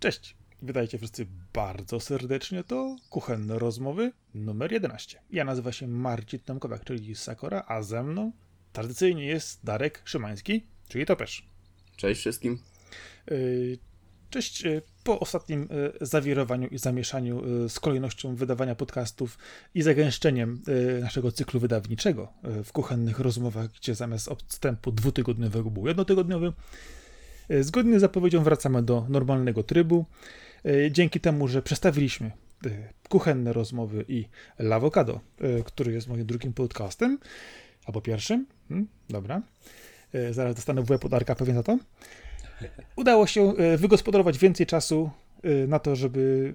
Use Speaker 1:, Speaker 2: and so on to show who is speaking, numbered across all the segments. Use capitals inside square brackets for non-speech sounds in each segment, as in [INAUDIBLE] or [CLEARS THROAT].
Speaker 1: Cześć! Witajcie wszyscy bardzo serdecznie. To Kuchenne Rozmowy numer 11. Ja nazywam się Marcin Tomkowiak, czyli Sakora, a ze mną tradycyjnie jest Darek Szymański, czyli Topesz.
Speaker 2: Cześć wszystkim.
Speaker 1: Y, cześć. Y, po ostatnim y, zawirowaniu i zamieszaniu z kolejnością wydawania podcastów i zagęszczeniem naszego cyklu wydawniczego w kuchennych rozmowach, gdzie zamiast odstępu dwutygodniowego był jednotygodniowy, zgodnie z zapowiedzią wracamy do normalnego trybu. Dzięki temu, że przestawiliśmy kuchenne rozmowy i Lawokado, który jest moim drugim podcastem, albo pierwszym, hmm, dobra, zaraz dostanę w łeb od Arka pewnie za to, udało się wygospodarować więcej czasu na to, żeby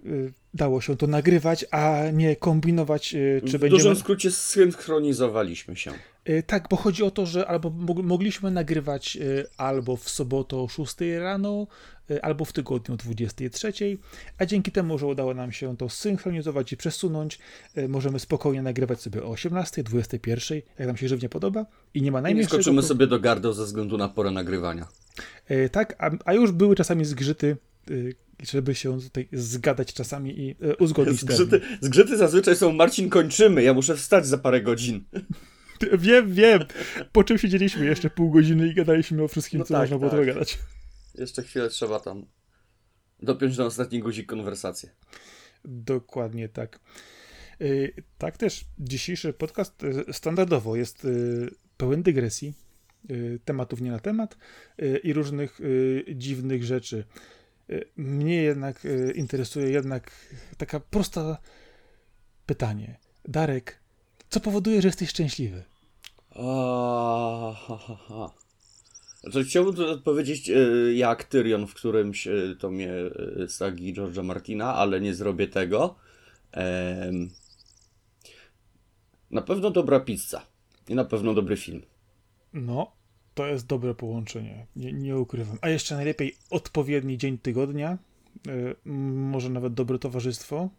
Speaker 1: dało się to nagrywać, a nie kombinować, czy
Speaker 2: w
Speaker 1: będziemy...
Speaker 2: W dużym skrócie synchronizowaliśmy się.
Speaker 1: Tak, bo chodzi o to, że albo mogliśmy nagrywać albo w sobotę o 6 rano, albo w tygodniu o 23, a dzięki temu, że udało nam się to synchronizować i przesunąć, y, możemy spokojnie nagrywać sobie o 18, 21, jak nam się żywnie podoba i nie ma najmniejszego...
Speaker 2: I skoczymy sobie do gardeł ze względu na porę nagrywania.
Speaker 1: Y, tak, a, a już były czasami zgrzyty, żeby się tutaj zgadać czasami i uzgodnić
Speaker 2: zgrzyty, zgrzyty zazwyczaj są Marcin kończymy, ja muszę wstać za parę godzin. [LAUGHS]
Speaker 1: Wiem, wiem. Po czym siedzieliśmy jeszcze pół godziny i gadaliśmy o wszystkim, no co tak, można było tak. gadać.
Speaker 2: Jeszcze chwilę trzeba tam dopiąć na ostatni guzik konwersację.
Speaker 1: Dokładnie tak. Y, tak też dzisiejszy podcast y, standardowo jest y, pełen dygresji, tematów nie na temat i różnych dziwnych rzeczy. Mnie jednak interesuje jednak taka prosta pytanie. Darek, co powoduje, że jesteś szczęśliwy?
Speaker 2: A, ha, ha, ha. Znaczy, chciałbym odpowiedzieć e, jak Tyrion w którymś e, tomie e, sagi George'a Martina, ale nie zrobię tego. Na pewno dobra pizza i na pewno dobry film.
Speaker 1: No, to jest dobre połączenie, nie, nie ukrywam. A jeszcze najlepiej odpowiedni dzień tygodnia, może nawet dobre towarzystwo.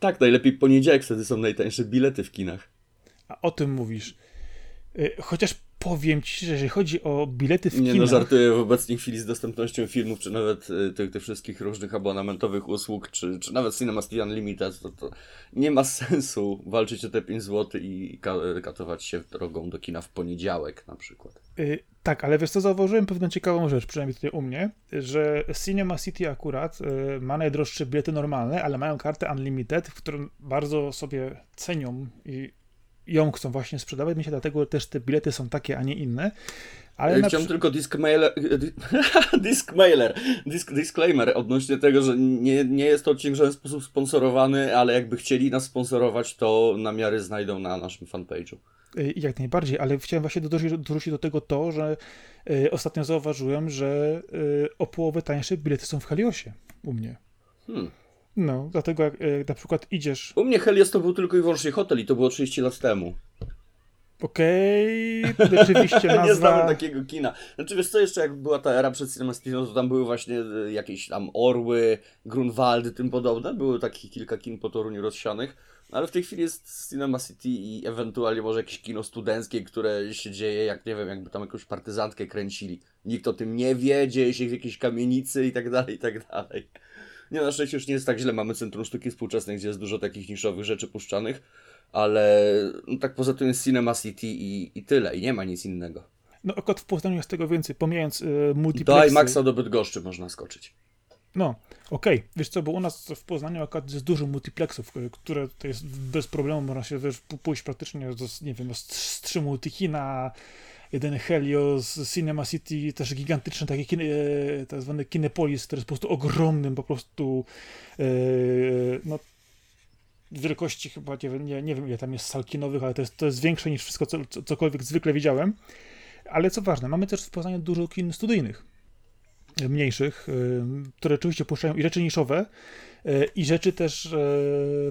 Speaker 2: Tak, najlepiej poniedziałek, wtedy są najtańsze bilety w kinach.
Speaker 1: A o tym mówisz. Chociaż powiem ci, że jeżeli chodzi o bilety w
Speaker 2: nie,
Speaker 1: kinach...
Speaker 2: No, żartuję w obecnej chwili z dostępnością filmów, czy nawet y, tych, tych wszystkich różnych abonamentowych usług, czy, czy nawet Cinema City Unlimited, to, to nie ma [LAUGHS] sensu walczyć o te 5 zł i katować się drogą do kina w poniedziałek na przykład.
Speaker 1: Yy, tak, ale wiesz co, zauważyłem pewną ciekawą rzecz, przynajmniej tutaj u mnie, że Cinema City akurat yy, ma najdroższe bilety normalne, ale mają kartę Unlimited, w którą bardzo sobie cenią i ją chcą właśnie sprzedawać, myślę, dlatego też te bilety są takie, a nie inne.
Speaker 2: Ale ja Chciałem przy... tylko disclaimer, [LAUGHS] disclaimer, disk, disclaimer odnośnie tego, że nie, nie jest to odcinek w żaden sposób sponsorowany, ale jakby chcieli nas sponsorować, to namiary znajdą na naszym fanpage'u.
Speaker 1: Y, jak najbardziej, ale chciałem właśnie dorzucić do tego to, że y, ostatnio zauważyłem, że y, o połowę tańsze bilety są w Heliosie u mnie. Hmm. No, dlatego jak, jak na przykład idziesz...
Speaker 2: U mnie Helios to był tylko i wyłącznie hotel i to było 30 lat temu.
Speaker 1: Okej, [LAUGHS] okay, rzeczywiście nazwa...
Speaker 2: nie znamy takiego kina. Znaczy wiesz co, jeszcze jak była ta era przed Cinema Studio, to tam były właśnie e, jakieś tam Orły, Grunwaldy, tym podobne. Były takich kilka kin po Toruniu rozsianych. No, ale w tej chwili jest Cinema City i ewentualnie może jakieś kino studenckie, które się dzieje, jak nie wiem, jakby tam jakąś partyzantkę kręcili. Nikt o tym nie wie, dzieje się w jakiejś kamienicy i tak dalej, i tak dalej. Nie, na szczęście już nie jest tak źle. Mamy Centrum Sztuki Współczesnej, gdzie jest dużo takich niszowych rzeczy puszczanych, ale no, tak poza tym jest Cinema City i, i tyle, i nie ma nic innego.
Speaker 1: No akurat w Poznaniu jest tego więcej, pomijając y, multiplexy.
Speaker 2: Do IMAXa do Bydgoszczy można skoczyć.
Speaker 1: No, okej. Okay. Wiesz co, bo u nas w Poznaniu akurat jest dużo multiplexów, y, które to jest bez problemu, można się wiesz, pójść praktycznie, do, nie wiem, z trzy multikina, jeden Helios, Cinema City, też gigantyczne takie kine, tak zwane Kinepolis, który jest po prostu ogromnym, po prostu e, no, wielkości chyba, nie, nie, nie wiem ile tam jest sal kinowych, ale to jest, to jest większe niż wszystko, co, cokolwiek zwykle widziałem. Ale co ważne, mamy też w Poznaniu dużo kin studyjnych, mniejszych, e, które oczywiście puszczają i rzeczy niszowe, e, i rzeczy też,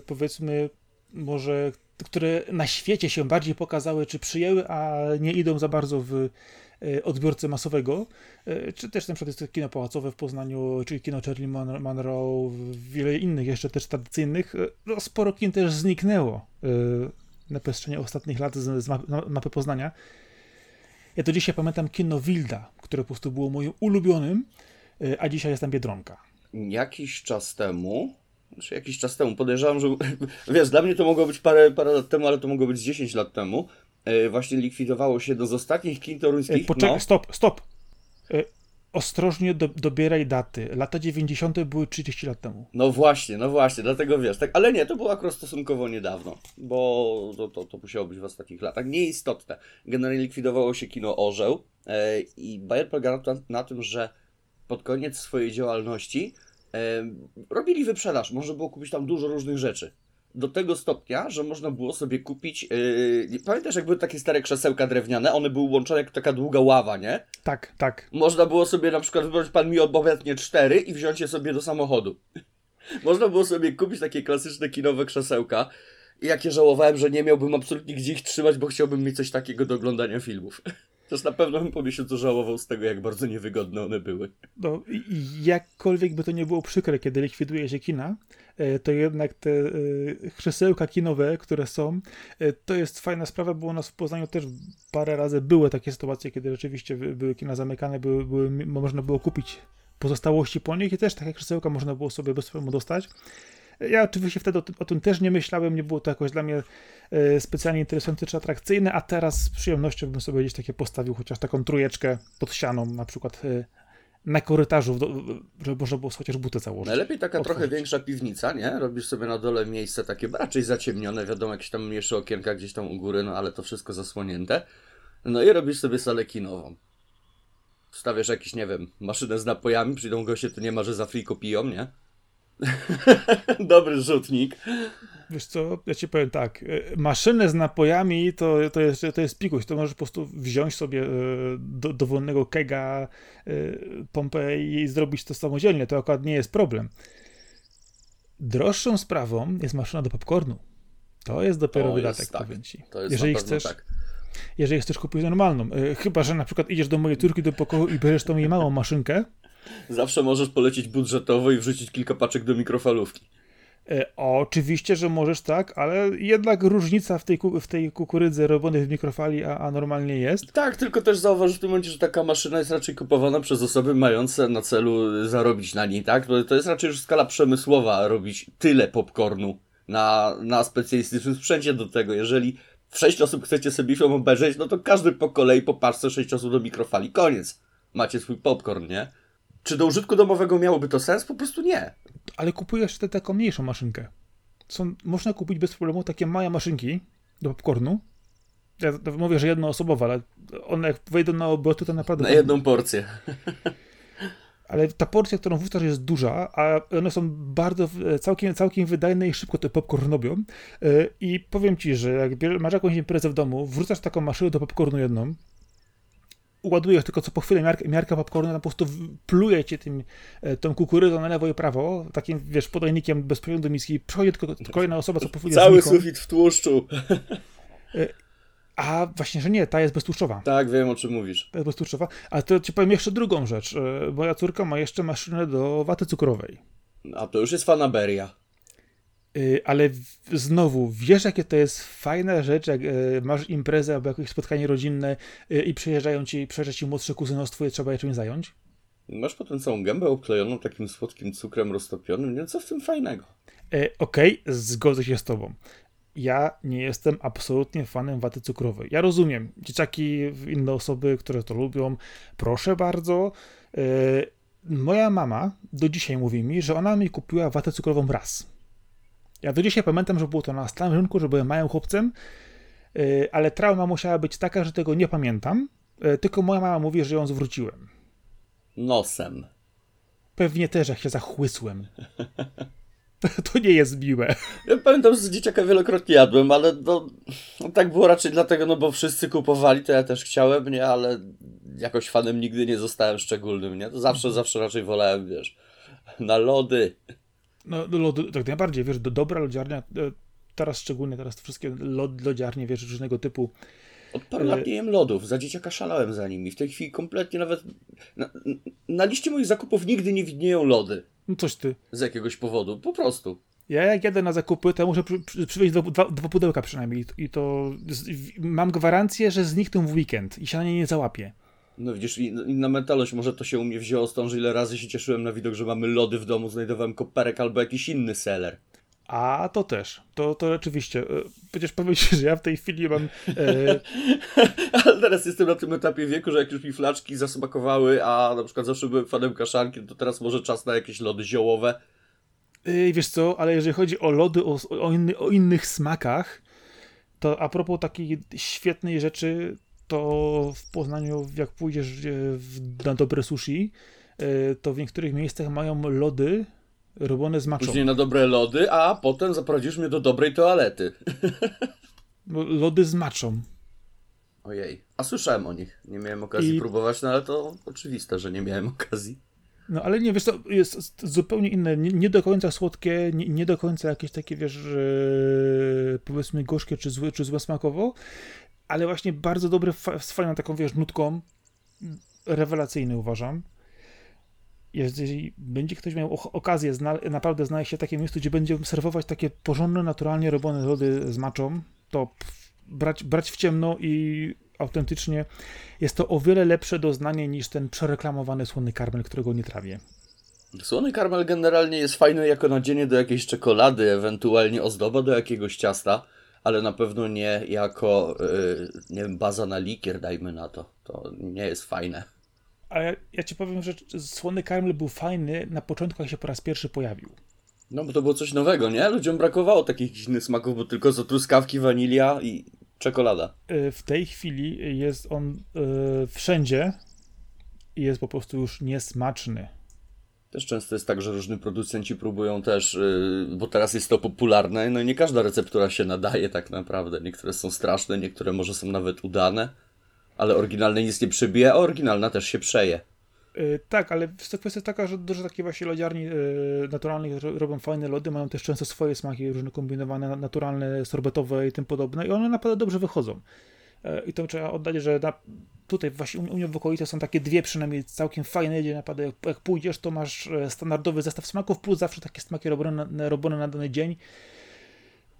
Speaker 1: powiedzmy, może które na świecie się bardziej pokazały, czy przyjęły, a nie idą za bardzo w odbiorcy masowego, czy też na przykład jest kino pałacowe w Poznaniu, czy kino Charlie Monroe, wiele innych jeszcze też tradycyjnych. No, sporo kin też zniknęło na przestrzeni ostatnich lat z, mapy Poznania. Ja do dzisiaj pamiętam kino Wilda, które po prostu było moim ulubionym, a dzisiaj jest tam Biedronka.
Speaker 2: Jakiś czas temu znaczy jakiś czas temu, podejrzewam, że [LAUGHS] wiesz, dla mnie to mogło być parę, parę lat temu, ale to mogło być 10 lat temu, e, właśnie likwidowało się do z ostatnich kin toruńskich.
Speaker 1: E, poczekaj, no. stop, stop. E, ostrożnie do, dobieraj daty. Lata 90. były 30 lat temu.
Speaker 2: No właśnie, no właśnie, dlatego wiesz, tak, ale nie, to było akurat stosunkowo niedawno, bo to, to, to musiało być w ostatnich latach. Nieistotne. Generalnie likwidowało się kino Orzeł e, i Bayer polegał na, na tym, że pod koniec swojej działalności robili wyprzedaż. Można było kupić tam dużo różnych rzeczy. Do tego stopnia, że można było sobie kupić. Yy, pamiętasz, jak były takie stare krzesełka drewniane? One były łączone jak taka długa ława, nie?
Speaker 1: Tak, tak.
Speaker 2: Można było sobie na przykład wybrać pan mi obojętnie cztery i wziąć je sobie do samochodu. [LAUGHS] można było sobie kupić takie klasyczne kinowe krzesełka. I jakie żałowałem, że nie miałbym absolutnie gdzie ich trzymać, bo chciałbym mieć coś takiego do oglądania filmów. [LAUGHS] Też na pewno bym po miesiącu żałował z tego, jak bardzo niewygodne one były.
Speaker 1: No, jakkolwiek by to nie było przykre, kiedy likwiduje się kina, e, to jednak te e, krzesełka kinowe, które są, e, to jest fajna sprawa, bo u nas w Poznaniu też parę razy były takie sytuacje, kiedy rzeczywiście były kina zamykane, były, były, można było kupić pozostałości po nich i też takie krzesełka można było sobie bez problemu dostać. Ja oczywiście wtedy o tym, o tym, też nie myślałem, nie było to jakoś dla mnie e, specjalnie interesujące czy atrakcyjne, a teraz z przyjemnością bym sobie gdzieś takie postawił, chociaż taką trójeczkę pod ścianą, na przykład e, na korytarzu, żeby można było chociaż butę założyć.
Speaker 2: Najlepiej taka otworzyć. trochę większa piwnica, nie? Robisz sobie na dole miejsce takie raczej zaciemnione, wiadomo, jakieś tam mniejsze okienka gdzieś tam u góry, no ale to wszystko zasłonięte. No i robisz sobie salę kinową. Wstawiasz jakiś, nie wiem, maszynę z napojami, przyjdą goście, to nie ma, że za free piją, nie? [LAUGHS] Dobry rzutnik.
Speaker 1: Wiesz co, ja ci powiem tak, e, maszynę z napojami to, to, jest, to jest pikuś, to możesz po prostu wziąć sobie e, do, dowolnego kega, e, pompę i zrobić to samodzielnie, to akurat nie jest problem. Droższą sprawą jest maszyna do popcornu. To jest dopiero to wydatek, jest, tak. powiem ci.
Speaker 2: To jest Jeżeli chcesz, tak.
Speaker 1: Jeżeli chcesz kupić normalną, chyba, że na przykład idziesz do mojej córki do pokoju i bierzesz tą jej małą maszynkę,
Speaker 2: Zawsze możesz polecieć budżetowo i wrzucić kilka paczek do mikrofalówki.
Speaker 1: E, oczywiście, że możesz tak, ale jednak różnica w tej, w tej kukurydzy robionej w mikrofali, a, a normalnie jest.
Speaker 2: Tak, tylko też zauważ w tym momencie, że taka maszyna jest raczej kupowana przez osoby mające na celu zarobić na niej, tak? To jest raczej już skala przemysłowa robić tyle popcornu na, na specjalistycznym sprzęcie do tego. Jeżeli w sześć osób chcecie sobie film obejrzeć, no to każdy po kolei po paczce sześć osób do mikrofali. Koniec. Macie swój popcorn, nie? Czy do użytku domowego miałoby to sens? Po prostu nie.
Speaker 1: Ale kupujesz tę taką mniejszą maszynkę. Są, można kupić bez problemu takie małe maszynki do popcornu. Ja mówię, że jednoosobowe, ale one jak wejdą na obroty, to naprawdę...
Speaker 2: Na jedną porcję.
Speaker 1: Ale ta porcja, którą wrzucasz jest duża, a one są bardzo, całkiem, całkiem wydajne i szybko ten popcorn robią. E, I powiem ci, że jak masz jakąś imprezę w domu, wrzucasz taką maszynę do popcornu jedną, ładujesz tylko co po chwilę miarkę, miarkę popcornu, po prostu pluje cię tym, e, tą kukurydzą na lewo i prawo, takim, wiesz, podajnikiem bez prądu miski, przychodzi tylko kolejna osoba, co po chwili
Speaker 2: Cały sufit w tłuszczu.
Speaker 1: E, a właśnie, że nie, ta jest beztłuszczowa.
Speaker 2: Tak, wiem o czym mówisz.
Speaker 1: Ta jest beztłuszczowa. Ale to ci powiem jeszcze drugą rzecz. E, moja córka ma jeszcze maszynę do waty cukrowej.
Speaker 2: A to już jest fanaberia.
Speaker 1: Y, ale znowu, wiesz, jakie to jest fajna rzecz, jak y, masz imprezę albo jakieś spotkanie rodzinne i przyjeżdżają ci, przyjeżdża ci młodsze kuzynostwo i trzeba je czymś zająć?
Speaker 2: Masz potem całą gębę obklejoną takim słodkim cukrem roztopionym, nie? Co w tym fajnego?
Speaker 1: Okej, okay, zgodzę się z tobą. Ja nie jestem absolutnie fanem waty cukrowej. Ja rozumiem, dzieciaki, inne osoby, które to lubią, proszę bardzo. Moja mama do dzisiaj mówi mi, że ona mi kupiła watę cukrową raz ja do dzisiaj pamiętam, że było to na starym rynku, że byłem małym chłopcem, y, ale trauma musiała być taka, że tego nie pamiętam, y, tylko moja mama mówi, że ją zwróciłem.
Speaker 2: Nosem.
Speaker 1: Pewnie też, jak się zachłysłem. [LAUGHS] [LAUGHS] To nie jest miłe.
Speaker 2: Ja pamiętam, że z dzieciaka wielokrotnie jadłem, ale no, no, tak było raczej dlatego, no bo wszyscy kupowali, to ja też chciałem, nie, ale jakoś fanem nigdy nie zostałem szczególnym, nie? To zawsze, mhm. zawsze raczej wolałem, wiesz, na lody.
Speaker 1: No, lody, tak najbardziej, wiesz, do, dobra lodziarnia, e, teraz szczególnie, teraz te wszystkie lod, lodziarnie, wiesz, różnego typu
Speaker 2: Od paru lat nie jem lodów, za dzieciaka szalałem za nimi. W tej chwili kompletnie nawet... Na, na liście moich zakupów nigdy nie widnieją lody.
Speaker 1: No coś ty.
Speaker 2: Z jakiegoś powodu, po prostu.
Speaker 1: Ja jak jadę na zakupy, to muszę przy, przy, przywieźć dwa, dwa, dwa pudełka przynajmniej i to z, mam gwarancję, że znikną w weekend i się na nie nie załapię.
Speaker 2: No widzisz, inna mentalność, może to się u mnie wzięło stąd, że ile razy się cieszyłem na widok, że mamy lody w domu, znajdowałem koperek albo jakiś inny seller.
Speaker 1: A to też, to, to rzeczywiście. Przecież powiem ci, że ja w tej chwili mam. E... [LAUGHS]
Speaker 2: Ale teraz jestem na tym etapie wieku, że jak już mi flaczki zasmakowały, a na przykład zawsze byłem fanem kaszanki, to teraz może czas na jakieś lody ziołowe.
Speaker 1: Yy, wiesz co, ale jeżeli chodzi o lody o, o, inny, o innych smakach, to a propos takiej świetnej rzeczy, to w Poznaniu, jak pójdziesz w, na dobre sushi, to w niektórych miejscach mają lody robione z maczą.
Speaker 2: Później na dobre lody, a potem zaprowadzisz mnie do dobrej toalety. [LAUGHS]
Speaker 1: Lody z maczą.
Speaker 2: Ojej, a słyszałem o nich. Nie miałem okazji I... próbować, no ale to oczywiste, że nie miałem okazji.
Speaker 1: No ale nie, wiesz, to jest zupełnie inne, nie, nie do końca słodkie, nie, nie, do końca jakieś takie, wiesz, powiedzmy gorzkie czy złe, czy złe smakowo, ale właśnie bardzo dobre, z fajną taką, wiesz, nutką, rewelacyjny uważam. Jeżeli będzie ktoś miał okazję zna naprawdę znaleźć się w takim miejscu, gdzie będzie serwować takie porządne, naturalnie robione lody z maczą, to brać, brać w ciemno i autentycznie jest to o wiele lepsze doznanie niż ten przereklamowany słony karmel, którego nie trawię.
Speaker 2: Słony karmel generalnie jest fajny jako nadzienie do jakiejś czekolady, ewentualnie ozdoba do jakiegoś ciasta, ale na pewno nie jako, yy, nie wiem, baza na likier, dajmy na to. To nie jest fajne.
Speaker 1: A ja, ja ci powiem, że słony karmel był fajny na początku, jak się po raz pierwszy pojawił.
Speaker 2: No bo to było coś nowego, nie? Ludziom brakowało takich innych smaków, bo tylko co truskawki, wanilia i Czekolada.
Speaker 1: Y, w tej chwili jest on y, wszędzie i jest po prostu już niesmaczny.
Speaker 2: Też często jest tak, że różni producenci próbują też, y, bo teraz jest to popularne, no i nie każda receptura się nadaje tak naprawdę. Niektóre są straszne, niektóre może są nawet udane, ale oryginalne nic nie przebije, a oryginalna też się przeje.
Speaker 1: Yy, tak, ale kwestia taka, że dużo takich właśnie lodziarni yy, naturalnych robią fajne lody, mają też często swoje smaki, różne kombinowane, naturalne, sorbetowe i tym podobne i one naprawdę dobrze wychodzą. Yy, I to trzeba oddać, że na, tutaj właśnie u, mnie w okolicy są takie dwie przynajmniej całkiem fajne, gdzie naprawdę jak, jak pójdziesz, to masz e, standardowy zestaw smaków, plus zawsze takie smaki robione robione na dany dzień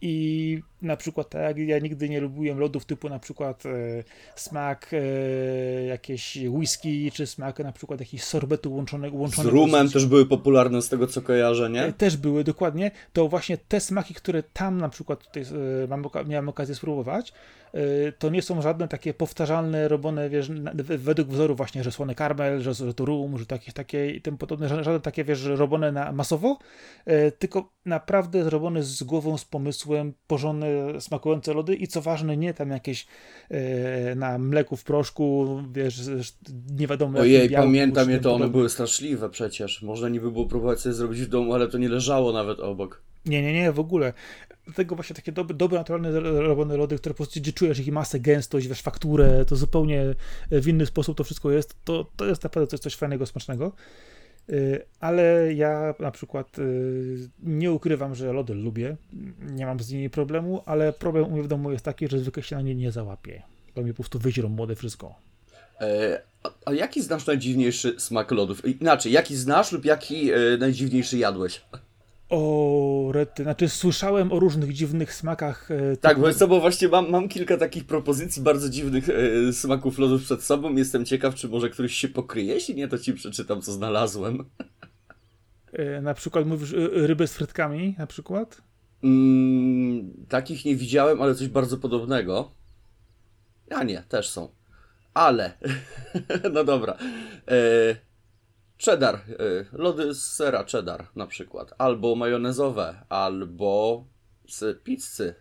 Speaker 1: i na przykład tak, ja nigdy nie lubiłem lodów typu na przykład e, smak e, jakieś whisky, czy smak na przykład jakiś sorbetu łączonego. łączonego
Speaker 2: z rumem z... też były popularne z tego co kojarzę, nie? E,
Speaker 1: też były, dokładnie. To właśnie te smaki, które tam na przykład tutaj e, mam, miałem okazję spróbować, to nie są żadne takie powtarzalne, robione wiesz, według wzoru właśnie, że słony karmel, że, że to że takie, takie i tym podobne, żadne takie wiesz, robione na masowo, e, tylko naprawdę zrobione z głową, z pomysłem, porządne smakujące lody i co ważne, nie tam jakieś e, na mleku w proszku, wiesz, nie wiadomo
Speaker 2: Ojej, białku, pamiętam je, to one były straszliwe przecież. Można niby było próbować sobie zrobić w domu, ale to nie leżało nawet obok.
Speaker 1: Nie, nie, nie, w ogóle. Dlatego właśnie takie dobre, dobre naturalne robione lody, które po prostu gdzie czujesz ich masę, gęstość, wiesz, fakturę, to zupełnie w inny sposób to wszystko jest, to, to jest naprawdę coś, coś fajnego, smacznego. Y, ale ja na przykład y, nie ukrywam, że lody lubię, nie mam z nimi problemu, ale problem u mnie w domu jest taki, że zwykle się na nie nie załapię. To mi po prostu wyźrą młode wszystko.
Speaker 2: E, a, a, jaki znasz najdziwniejszy smak lodów? Inaczej, jaki znasz lub jaki e, najdziwniejszy jadłeś?
Speaker 1: O, rety. Znaczy, słyszałem o różnych dziwnych smakach.
Speaker 2: E, tak, bo, co, bo właśnie mam, mam kilka takich propozycji bardzo dziwnych e, smaków lodów przed sobą. Jestem ciekaw, czy może któryś się pokryje. Jeśli nie, to ci przeczytam, co znalazłem.
Speaker 1: E, na przykład mówisz e, ryby z frytkami, na przykład?
Speaker 2: Mm, takich nie widziałem, ale coś bardzo podobnego. A nie, też są. Ale, [LAUGHS] no dobra. E, cheddar, y, lody z sera cheddar na przykład, albo majonezowe, albo z pizzy,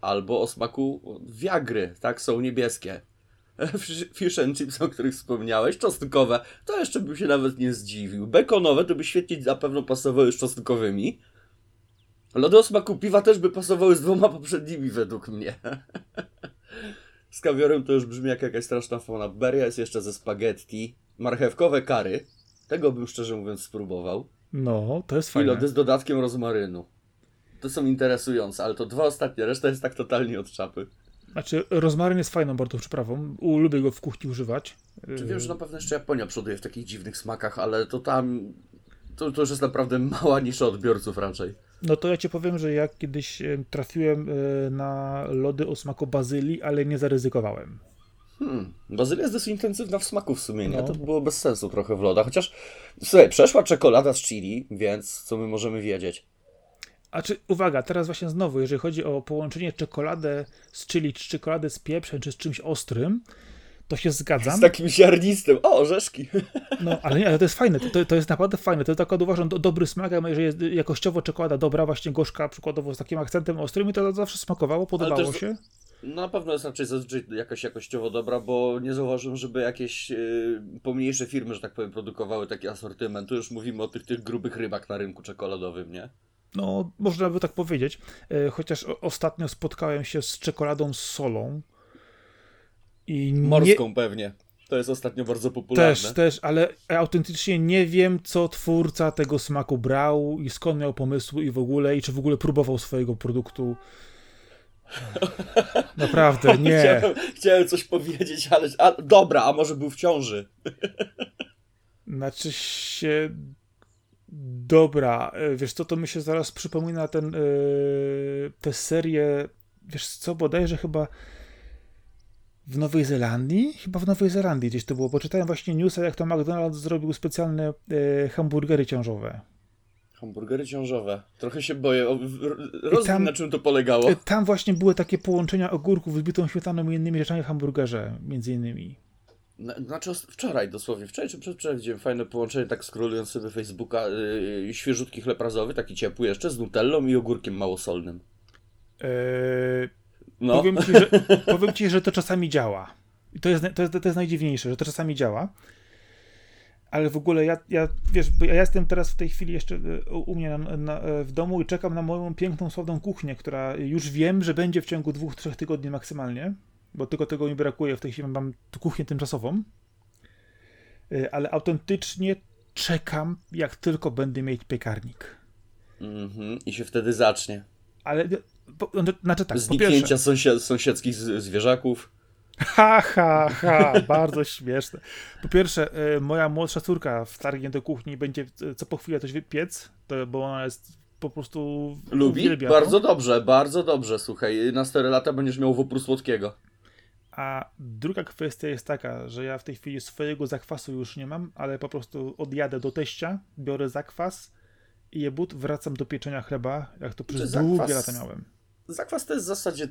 Speaker 2: albo o smaku wiagry, tak, są niebieskie. [LAUGHS] Fish and chips, o których wspomniałeś, czosnkowe, to jeszcze bym się nawet nie zdziwił. Bekonowe to by świetnie na pewno pasowały z czosnkowymi. Lody o smaku piwa też by pasowały z dwoma poprzednimi według mnie. [LAUGHS] z kawiorem to już brzmi jak jakaś straszna fauna. Beria jest jeszcze ze spaghetti. Marchewkowe kary. Tego bym szczerze mówiąc spróbował.
Speaker 1: No, to jest fajne.
Speaker 2: I lody z dodatkiem rozmarynu. To są interesujące, ale to dwa ostatnie, reszta jest tak totalnie od czapy.
Speaker 1: Znaczy, rozmaryn jest fajną bardzo przyprawą. Lubię go w kuchni używać.
Speaker 2: Czy wiem, że na pewno jeszcze Japonia przoduje w takich dziwnych smakach, ale to tam. To, to już jest naprawdę mała nisza odbiorców raczej.
Speaker 1: No to ja ci powiem, że ja kiedyś trafiłem e, na lody o smaku bazylii, ale nie zaryzykowałem.
Speaker 2: Hmm, bazylia jest dosyć intensywna w smaku w sumie, nie? No. To było bez sensu trochę w lodach, chociaż słuchaj, przeszła czekolada z chili, więc co my możemy wiedzieć?
Speaker 1: A czy, uwaga, teraz właśnie znowu, jeżeli chodzi o połączenie czekoladę z chili, czy czekoladę z pieprzem, czy z czymś ostrym, to się zgadzam.
Speaker 2: Z takim ziarnistym. O, orzeszki.
Speaker 1: No, ale nie, ale to jest fajne. To, to jest naprawdę fajne. To jest tak uważam do, dobry smak, a jeżeli jest jakościowo czekolada dobra, właśnie gorzka, przykładowo z takim akcentem ostrym, i to zawsze smakowało, podobało też, się.
Speaker 2: No na pewno jest raczej zazwyczaj jakaś jakościowo dobra, bo nie zauważyłem, żeby jakieś yy, pomniejsze firmy, że tak powiem, produkowały taki asortyment. Tu już mówimy o tych, tych grubych rybach na rynku czekoladowym, nie?
Speaker 1: No, można by tak powiedzieć. E, chociaż ostatnio spotkałem się z czekoladą z solą.
Speaker 2: I Morską nie... pewnie. To jest ostatnio bardzo popularne.
Speaker 1: Też, też, ale autentycznie nie wiem, co twórca tego smaku brał i skąd miał pomysł i w ogóle, i czy w ogóle próbował swojego produktu. [LAUGHS] Naprawdę, nie.
Speaker 2: Chciałem, chciałem coś powiedzieć, ale. A, dobra, a może był w ciąży. [LAUGHS]
Speaker 1: Znaczy się. Dobra, e, wiesz co, to mi się zaraz przypomina ten, yy, tę serię, wiesz co, bodajże chyba w Nowej Zelandii? Chyba w Nowej Zelandii gdzieś to było, bo czytałem właśnie newsa, jak to McDonald's zrobił specjalne yy, hamburgery ciążowe.
Speaker 2: Hamburgery ciążowe. Trochę się boję. Rozumiem, na czym to polegało.
Speaker 1: Tam właśnie były takie połączenia ogórków z bitą śmietaną i innymi rzeczami w hamburgerze, między innymi.
Speaker 2: Znaczy wczoraj dosłownie, wczoraj czy przedwczoraj widziałem fajne połączenie, tak scrollując sobie Facebooka, yy, świeżutki chleb razowy, taki ciepły jeszcze, z nutellą i ogórkiem małosolnym.
Speaker 1: Eee, no. powiem, ci, że, [LAUGHS] powiem ci, że to czasami działa. I to jest, to, jest, to jest najdziwniejsze, że to czasami działa. Ale w ogóle ja, ja wiesz, ja jestem teraz w tej chwili jeszcze e, u mnie na, na, w domu i czekam na moją piękną, sławną kuchnię, która już wiem, że będzie w ciągu dwóch, trzech tygodni maksymalnie bo tylko tego mi brakuje. W tej chwili mam kuchnię tymczasową. Y, ale autentycznie czekam, jak tylko będę mieć piekarnik.
Speaker 2: Mhm, i się wtedy zacznie.
Speaker 1: Ale, po, no, znaczy tak,
Speaker 2: Zniknięcia sąsiad, sąsiedzkich zwierzaków.
Speaker 1: Ha, ha, ha, [LAUGHS] bardzo śmieszne. Po pierwsze, y, moja młodsza córka wtargnie do kuchni będzie co po chwilę coś piec, to, bo ona jest po prostu
Speaker 2: Lubi? Uwielbia, bardzo dobrze, bardzo dobrze, słuchaj. Na 4 lata będziesz miał wopór słodkiego.
Speaker 1: A druga kwestia jest taka, że ja w tej chwili swojego zakwasu już nie mam, ale po prostu odjadę do teścia, biorę zakwas i je but, wracam do pieczenia chleba, jak to przez zakwas, długie lata miałem.
Speaker 2: Zakwas to jest w zasadzie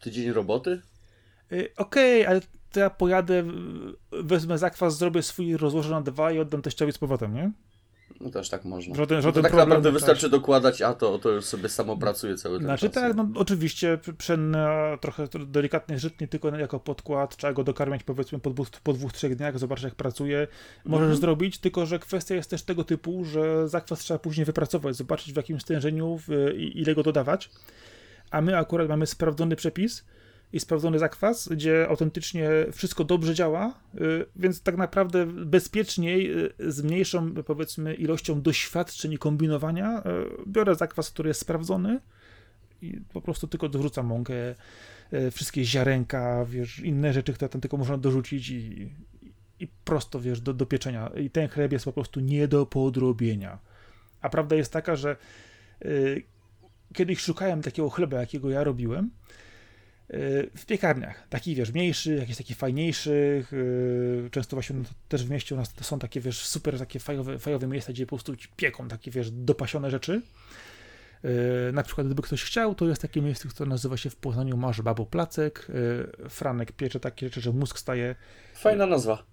Speaker 2: tydzień roboty?
Speaker 1: Yy, Okej, okay, ale to ja pojadę, wezmę zakwas, zrobię swój, rozłożę na dwa i oddam teściowi z powrotem, nie?
Speaker 2: No też tak można. Żaden, żaden no tak naprawdę wystarczy dokładać, a to, to już sobie samo pracuje cały ten
Speaker 1: Znaczy
Speaker 2: czas.
Speaker 1: tak, no oczywiście pszenna trochę delikatnie żytnie, tylko jako podkład, trzeba go dokarmiać powiedzmy po dwóch, po dwóch trzech dniach, zobaczyć jak pracuje. Możesz mhm. zrobić, tylko że kwestia jest też tego typu, że zakwas trzeba później wypracować, zobaczyć w jakim stężeniu, w, ile go dodawać. A my akurat mamy sprawdzony przepis, i sprawdzony zakwas, gdzie autentycznie wszystko dobrze działa, y, więc tak naprawdę bezpieczniej, y, z mniejszą powiedzmy ilością doświadczeń i kombinowania, y, biorę zakwas, który jest sprawdzony i po prostu tylko dorzucam mąkę, wszystkie ziarenka, wiesz, inne rzeczy, które tam tylko można dorzucić i, i prosto, wiesz, do, do pieczenia. I ten chleb jest po prostu nie do podrobienia. A prawda jest taka, że y, kiedyś szukałem takiego chleba, jakiego ja robiłem, w piekarniach, takich wiesz, mniejszych, jakichś takich fajniejszych, yy, często właśnie no, też w mieście u nas są takie wiesz, super takie fajowe, fajowe miejsca, gdzie po prostu ci pieką takie wiesz, dopasione rzeczy. Yy, na przykład gdyby ktoś chciał, to jest takie miejsce, które nazywa się w Poznaniu Masz Babo Placek, yy, Franek piecze takie rzeczy, że mózg staje.
Speaker 2: Fajna nazwa.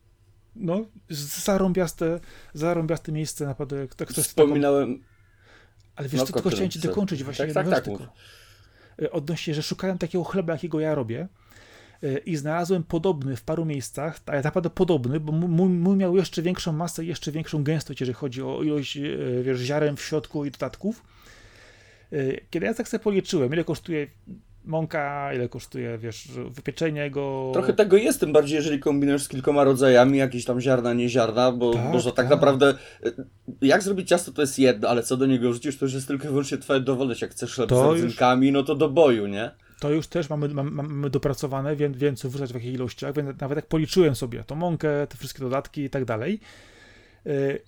Speaker 1: No, zarąbiaste, zarąbiaste miejsce, naprawdę.
Speaker 2: Tak, Wspominałem... Taką...
Speaker 1: Ale wiesz, no, to tylko chciałem ci dokończyć właśnie. Tak, tak, tak, tylko. E, odnośnie, że szukałem takiego chleba, jakiego ja robię e, i znalazłem podobny w paru miejscach, ale naprawdę podobny, bo mój, mój miał jeszcze większą masę, jeszcze większą gęstość, jeżeli chodzi o ilość e, wiesz, ziaren w środku i dodatków. Kiedy ja tak sobie policzyłem, ile kosztuje mąka, ile kosztuje, wiesz, wypieczenie go.
Speaker 2: Trochę tego jest, tym bardziej jeżeli kombinujesz z kilkoma rodzajami, jakieś tam ziarna, nie ziarna, bo, tak, bo tak, tak, naprawdę jak zrobić ciasto to jest jedno, ale co do niego rzucisz, to już jest tylko i wyłącznie twoja dowolność. Jak chcesz chleb to z rodzynkami, już... no to do boju, nie?
Speaker 1: to już też mamy, mamy, mamy dopracowane, wiem, wiem co wrzucać w jakich ilościach, więc nawet jak policzyłem sobie tą mąkę, te wszystkie dodatki i tak dalej,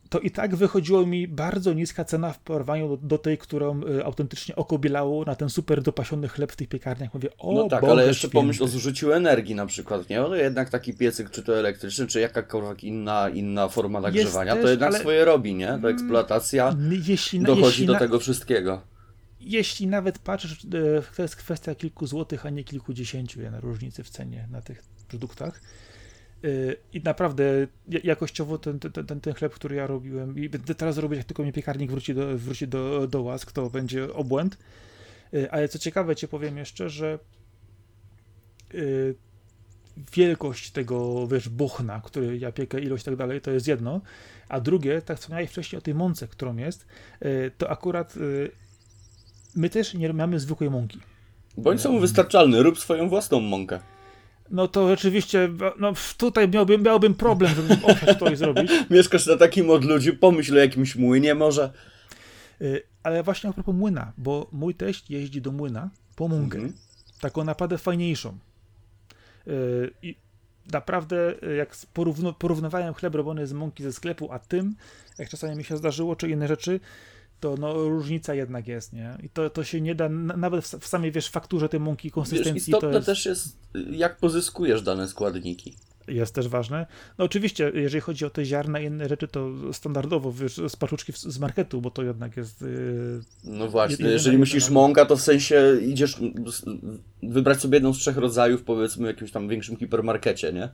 Speaker 1: to i tak wychodziło mi bardzo niska cena w porównaniu do, do tej, którą y, autentycznie oko bielało na ten super dopasiony chleb w tych piekarniach. Mówię, o
Speaker 2: No tak,
Speaker 1: Boże
Speaker 2: ale jeszcze
Speaker 1: święty.
Speaker 2: pomyśl o zużyciu energii na przykład, nie? No jednak taki piecyk, czy to elektryczny, czy jakakolwiek inna, inna forma nagrzewania, to
Speaker 1: też,
Speaker 2: jednak
Speaker 1: ale-
Speaker 2: swoje robi, nie? To eksploatacja
Speaker 1: Jeśli,
Speaker 2: dochodzi
Speaker 1: jeśli
Speaker 2: do
Speaker 1: na-
Speaker 2: tego wszystkiego.
Speaker 1: jeśli nawet patrzysz, e, to jest kwestia kilku złotych, a nie kilkudziesięciu na różnicy w cenie na tych produktach. E, I naprawdę ja- jakościowo ten, ten, ten, ten chleb, który ja robiłem, i będę teraz robić, jak tylko mi piekarnik wróci do, wróci do, do łask, to będzie obłęd. E, Ale co ciekawe, ci powiem jeszcze, że e, wielkość tego, wiesz, bochna, który ja piekę, ilość i tak dalej, to jest jedno, a drugie, tak wspomniałeś wcześniej o tej mące, którą jest, to akurat my też nie mamy zwykłej mąki.
Speaker 2: Bądź samowystarczalny, rób swoją własną mąkę.
Speaker 1: No to rzeczywiście, no tutaj miałbym, miałbym problem, żeby oprzeć to i zrobić. [LAUGHS]
Speaker 2: Mieszkasz na takim odludziu, pomyśl o jakimś młynie może.
Speaker 1: Y, Ale właśnie a propos młyna, bo mój teść jeździ do młyna po mąkę.
Speaker 2: Mhm.
Speaker 1: Taką naprawdę fajniejszą. Y, I naprawdę, y, jak porówno, porównywałem chleb robiony z mąki ze sklepu, a tym, jak czasami mi się zdarzyło, czy inne rzeczy, to no, różnica jednak jest, nie? I to, to się nie da, na- nawet w, samej, wiesz, fakturze tej mąki,
Speaker 2: Wiesz,
Speaker 1: konsystencji,
Speaker 2: istotne
Speaker 1: to jest,
Speaker 2: też jest, jak pozyskujesz dane składniki.
Speaker 1: jest też ważne. No oczywiście, jeżeli chodzi o te ziarna i inne rzeczy, to standardowo, wiesz, z paczuszki w- z marketu, bo to jednak jest... Yy,
Speaker 2: No właśnie, jeżeli myślisz mąka, to w sensie idziesz wybrać sobie jedną z trzech rodzajów, powiedzmy w jakimś tam większym hipermarkecie, nie?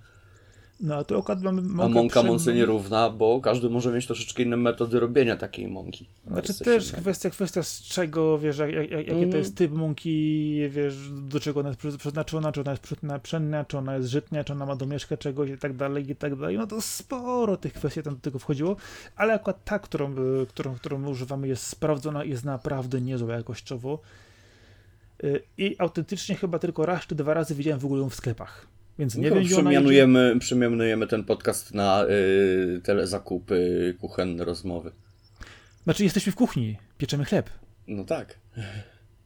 Speaker 1: No a to akurat mamy
Speaker 2: A
Speaker 1: mąkę
Speaker 2: mąka
Speaker 1: pszenną.
Speaker 2: mące nierówna, bo każdy może mieć troszeczkę inne metody robienia takiej mąki.
Speaker 1: Znaczy też kwestia, kwestia z czego, wiesz, jak, jak, jaki to
Speaker 2: Mm.
Speaker 1: jest typ mąki, wiesz, do czego ona jest przy- przeznaczona, czy ona jest przy- pszenna, czy ona jest żytnia, czy ona ma domieszkę czegoś i tak dalej, i tak dalej. No to sporo tych kwestii tam do tego wchodziło, ale akurat ta, którą, y, którą, którą my używamy jest sprawdzona, jest naprawdę niezła jakościowo Y, i autentycznie chyba tylko raz czy dwa razy widziałem w ogóle ją w sklepach. Więc nie
Speaker 2: No,
Speaker 1: wiem, idzie.
Speaker 2: przemianujemy, przemianujemy ten podcast na y, telezakupy, kuchenne rozmowy.
Speaker 1: Znaczy jesteśmy w kuchni, pieczemy chleb.
Speaker 2: No tak.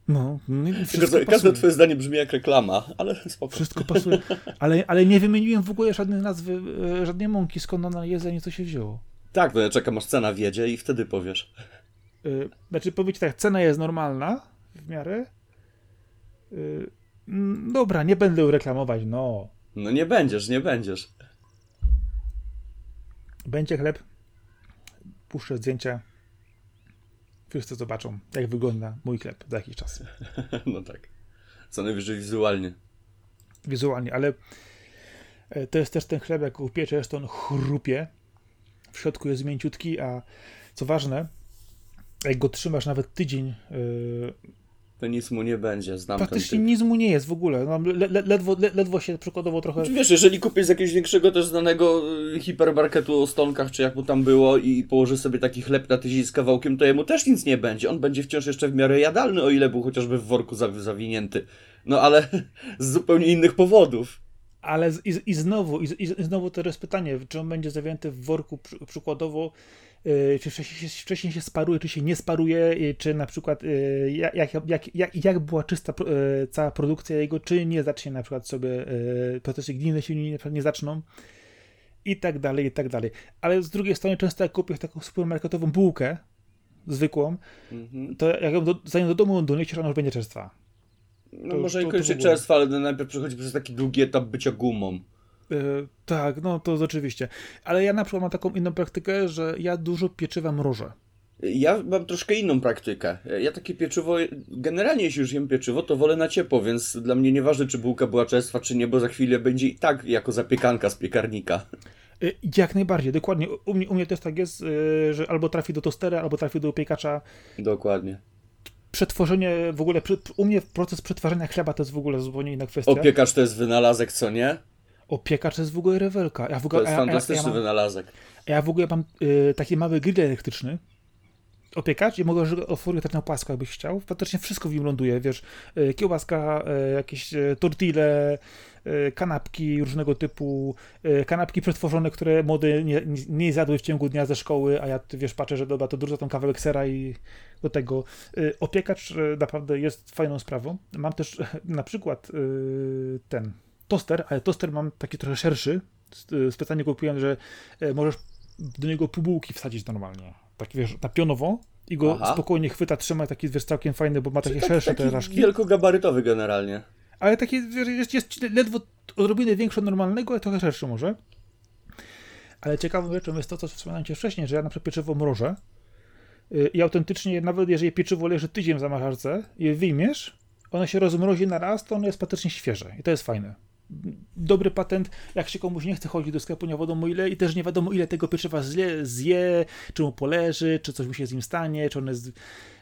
Speaker 1: No, no
Speaker 2: Tylko każde twoje zdanie brzmi jak reklama, ale [LAUGHS] spoko.
Speaker 1: Wszystko pasuje. Ale, ale nie wymieniłem w ogóle żadnej nazwy, e, żadnej mąki, skąd ona jest, ani co się wzięło.
Speaker 2: Tak, no ja czekam aż cena wiedzie i wtedy powiesz.
Speaker 1: E, Znaczy, powiedzieć tak, cena jest normalna w miarę. E, Dobra, nie będę reklamować, no.
Speaker 2: No nie będziesz, nie będziesz.
Speaker 1: Będzie chleb. Puszczę zdjęcia. Wszyscy zobaczą, jak wygląda mój chleb za jakiś czas. [LAUGHS]
Speaker 2: No tak. Co najwyżej wizualnie.
Speaker 1: Wizualnie, ale e, to jest też ten chleb, jak upieczesz, to on chrupie. W środku jest mięciutki, a co ważne, jak go trzymasz nawet tydzień, e,
Speaker 2: To nic mu nie będzie, znam
Speaker 1: praktycznie nic mu nie jest w ogóle. No, le, le, ledwo, le, ledwo się przykładowo trochę...
Speaker 2: Czy Wiesz, jeżeli kupisz z jakiegoś większego też znanego y, hipermarketu o stonkach, czy jak mu tam było i położy sobie taki chleb na tydzień z kawałkiem, to jemu też nic nie będzie. On będzie wciąż jeszcze w miarę jadalny, o ile był chociażby w worku zaw- zawinięty. No ale [LAUGHS] z zupełnie innych powodów.
Speaker 1: Ale i, i znowu, i, i znowu to jest pytanie, czy on będzie zawięty w worku przy, przykładowo, czy wcześniej się, wcześniej się sparuje, czy się nie sparuje, y, czy na przykład y, jak, jak, jak, jak, była czysta y, cała produkcja jego, czy nie zacznie na przykład sobie y, procesy gliny się nie, nie zaczną i tak dalej, i tak dalej. Ale z drugiej strony często jak kupię taką supermarketową bułkę zwykłą,
Speaker 2: Mhm.
Speaker 1: to jak ją do, zanim do domu doniesiesz, ona już będzie czerstwa.
Speaker 2: No
Speaker 1: To-
Speaker 2: może
Speaker 1: to-
Speaker 2: i
Speaker 1: to ogóle.
Speaker 2: czerstwo, ale najpierw przechodzi przez taki długi etap bycia gumą.
Speaker 1: E, tak, no to oczywiście. Ale ja na przykład mam taką inną praktykę, że ja dużo pieczywa mrożę.
Speaker 2: Ja mam troszkę inną praktykę. Ja takie pieczywo, generalnie jeśli już jem pieczywo, to wolę na ciepło, więc dla mnie nieważne, czy bułka była czerstwa, czy nie, bo za chwilę będzie i tak jako zapiekanka z piekarnika.
Speaker 1: E, Jak najbardziej, dokładnie. U mnie, u mnie też tak jest, e, że albo trafi do tostera, albo trafi do upiekacza.
Speaker 2: Dokładnie.
Speaker 1: Przetworzenie, w ogóle, u mnie proces przetwarzania chleba to jest w ogóle zupełnie inna kwestia.
Speaker 2: Opiekacz to jest wynalazek, co nie?
Speaker 1: Opiekacz to jest w ogóle rewelka. Ja w
Speaker 2: To
Speaker 1: ogóle,
Speaker 2: jest
Speaker 1: ja, ja, ja,
Speaker 2: fantastyczny
Speaker 1: mam,
Speaker 2: wynalazek.
Speaker 1: ja w ogóle mam e, taki mały grill elektryczny opiekać i mogę otworzyć tak na płasko, jakbyś chciał. Faktycznie wszystko w nim ląduje, wiesz, e, kiełbaska, e, jakieś e, tortille, kanapki różnego typu, kanapki przetworzone, które młode nie, nie zjadły w ciągu dnia ze szkoły, a ja, wiesz, patrzę, że dobra, to dużo tam kawałek sera i do tego. Opiekacz naprawdę jest fajną sprawą. Mam też [LAUGHS] na przykład ten toster, ale toster mam taki trochę szerszy, specjalnie kupiłem, że możesz do niego pół bułki wsadzić normalnie tak wiesz, na pionowo i go Aha. spokojnie chwyta, trzyma, taki wiesz, całkiem fajny, bo ma takie tak, szersze te raszki.
Speaker 2: wielkogabarytowy generalnie.
Speaker 1: Ale taki jest, jest ledwo odrobinę większy od normalnego, ale trochę szerszy może. Ale ciekawą rzeczą jest to, co wspomniałem Ci wcześniej, że ja na przykład pieczywo mrożę y, i autentycznie, nawet jeżeli pieczywo leży tydzień w zamrażarce i je wyjmiesz, ono się rozmrozi na raz, to ono jest faktycznie świeże i to jest fajne dobry patent, jak się komuś nie chce chodzić do sklepu, nie wiadomo ile i też nie wiadomo ile tego pieczywa zje, zje czy mu poleży, czy coś mu się z nim stanie, czy on jest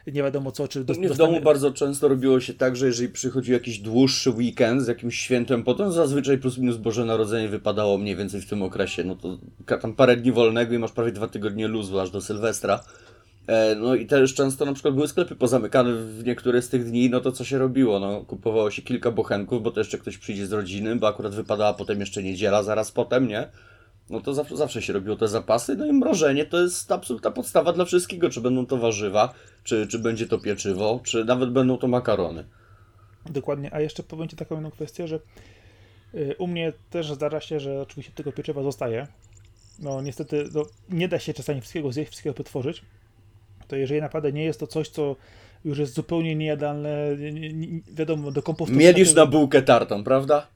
Speaker 1: nie wiadomo co, czy
Speaker 2: dostanie... W domu bardzo często robiło się tak, że jeżeli przychodzi jakiś dłuższy weekend z jakimś świętem, potem zazwyczaj plus minus Boże Narodzenie wypadało mniej więcej w tym okresie, no to tam parę dni wolnego i masz prawie dwa tygodnie luzu aż do Sylwestra, no i też często na przykład były sklepy pozamykane w niektóre z tych dni, no to co się robiło? No, kupowało się kilka bochenków, bo to jeszcze ktoś przyjdzie z rodziny, bo akurat wypadała potem jeszcze niedziela, zaraz potem, nie? No to zawsze, zawsze się robiło te zapasy, no i mrożenie to jest absolutna podstawa dla wszystkiego, czy będą to warzywa, czy, czy będzie to pieczywo, czy nawet będą to makarony.
Speaker 1: Dokładnie, a jeszcze powiem Ci taką jedną kwestię, że y, u mnie też zdarza się, że oczywiście tego pieczywa zostaje. No niestety no, nie da się czasami wszystkiego zjeść, wszystkiego przetworzyć, to jeżeli naprawdę nie jest to coś, co już jest zupełnie niejadalne, nie, nie, wiadomo, do kompostu...
Speaker 2: Mielisz na bułkę tartą, prawda?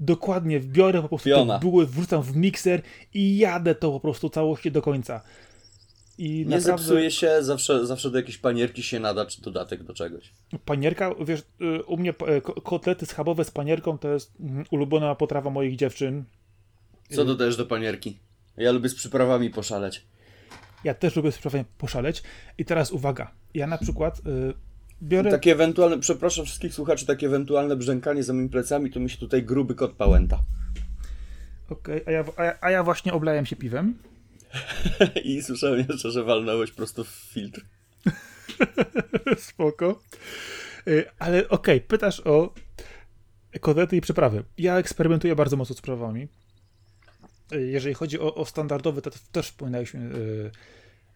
Speaker 1: Dokładnie, biorę po prostu Fiona. te buły, wrzucam w mikser i jadę to po prostu całości do końca.
Speaker 2: I nie naprawdę... zepsuje się, zawsze, zawsze do jakiejś panierki się nada, czy dodatek do czegoś.
Speaker 1: Panierka, wiesz, y, u mnie kotlety schabowe z panierką to jest mm, ulubiona potrawa moich dziewczyn.
Speaker 2: Co dodajesz do panierki? Ja lubię z przyprawami poszaleć.
Speaker 1: Ja też lubię sprawę poszaleć. I teraz uwaga. Ja na przykład yy, biorę...
Speaker 2: Takie ewentualne, przepraszam wszystkich słuchaczy, takie ewentualne brzękanie za moimi plecami, to mi się tutaj gruby kot pałęta.
Speaker 1: Okej, okay, a, ja, a, ja, a ja właśnie oblałem się piwem. [LAUGHS]
Speaker 2: I słyszałem jeszcze, że walnąłeś prosto w filtr. [LAUGHS]
Speaker 1: Spoko. Yy, ale okej, okay, pytasz o kodety i przyprawy. Ja eksperymentuję bardzo mocno z przyprawami. Jeżeli chodzi o, o standardowy, to też wspominaliśmy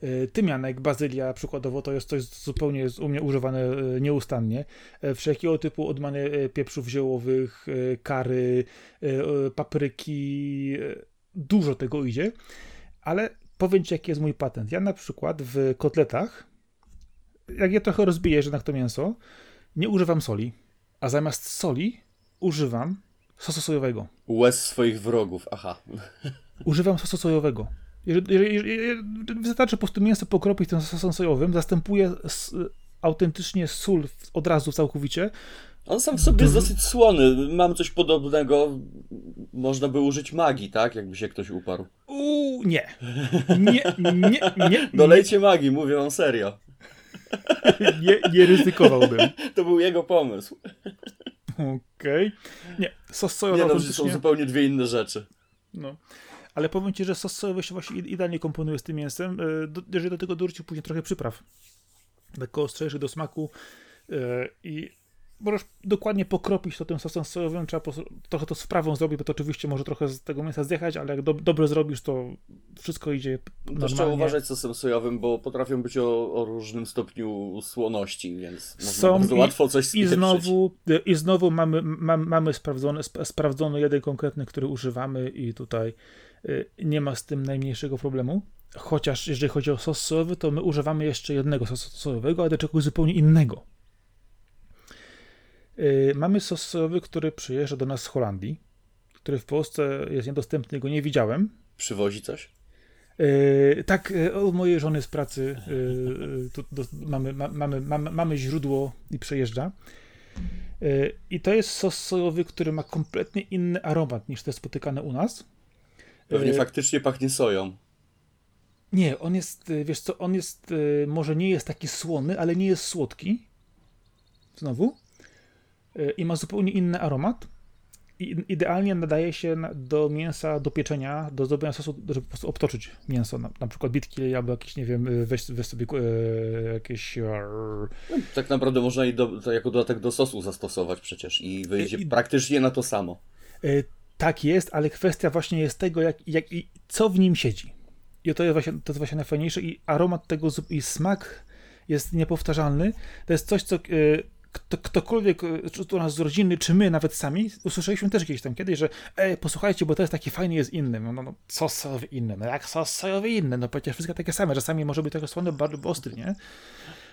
Speaker 1: y, y, tymianek, bazylia przykładowo, to jest coś zupełnie jest u mnie używane y, nieustannie. Wszelkiego typu odmany pieprzów ziołowych, kary, papryki, dużo tego idzie, ale powiem Ci, jaki jest mój patent. Ja na przykład w kotletach, jak je trochę rozbiję, że na to mięso, nie używam soli, a zamiast soli używam sosu sojowego.
Speaker 2: Łez swoich wrogów, aha.
Speaker 1: Używam sosu sojowego. Jeżeli, jeżeli, wystarczy po prostu mięso pokropić tym sosem sojowym, zastępuje autentycznie sól od razu całkowicie.
Speaker 2: On sam w sobie jest dosyć słony. Mam coś podobnego. Można by użyć magii, tak? Jakby się ktoś uparł.
Speaker 1: Uuu, nie. Nie, nie, nie. [LAUGHS]
Speaker 2: Dolejcie magii, mówię on serio.
Speaker 1: Nie, nie ryzykowałbym. [LAUGHS]
Speaker 2: To był jego pomysł.
Speaker 1: Okej. Okay. Nie, sos sojowy.
Speaker 2: Nie, no, to są zupełnie dwie inne rzeczy.
Speaker 1: No. Ale powiem ci, że sos sojowy się właśnie idealnie komponuje z tym mięsem. E, jeżeli do tego dorzucić później trochę przypraw, lekko ostrzejszych do smaku e, i możesz dokładnie pokropić to tym sosem sojowym, trzeba po, trochę to z prawą zrobić, bo to oczywiście może trochę z tego mięsa zjechać, ale jak do, dobrze zrobisz, to wszystko idzie normalnie.
Speaker 2: Też trzeba uważać z sosem sojowym, bo potrafią być o, o różnym stopniu słonności, więc
Speaker 1: Są bardzo łatwo coś i znowu I znowu mamy, mamy, mamy sprawdzony, sprawdzony jeden konkretny, który używamy i tutaj y, nie ma z tym najmniejszego problemu. Chociaż jeżeli chodzi o sos sojowy, to my używamy jeszcze jednego sosu sojowego, ale do czegoś zupełnie innego. Y, mamy sos sojowy, który przyjeżdża do nas z Holandii, który w Polsce jest niedostępny, go nie widziałem.
Speaker 2: Przywozi coś?
Speaker 1: Yy, tak, od mojej żony z pracy yy, do, mamy, ma, mamy, mamy, mamy źródło i przejeżdża. Yy, I to jest sos sojowy, który ma kompletnie inny aromat niż te spotykane u nas.
Speaker 2: Pewnie faktycznie pachnie soją.
Speaker 1: Nie, on jest, wiesz co, on jest, może nie jest taki słony, ale nie jest słodki. Znowu. E, i ma zupełnie inny aromat. idealnie nadaje się do mięsa do pieczenia, do zdobienia sosu, żeby po prostu obtoczyć mięso, na, na przykład bitki albo jakieś, nie wiem, weź, weź sobie e, jakieś...
Speaker 2: No, tak naprawdę można i do, jako dodatek do sosu zastosować przecież i wyjdzie I, praktycznie na to samo.
Speaker 1: E, tak jest, ale kwestia właśnie jest tego, jak, jak i co w nim siedzi. I to jest właśnie, to jest właśnie najfajniejsze i aromat tego i smak jest niepowtarzalny. To jest coś, co... E, kto, ktokolwiek, e, czy to nas z rodziny, czy my nawet sami, usłyszeliśmy też gdzieś tam kiedyś, że ej, posłuchajcie, bo to jest taki fajny, jest inny. No, no, no sos sojowy inny, no jak sos sojowy inny, no przecież wszystkie takie same, czasami może być trochę słony, bardzo ostry, nie?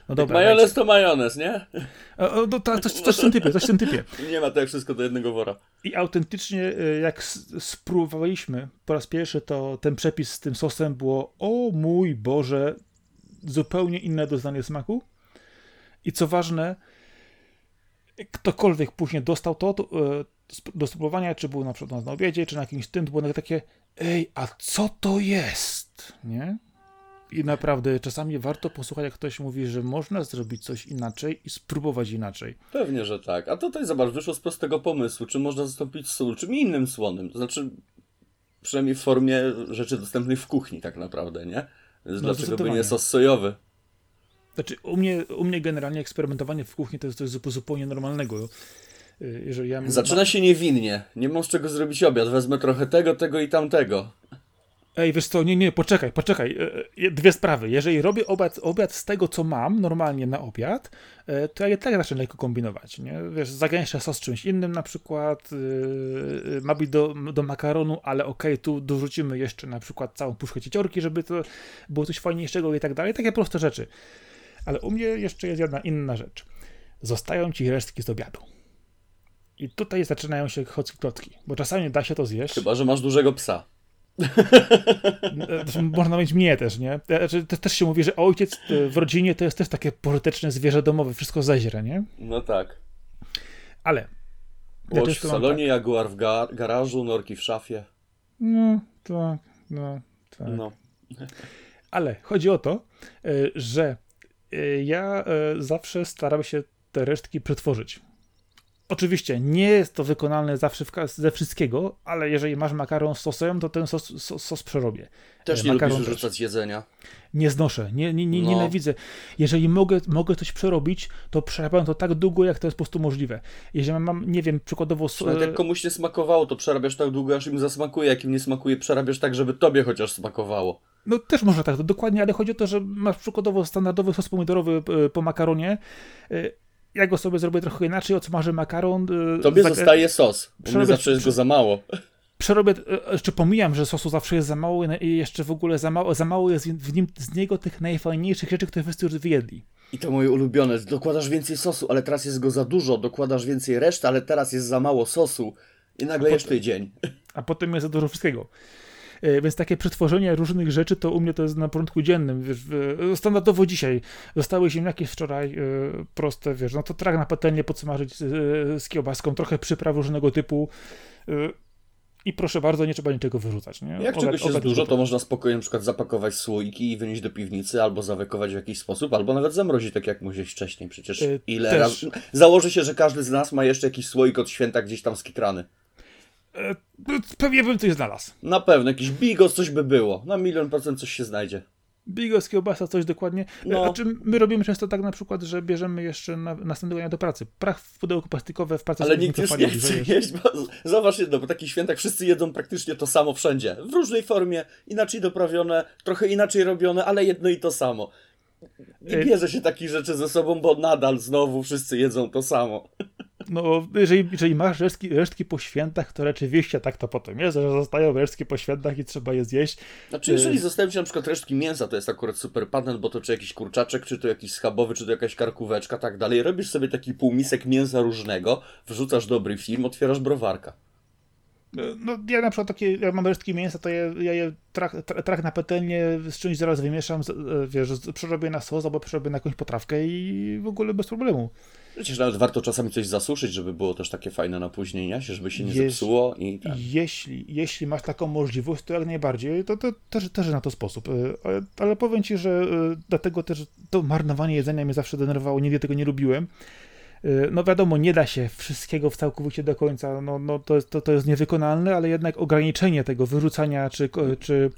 Speaker 2: No dobra, majonez to majonez, nie?
Speaker 1: O, no, to, coś, coś w tym typie, coś w tym typie.
Speaker 2: Nie ma tak wszystko do jednego wora.
Speaker 1: I autentycznie, e, jak spróbowaliśmy po raz pierwszy, to ten przepis z tym sosem było, o mój Boże, zupełnie inne doznanie smaku. I co ważne, ktokolwiek później dostał to, to e, do spróbowania, czy był na przykład na obiedzie, czy na jakimś tym, to było takie, ej, a co to jest? Nie? I naprawdę czasami warto posłuchać, jak ktoś mówi, że można zrobić coś inaczej i spróbować inaczej.
Speaker 2: Pewnie, że tak. A tutaj zobacz, wyszło z prostego pomysłu, czy można zastąpić sól czym innym słonym. To znaczy, przynajmniej w formie rzeczy dostępnych w kuchni, tak naprawdę, nie? No, dlaczego by nie sos sojowy?
Speaker 1: Znaczy, u mnie, u mnie generalnie eksperymentowanie w kuchni to jest coś zupełnie normalnego. Y, jeżeli ja
Speaker 2: Zaczyna się niewinnie. Nie mam z czego zrobić obiad. Wezmę trochę tego, tego i tamtego.
Speaker 1: Ej, wiesz co, nie, nie, poczekaj, poczekaj. E, e, dwie sprawy. Jeżeli robię obiad, obiad z tego, co mam normalnie na obiad, e, to ja tak zacznę lekko kombinować, nie? Wiesz, zagęszczę sos czymś innym na przykład, yy, ma być do, do makaronu, ale okej, okay, tu dorzucimy jeszcze na przykład całą puszkę cieciorki, żeby to było coś fajniejszego i tak dalej. Takie proste rzeczy. Ale u mnie jeszcze jest jedna inna rzecz. Zostają ci resztki z obiadu. I tutaj zaczynają się chodzki klocki, bo czasami da się to zjeść.
Speaker 2: Chyba, że masz dużego psa. [LAUGHS]
Speaker 1: Można mieć mnie też, nie? Znaczy, też się mówi, że ojciec w rodzinie to jest też takie pożyteczne zwierzę domowe, wszystko zaźre, nie?
Speaker 2: No tak.
Speaker 1: Ale.
Speaker 2: Łoś w salonie, tak. jaguar w ga garażu, norki w szafie.
Speaker 1: No, to, no, tak. No. Ale chodzi o to, e, że e, ja e, zawsze staram się te resztki przetworzyć. Oczywiście nie jest to wykonalne zawsze ze wszystkiego, ale jeżeli masz makaron z sosem, to ten sos, sos, sos przerobię.
Speaker 2: Też nie makaron lubisz rzucać jedzenia.
Speaker 1: Nie znoszę, nie, nie, nie, no. nienawidzę. Jeżeli mogę, mogę coś przerobić, to przerabiam to tak długo, jak to jest po prostu możliwe. Jeżeli mam, nie wiem, przykładowo...
Speaker 2: Nawet jak komuś nie smakowało, to przerabiasz tak długo, aż im zasmakuje. Jak im nie smakuje, przerabiasz tak, żeby tobie chociaż smakowało.
Speaker 1: No też można tak, dokładnie, ale chodzi o to, że masz przykładowo standardowy sos pomidorowy e, po makaronie, e, ja go sobie zrobię trochę inaczej, odsmażę makaron.
Speaker 2: Y, Tobie zostaje sos, bo zawsze jest go za mało.
Speaker 1: Przerobię, y, jeszcze pomijam, że sosu zawsze jest za mało i jeszcze w ogóle za mało, za mało jest w nim, z niego tych najfajniejszych rzeczy, które wszyscy już wyjedli.
Speaker 2: I to moje ulubione, dokładasz więcej sosu, ale teraz jest go za dużo, dokładasz więcej reszty, ale teraz jest za mało sosu i nagle jeszcze tydzień.
Speaker 1: A potem jest za dużo wszystkiego. E, więc takie przetworzenie różnych rzeczy to u mnie to jest na porządku dziennym. Wiesz, standardowo dzisiaj zostały ziemniaki wczoraj e, proste, wiesz, no to trak na patelnię podsmażyć z kiełbaską, trochę przypraw różnego typu e, i proszę bardzo, nie trzeba niczego wyrzucać. Nie?
Speaker 2: Jak czegoś jest dużo, to można spokojnie na przykład zapakować słoiki i wynieść do piwnicy, albo zawekować w jakiś sposób, albo nawet zamrozić, tak jak mówiłeś wcześniej. Przecież ile Też... razy... Założy się, że każdy z nas ma jeszcze jakiś słoik od święta gdzieś tam skitrany.
Speaker 1: E, pewnie bym coś znalazł.
Speaker 2: Na pewno, jakiś bigos, coś by było. Na milion procent coś się znajdzie.
Speaker 1: Bigos, kiełbasa, coś dokładnie. E, no. Znaczy, my robimy często tak na przykład, że bierzemy jeszcze na następnego dnia do pracy. Prach w pudełku plastikowe w pracy.
Speaker 2: Ale nikt już nie chce jeść, bo zauważ jedno, bo taki świętak wszyscy jedzą praktycznie to samo wszędzie. W różnej formie, inaczej doprawione, trochę inaczej robione, ale jedno i to samo. Nie bierze się takich rzeczy ze sobą, bo nadal znowu wszyscy jedzą to samo. [LAUGHS]
Speaker 1: No, jeżeli, jeżeli masz resztki, resztki po świętach, to rzeczywiście tak to potem jest, że zostają resztki po świętach i trzeba je zjeść.
Speaker 2: Znaczy, jeżeli y- zostają ci na przykład resztki mięsa, to jest akurat super patent, bo to czy jakiś kurczaczek, czy to jakiś schabowy, czy to jakaś karkóweczka, tak dalej. Robisz sobie taki półmisek mięsa różnego, wrzucasz dobry film, otwierasz browarka.
Speaker 1: No, ja na przykład takie, jak mam resztki mięsa, to ja, ja je trak, trak na petelnie z czymś zaraz wymieszam, e, wiesz, przerobię na sos albo przerobię na jakąś potrawkę i w ogóle bez problemu.
Speaker 2: Przecież nawet warto czasami coś zasuszyć, żeby było też takie fajne napóźnienia się, żeby się nie zepsuło. I tak.
Speaker 1: jeśli, jeśli masz taką możliwość, to jak najbardziej, to, to też, też na to sposób. E, ale, ale powiem Ci, że e, dlatego też to marnowanie jedzenia mnie zawsze denerwowało, nigdy tego nie lubiłem. Y, no wiadomo, nie da się wszystkiego w całkowicie do końca, no, no to, jest, to, to jest niewykonalne, ale jednak ograniczenie tego wyrzucania, czy, czy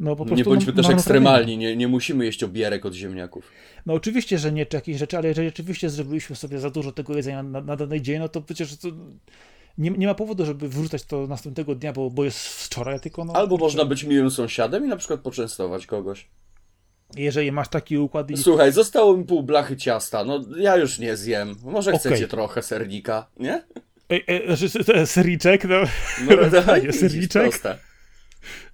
Speaker 1: no.
Speaker 2: Nie bądźmy
Speaker 1: no,
Speaker 2: też ekstremalni, nie, nie musimy jeść obierek od ziemniaków.
Speaker 1: No oczywiście, że nie, czy jakieś rzeczy, ale jeżeli rzeczywiście zrobiliśmy sobie za dużo tego jedzenia na, na dany dzień, no to przecież to nie, nie ma powodu, żeby wyrzucać to następnego dnia, bo, bo jest wczoraj, tylko no...
Speaker 2: Albo można być miłym sąsiadem i na przykład poczęstować kogoś.
Speaker 1: Jeżeli masz taki układ i...
Speaker 2: Słuchaj, zostało mi pół blachy ciasta, no ja już nie zjem. Może okay. chcecie trochę sernika, nie?
Speaker 1: Ej, ej, serniczek, no.
Speaker 2: No, [LAUGHS]
Speaker 1: Fajnie, serniczek.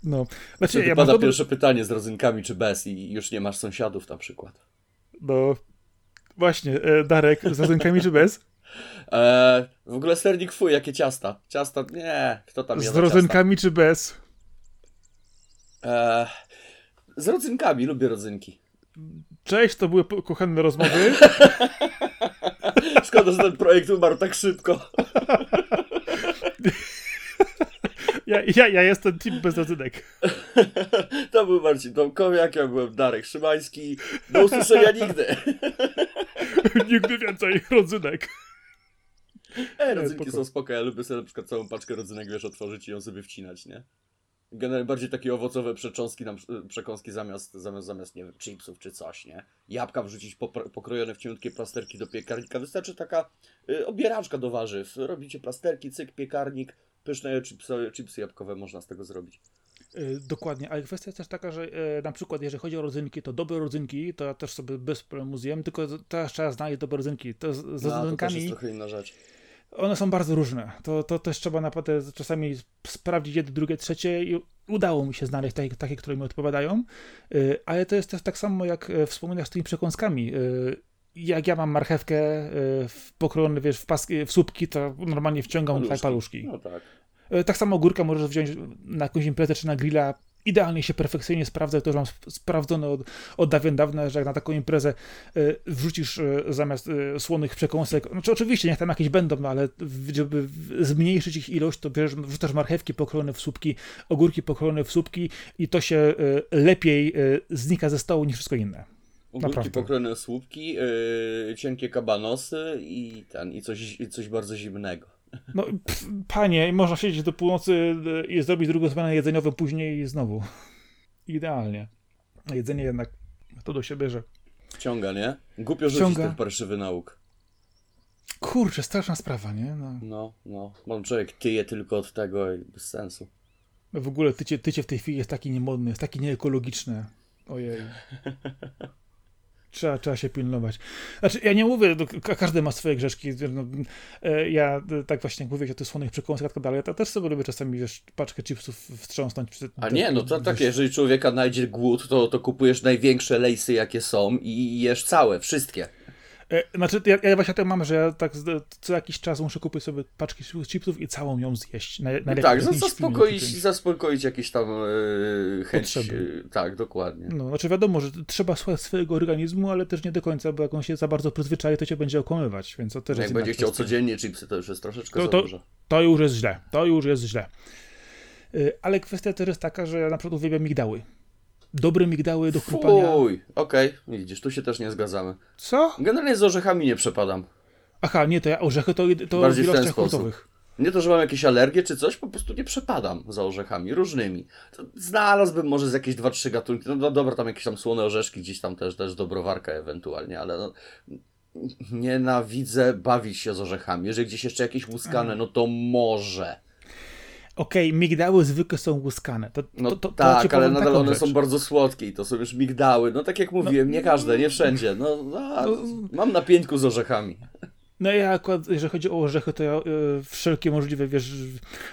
Speaker 2: No. Znaczy, Wtedy ja pada dobry... pierwsze pytanie z rodzynkami czy bez i już nie masz sąsiadów na przykład.
Speaker 1: No, właśnie, e, Darek, z rodzynkami czy bez?
Speaker 2: E, w ogóle sernik fuj, jakie ciasta. Ciasta, nie, kto tam
Speaker 1: jest? Z rodzynkami czy bez?
Speaker 2: E, z rodzynkami, lubię rodzynki.
Speaker 1: Cześć, to były kuchenne rozmowy. [LAUGHS]
Speaker 2: Szkoda, że ten projekt umarł tak szybko. [LAUGHS]
Speaker 1: Ja, ja, ja jestem team bez rodzynek. [LAUGHS]
Speaker 2: To był Marcin Tomkowiak, ja byłem Darek Szymański. Do usłyszenia [LAUGHS] nigdy. [LAUGHS]
Speaker 1: Nigdy więcej rodzynek.
Speaker 2: E, rodzynki są spoko, ja lubię sobie na przykład całą paczkę rodzynek, wiesz, otworzyć i ją sobie wcinać, nie? Generalnie bardziej takie owocowe przecząski, nam, przekąski zamiast, zamiast, zamiast, nie wiem, chipsów czy coś, nie? Jabłka wrzucić pokrojone w cienkie plasterki do piekarnika. Wystarczy taka y, obieraczka do warzyw. Robicie plasterki, cyk, piekarnik, pyszne chipsy, chipsy jabłkowe można z tego zrobić.
Speaker 1: Y, dokładnie, ale kwestia jest też taka, że y, na przykład jeżeli chodzi o rodzynki, to dobre rodzynki, to ja też sobie bez problemu zjem, tylko teraz trzeba znaleźć dobre rodzynki. To z, z
Speaker 2: no, rodzynкami... To jest trochę inna rzecz
Speaker 1: one są bardzo różne. To, to też trzeba naprawdę czasami sprawdzić jedno, drugie, trzecie i udało mi się znaleźć takie, takie które mi odpowiadają, y, ale to jest też tak samo jak e, wspominasz z tymi przekąskami. Y, jak ja mam marchewkę y, pokrojone, wiesz, w, paski, w słupki, to normalnie wciągam paluszki. tutaj paluszki.
Speaker 2: No tak.
Speaker 1: Tak samo górka możesz wziąć na jakąś imprezę czy na grilla, idealnie się perfekcyjnie sprawdza. To już mam sprawdzone od, od dawien dawna, że jak na taką imprezę y, wrzucisz y, zamiast y, słonych przekąsek, znaczy oczywiście niech tam jakieś będą, no, ale żeby zmniejszyć ich ilość, to bierzesz, wrzucasz marchewki pokrojone w słupki, ogórki pokrojone w słupki i to się lepiej znika ze stołu niż wszystko inne.
Speaker 2: Ogórki pokrojone słupki, cienkie kabanosy i ten, i coś, coś bardzo zimnego.
Speaker 1: No, pff, panie, można siedzieć do północy i zrobić drugą zmianę jedzeniową później znowu. Idealnie. Jedzenie jednak to do siebie, że...
Speaker 2: Ciąga, nie? Głupio rzucić Ciąga. ten parszywy nauk.
Speaker 1: Kurczę, straszna sprawa, nie?
Speaker 2: No, no. no. Bo człowiek tyje tylko od tego i bez sensu.
Speaker 1: W ogóle tycie, tycie w tej chwili jest taki niemodny, jest taki nieekologiczny. Ojej. [LAUGHS] Trzeba, trzeba się pilnować. Znaczy, ja nie mówię, każdy ma swoje grzeszki. No, e, ja e, tak właśnie jak mówię o tych słonych przekąskach i tak dalej, ja też sobie lubię czasami, wiesz, paczkę chipsów wstrząsnąć. Przy,
Speaker 2: A nie, no to tak, jeżeli człowieka najdzie głód, to, to kupujesz największe lejsy, jakie są i jesz całe, wszystkie.
Speaker 1: E, znaczy, ja, ja właśnie tak mam, że ja tak co jakiś czas muszę kupić sobie paczki chipsów i całą ją zjeść.
Speaker 2: No tak, zaspokoić, zaspokoić jakieś tam yy, chęć. Potrzeby. Tak, dokładnie.
Speaker 1: No, znaczy wiadomo, że trzeba słuchać swojego organizmu, ale też nie do końca, bo jak on się za bardzo przyzwyczai, to cię będzie okłamywać, więc to też
Speaker 2: Jak będzie chciał codziennie chipsy, to już jest troszeczkę
Speaker 1: to,
Speaker 2: za to, dużo.
Speaker 1: To już jest źle, to już jest źle. Ale kwestia też jest taka, że ja na przykład uwielbiam migdały dobre migdały do chrupania.
Speaker 2: Fuj, okej, okay. widzisz, tu się też nie zgadzamy.
Speaker 1: Co?
Speaker 2: Generalnie z orzechami nie przepadam.
Speaker 1: Aha, nie, to ja orzechy to, to Bardziej w ilościach hurtowych.
Speaker 2: Nie to, że mam jakieś alergie czy coś, po prostu nie przepadam za orzechami, różnymi. Znalazłbym może z jakieś dwa, trzy gatunki, no, no dobra, tam jakieś tam słone orzeszki, gdzieś tam też, też dobrowarka ewentualnie, ale no, nienawidzę bawić się z orzechami. Jeżeli gdzieś jeszcze jakieś łuskane, no to może
Speaker 1: okej, okay, migdały zwykle są łuskane. To,
Speaker 2: no
Speaker 1: to, to,
Speaker 2: tak, ale nadal one rzecz. są bardzo słodkie i to są już migdały. No tak jak no, mówiłem, no, nie każde, nie wszędzie. No, no, no mam na pięćku z orzechami.
Speaker 1: No ja akurat, jeżeli chodzi o orzechy, to ja y, wszelkie możliwe, wiesz,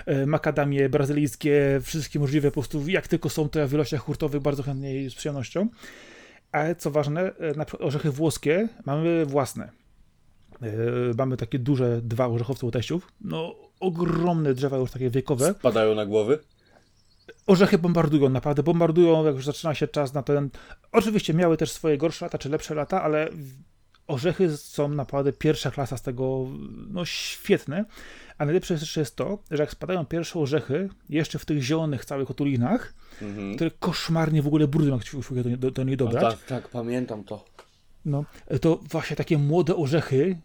Speaker 1: y, makadamie brazylijskie, wszystkie możliwe po prostu, jak tylko są, to ja w ilościach hurtowych bardzo chętnie i z przyjemnością. Ale co ważne, na orzechy włoskie mamy własne. mamy takie duże dwa orzechowce u teściów. No ogromne drzewa już takie wiekowe.
Speaker 2: Spadają na głowy?
Speaker 1: Orzechy bombardują, naprawdę bombardują, jak już zaczyna się czas na ten... Oczywiście miały też swoje gorsze lata, czy lepsze lata, ale orzechy są naprawdę pierwsza klasa z tego, no świetne. A najlepsze jeszcze jest to, że jak spadają pierwsze orzechy, jeszcze w tych zielonych całych otulinach, mhm. które koszmarnie w ogóle brudzą, jak się do, do, do niej dobrać.
Speaker 2: tak, tak, pamiętam to.
Speaker 1: No, to właśnie takie młode orzechy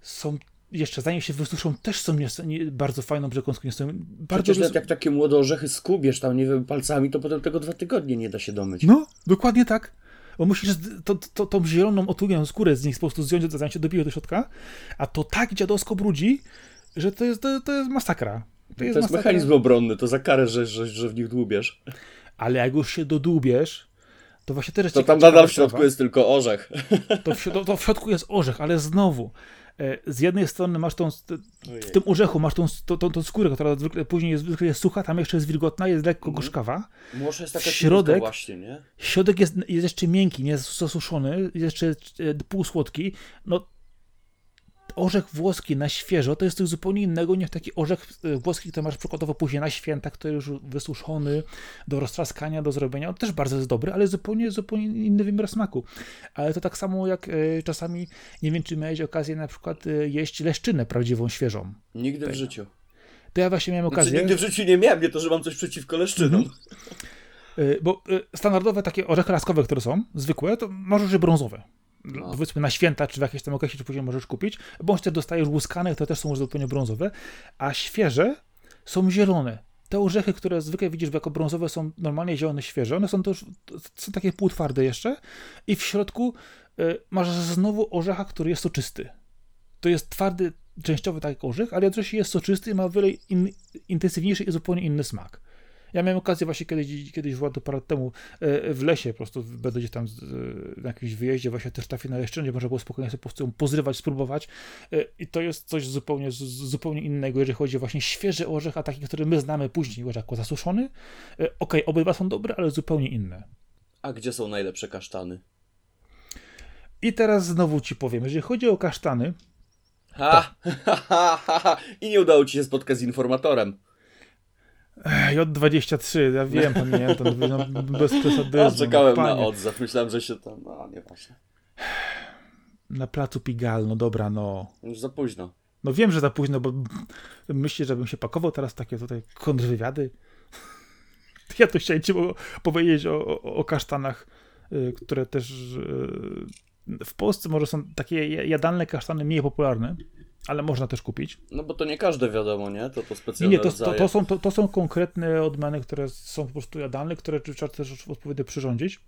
Speaker 1: są jeszcze zanim się wysuszą, też są nie, bardzo fajną przekąską. Są bardzo
Speaker 2: Przecież jak takie młode orzechy skubiesz tam, nie wiem, palcami, to potem tego dwa tygodnie nie da się domyć.
Speaker 1: No, dokładnie tak. Bo musisz to, to, tą zieloną, otulioną skórę z nich po prostu zdjąć, zanim się dobije do środka, a to tak dziadowsko brudzi, że to jest, to, to jest masakra.
Speaker 2: To jest, to jest mechanizm obronny, to za karę, że, że, że w nich dłubiesz.
Speaker 1: Ale jak już się dodłubiesz, to właśnie też
Speaker 2: To tam nadal w środku jest tylko orzech.
Speaker 1: To w, to, to w środku jest orzech, ale znowu, z jednej strony masz tą, w tym orzechu masz tą, tą, tą, tą skórę, która zwykle, później jest, zwykle jest sucha, tam jeszcze jest wilgotna, jest lekko mhm. gorzkawa.
Speaker 2: Może jest taka środek, właśnie, nie?
Speaker 1: Środek jest, jest jeszcze miękki, nie jest zasuszony, jest jeszcze e, półsłodki. No orzech włoski na świeżo to jest coś zupełnie innego niż taki orzech e, włoski, który masz przykładowo później na święta, który już wysuszony do roztraskania, do zrobienia. On też bardzo jest dobry, ale zupełnie, zupełnie inny wymiar smaku. Ale to tak samo jak e, czasami, nie wiem czy miałeś okazję na przykład e, jeść leszczynę prawdziwą, świeżą.
Speaker 2: Nigdy w życiu.
Speaker 1: To ja właśnie miałem znaczy, okazję.
Speaker 2: nigdy w życiu nie miałem, nie to, że mam coś przeciwko leszczynom. Mhm.
Speaker 1: Bo standardowe takie orzechy laskowe, które są, zwykłe, to możesz je brązowe no. powiedzmy na święta, czy w jakieś tam okresie, czy później możesz kupić, bądź też dostajesz łuskane, to też są już zupełnie brązowe, a świeże są zielone. Te orzechy, które zwykle widzisz jako brązowe, są normalnie zielone, świeże. One są już, są takie półtwarde jeszcze i w środku y, masz znowu orzecha, który jest soczysty. To jest twardy, częściowy tak orzech, ale jednocześnie jest soczysty i ma wiele in, intensywniejszy i zupełnie inny smak. Ja miałem okazję właśnie kiedyś, kiedyś to parę lat temu e, w lesie, po prostu będę gdzieś tam na jakimś wyjeździe, właśnie też trafię na gdzie można było spokojnie sobie po prostu pozrywać, spróbować e, i to jest coś zupełnie, zupełnie innego, jeżeli chodzi o właśnie świeży orzech, a taki, który my znamy później, orzech jako zasuszony. E, okej, okay, obydwa są dobre, ale zupełnie inne.
Speaker 2: A gdzie są najlepsze kasztany?
Speaker 1: I teraz znowu ci powiem, jeżeli chodzi o kasztany,
Speaker 2: ha, ha, ha, ha, I nie udało ci się spotkać z informatorem.
Speaker 1: J23, ja wiem, pamiętam, no, bez przesadyzmu. Ja
Speaker 2: czekałem no, na odzew, myślałem, że się tam, no nieważne.
Speaker 1: Na placu Pigal, no dobra, no.
Speaker 2: Już za późno.
Speaker 1: No wiem, że za późno, bo myślę, żebym się pakował teraz takie tutaj kontrwywiady. [LAUGHS] Ja to chciałem ci powiedzieć o, o, o kasztanach, y, które też y, w Polsce może są takie jadalne kasztany mniej popularne ale można też kupić.
Speaker 2: No bo to nie każde wiadomo, nie? To to specjalne
Speaker 1: Nie, nie to, to, to, są, to, to, są konkretne odmiany, które są po prostu jadalne, które trzeba też odpowiednio przyrządzić.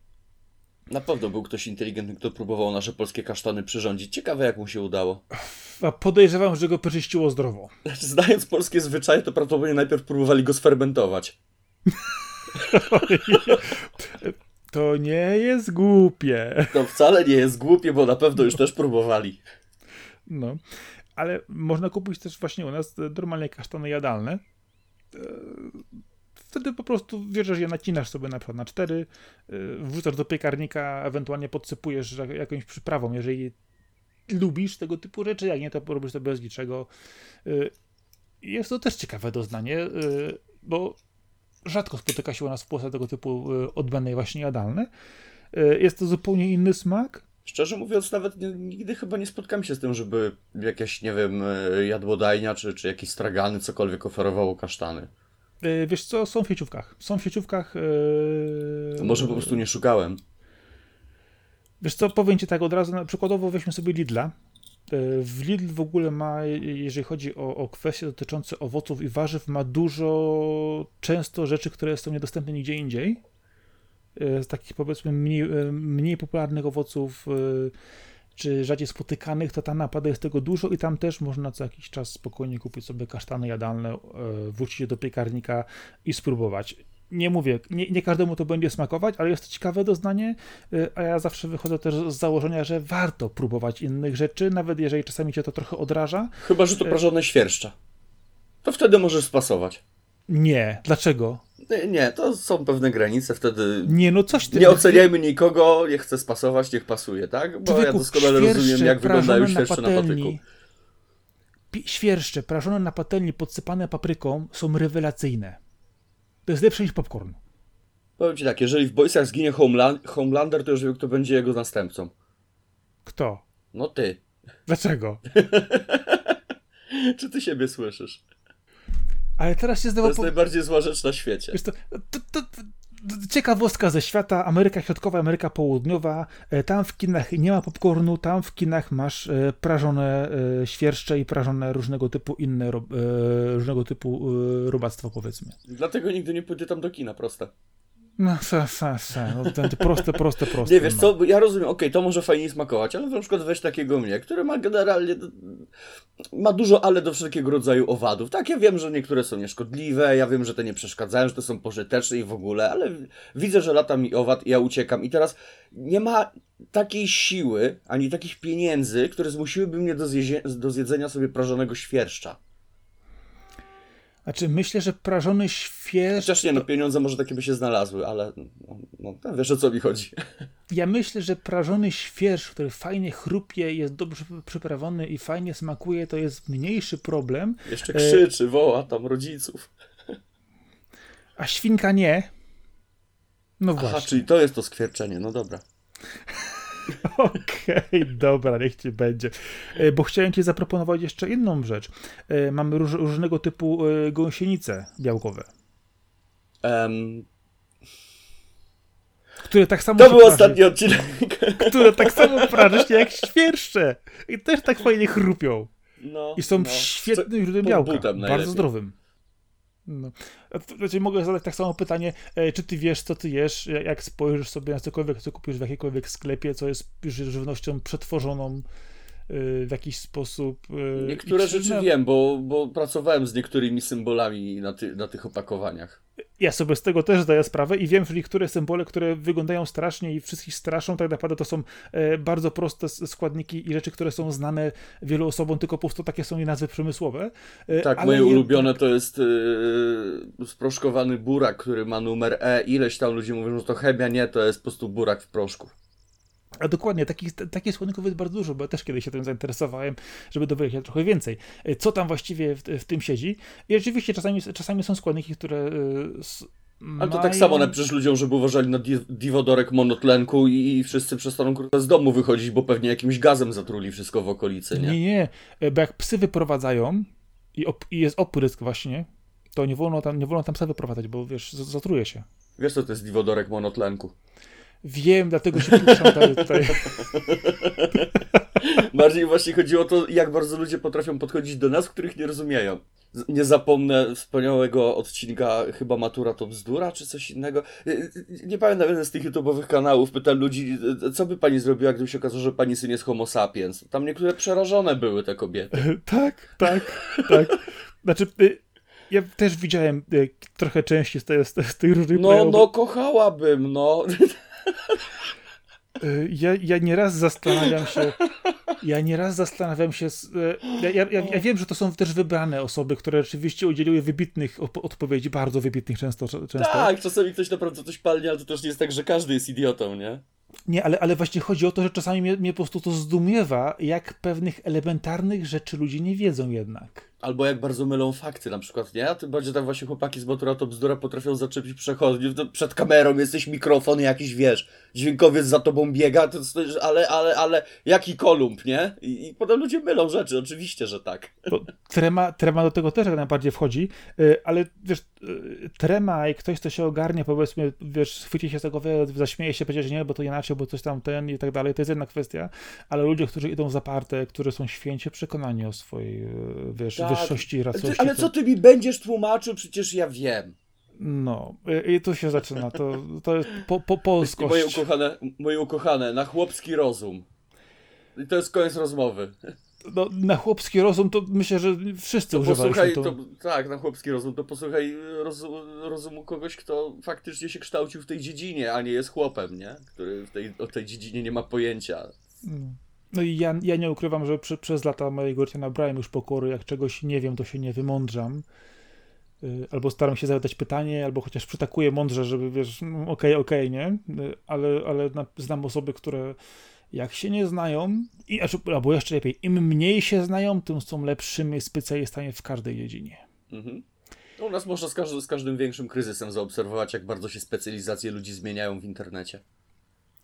Speaker 2: Na pewno był ktoś inteligentny, kto próbował nasze polskie kasztany przyrządzić. Ciekawe, jak mu się udało.
Speaker 1: A podejrzewam, że go przeczyściło zdrowo. [LAUGHS]
Speaker 2: Znając polskie zwyczaje, to prawdopodobnie najpierw próbowali go sfermentować. [LAUGHS]
Speaker 1: to nie jest głupie.
Speaker 2: To wcale nie jest głupie, bo na pewno już też próbowali.
Speaker 1: No ale można kupić też właśnie u nas normalnie kasztany jadalne. E, wtedy po prostu wierzysz je, nacinasz sobie na przykład na cztery, e, wrzucasz do piekarnika, ewentualnie podsypujesz jakąś przyprawą, jeżeli lubisz tego typu rzeczy, jak nie, to robisz sobie bez niczego. E, jest to też ciekawe doznanie, bo rzadko spotyka się u nas w Polsce tego typu odmiany właśnie jadalne. Jest to zupełnie inny smak,
Speaker 2: Szczerze mówiąc, nawet nigdy chyba nie spotkałem się z tym, żeby jakaś, nie wiem, e, jadłodajnia czy, czy jakieś stragany cokolwiek oferowało kasztany.
Speaker 1: Yy, wiesz co, są w sieciówkach. Są w sieciówkach.
Speaker 2: Yy... może po prostu nie szukałem.
Speaker 1: Wiesz co, powiem Ci tak od razu, przykładowo weźmy sobie Lidla. W Lidl w ogóle ma, jeżeli chodzi o, o kwestie dotyczące owoców i warzyw, ma dużo często rzeczy, które są niedostępne nigdzie indziej. E, z takich powiedzmy mniej, e, mniej popularnych owoców e, czy rzadziej spotykanych, to ta napada jest tego dużo i tam też można co jakiś czas spokojnie kupić sobie kasztany jadalne, wrócić je do piekarnika i spróbować. Nie mówię, nie, nie, każdemu to będzie smakować, ale jest to ciekawe doznanie, a ja zawsze wychodzę też z założenia, że warto próbować innych rzeczy, nawet jeżeli czasami cię to trochę odraża.
Speaker 2: Chyba, że to prażone świerszcza. To wtedy możesz spasować.
Speaker 1: Nie, dlaczego?
Speaker 2: Nie, nie, to są pewne granice, wtedy
Speaker 1: nie, no coś ty,
Speaker 2: nie oceniajmy nikogo, niech chce spasować, niech pasuje, tak? Bo ja doskonale rozumiem, jak wyglądają świerszcze na, na patyku.
Speaker 1: Świerszcze prażone na patelni, podsypane papryką są rewelacyjne. To jest lepsze niż popcorn.
Speaker 2: Powiem ci tak, jeżeli w Boysach zginie Homeland Homelander, to już wiem, kto będzie jego następcą.
Speaker 1: Kto?
Speaker 2: No ty.
Speaker 1: Dlaczego? [LAUGHS]
Speaker 2: Czy ty siebie słyszysz?
Speaker 1: Ale teraz się znowu...
Speaker 2: To jest po... najbardziej zła rzecz na świecie.
Speaker 1: Wiesz to, to, to, ciekawostka ze świata, Ameryka Środkowa, Ameryka Południowa, e, tam w kinach nie ma popcornu, tam w kinach masz e, prażone e, świerszcze i prażone różnego typu inne, różnego typu robactwo powiedzmy.
Speaker 2: Dlatego nigdy nie pójdę tam do kina, proste.
Speaker 1: No, sa, sa, sa. No, ten, proste, proste, proste.
Speaker 2: Nie, wiesz
Speaker 1: no.
Speaker 2: co, ja rozumiem, okej, okay, to może fajnie smakować, ale na przykład weź takiego mnie, który ma generalnie, ma dużo ale do wszelkiego rodzaju owadów. Tak, ja wiem, że niektóre są nieszkodliwe, ja wiem, że te nie przeszkadzają, że to są pożyteczne i w ogóle, ale widzę, że lata mi owad i ja uciekam i teraz nie ma takiej siły, ani takich pieniędzy, które zmusiłyby mnie do, do zjedzenia sobie prażonego świerszcza.
Speaker 1: Znaczy, myślę, że prażony śwież.
Speaker 2: Chociaż nie, no pieniądze może takie by się znalazły, ale no, no, wiesz o co mi chodzi.
Speaker 1: Ja myślę, że prażony śwież, który fajnie chrupie, jest dobrze przyprawiony i fajnie smakuje, to jest mniejszy problem.
Speaker 2: Jeszcze krzyczy, woła tam rodziców.
Speaker 1: A świnka nie. No właśnie. Aha,
Speaker 2: czyli to jest to skwierczenie, no dobra. [LAUGHS]
Speaker 1: Okej, okay, dobra, niech ci będzie. E, bo chciałem ci zaproponować jeszcze inną rzecz. E, mamy róż, różnego typu e, gąsienice białkowe. Um, które tak samo.
Speaker 2: To był ostatni odcinek. [LAUGHS]
Speaker 1: Które tak samo prażysz jak świerszcze. I też tak fajnie chrupią. No, I są no. świetnym źródłem białka. Bardzo zdrowym. No. Znaczy, mogę zadać tak samo pytanie, e, czy ty wiesz, co ty jesz, jak spojrzysz sobie na cokolwiek, co kupisz w jakimkolwiek sklepie, co jest już żywnością przetworzoną w jakiś sposób.
Speaker 2: E, Niektóre rzeczy no... wiem, bo, bo pracowałem z niektórymi symbolami na, ty, na tych opakowaniach
Speaker 1: ja sobie z tego też zdaję sprawę i wiem, że niektóre symbole, które wyglądają strasznie i wszystkich straszą, tak naprawdę to są e, bardzo proste składniki i rzeczy, które są znane wielu osobom, tylko po prostu takie są i nazwy przemysłowe.
Speaker 2: E, tak, moje ulubione to jest e, sproszkowany burak, który ma numer E. Ileś tam ludzi mówią, że to chemia, nie, to jest po prostu burak w proszku.
Speaker 1: A dokładnie, takich, takich składników jest bardzo dużo, bo ja też kiedyś się tym zainteresowałem, żeby dowiedzieć się trochę więcej, e, co tam właściwie w, w, tym siedzi. I rzeczywiście czasami, czasami są składniki, które
Speaker 2: mają... Ale to tak samo napiszesz ludziom, żeby uważali na diwodorek monotlenku i, wszyscy przestaną z domu wychodzić, bo pewnie jakimś gazem zatruli wszystko w okolicy, nie?
Speaker 1: Nie, nie, e, bo jak psy wyprowadzają i, i jest oprysk właśnie, to nie wolno tam, nie wolno tam psa wyprowadzać, bo wiesz, zatruje się.
Speaker 2: Wiesz, co to jest diwodorek monotlenku?
Speaker 1: Wiem, dlatego się puszczam tutaj. [LAUGHS]
Speaker 2: Bardziej właśnie chodziło o to, jak bardzo ludzie potrafią podchodzić do nas, których nie rozumieją. Nie zapomnę wspaniałego odcinka, chyba Matura to bzdura, czy coś innego. Nie pamiętam, jeden z tych YouTube'owych kanałów pytał ludzi, co by pani zrobiła, gdyby się okazało, że pani syn jest homo sapiens. Tam niektóre przerażone były te kobiety. [LAUGHS]
Speaker 1: Tak, tak, tak. Znaczy, y, ja też widziałem y, trochę części z tej, z tej różnych
Speaker 2: No, no, kochałabym, no. [LAUGHS]
Speaker 1: Y, ja, ja nieraz zastanawiam się, ja nieraz zastanawiam się, y, ja, ja, ja, wiem, że to są też wybrane osoby, które rzeczywiście udzieliły wybitnych odpowiedzi, bardzo wybitnych często. często.
Speaker 2: Tak, czasami ktoś naprawdę coś palnie, ale to też nie jest tak, że każdy jest idiotą, nie?
Speaker 1: Nie, ale, ale właśnie chodzi o to, że czasami mnie, mnie po prostu to zdumiewa, jak pewnych elementarnych rzeczy ludzie nie wiedzą jednak.
Speaker 2: Albo jak bardzo mylą fakty, na przykład, nie? A tym bardziej tam właśnie chłopaki z Motora to bzdura potrafią zaczepić przechodniów. Przed kamerą jesteś mikrofon jakiś, wiesz, dźwiękowiec za tobą biega, to, ale, ale, ale jaki kolumb, nie? I, I potem ludzie mylą rzeczy, oczywiście, że tak.
Speaker 1: Trema, trema do tego też jak najbardziej wchodzi, y, ale wiesz, y, trema i ktoś, kto się ogarnie, powiedzmy, wiesz, chwyci się z tego, zaśmieje się, powiedzieć, że nie, bo to inaczej, bo coś tam ten i tak dalej, to jest jedna kwestia, ale ludzie, którzy idą zaparte, którzy są święcie przekonani o swojej, y, wiesz, tak wyższości racości.
Speaker 2: Ale co ty mi będziesz tłumaczył? Przecież ja wiem.
Speaker 1: No, i tu się zaczyna. To, to jest po, po polskość.
Speaker 2: Moje ukochane, moje ukochane, na chłopski rozum. I to jest koniec rozmowy.
Speaker 1: No, na chłopski rozum to myślę, że wszyscy to używaliśmy
Speaker 2: to. to. Tak, na chłopski rozum. To posłuchaj rozum, rozumu kogoś, kto faktycznie się kształcił w tej dziedzinie, a nie jest chłopem, nie? Który w tej, o tej dziedzinie nie ma pojęcia.
Speaker 1: No. No i ja, ja nie ukrywam, że przy, przez lata mojego życia nabrałem już pokory, jak czegoś nie wiem, to się nie wymądrzam. Y, albo staram się zadać pytanie, albo chociaż przytakuję mądrze, żeby wiesz, okej, no, okej, okay, nie? Y, ale, ale znam osoby, które jak się nie znają, i, albo jeszcze lepiej, im mniej się znają, tym są lepszymi specjalistami w każdej dziedzinie. Mhm.
Speaker 2: No, u nas można z, każdy, z każdym większym kryzysem zaobserwować, jak bardzo się specjalizacje ludzi zmieniają w internecie.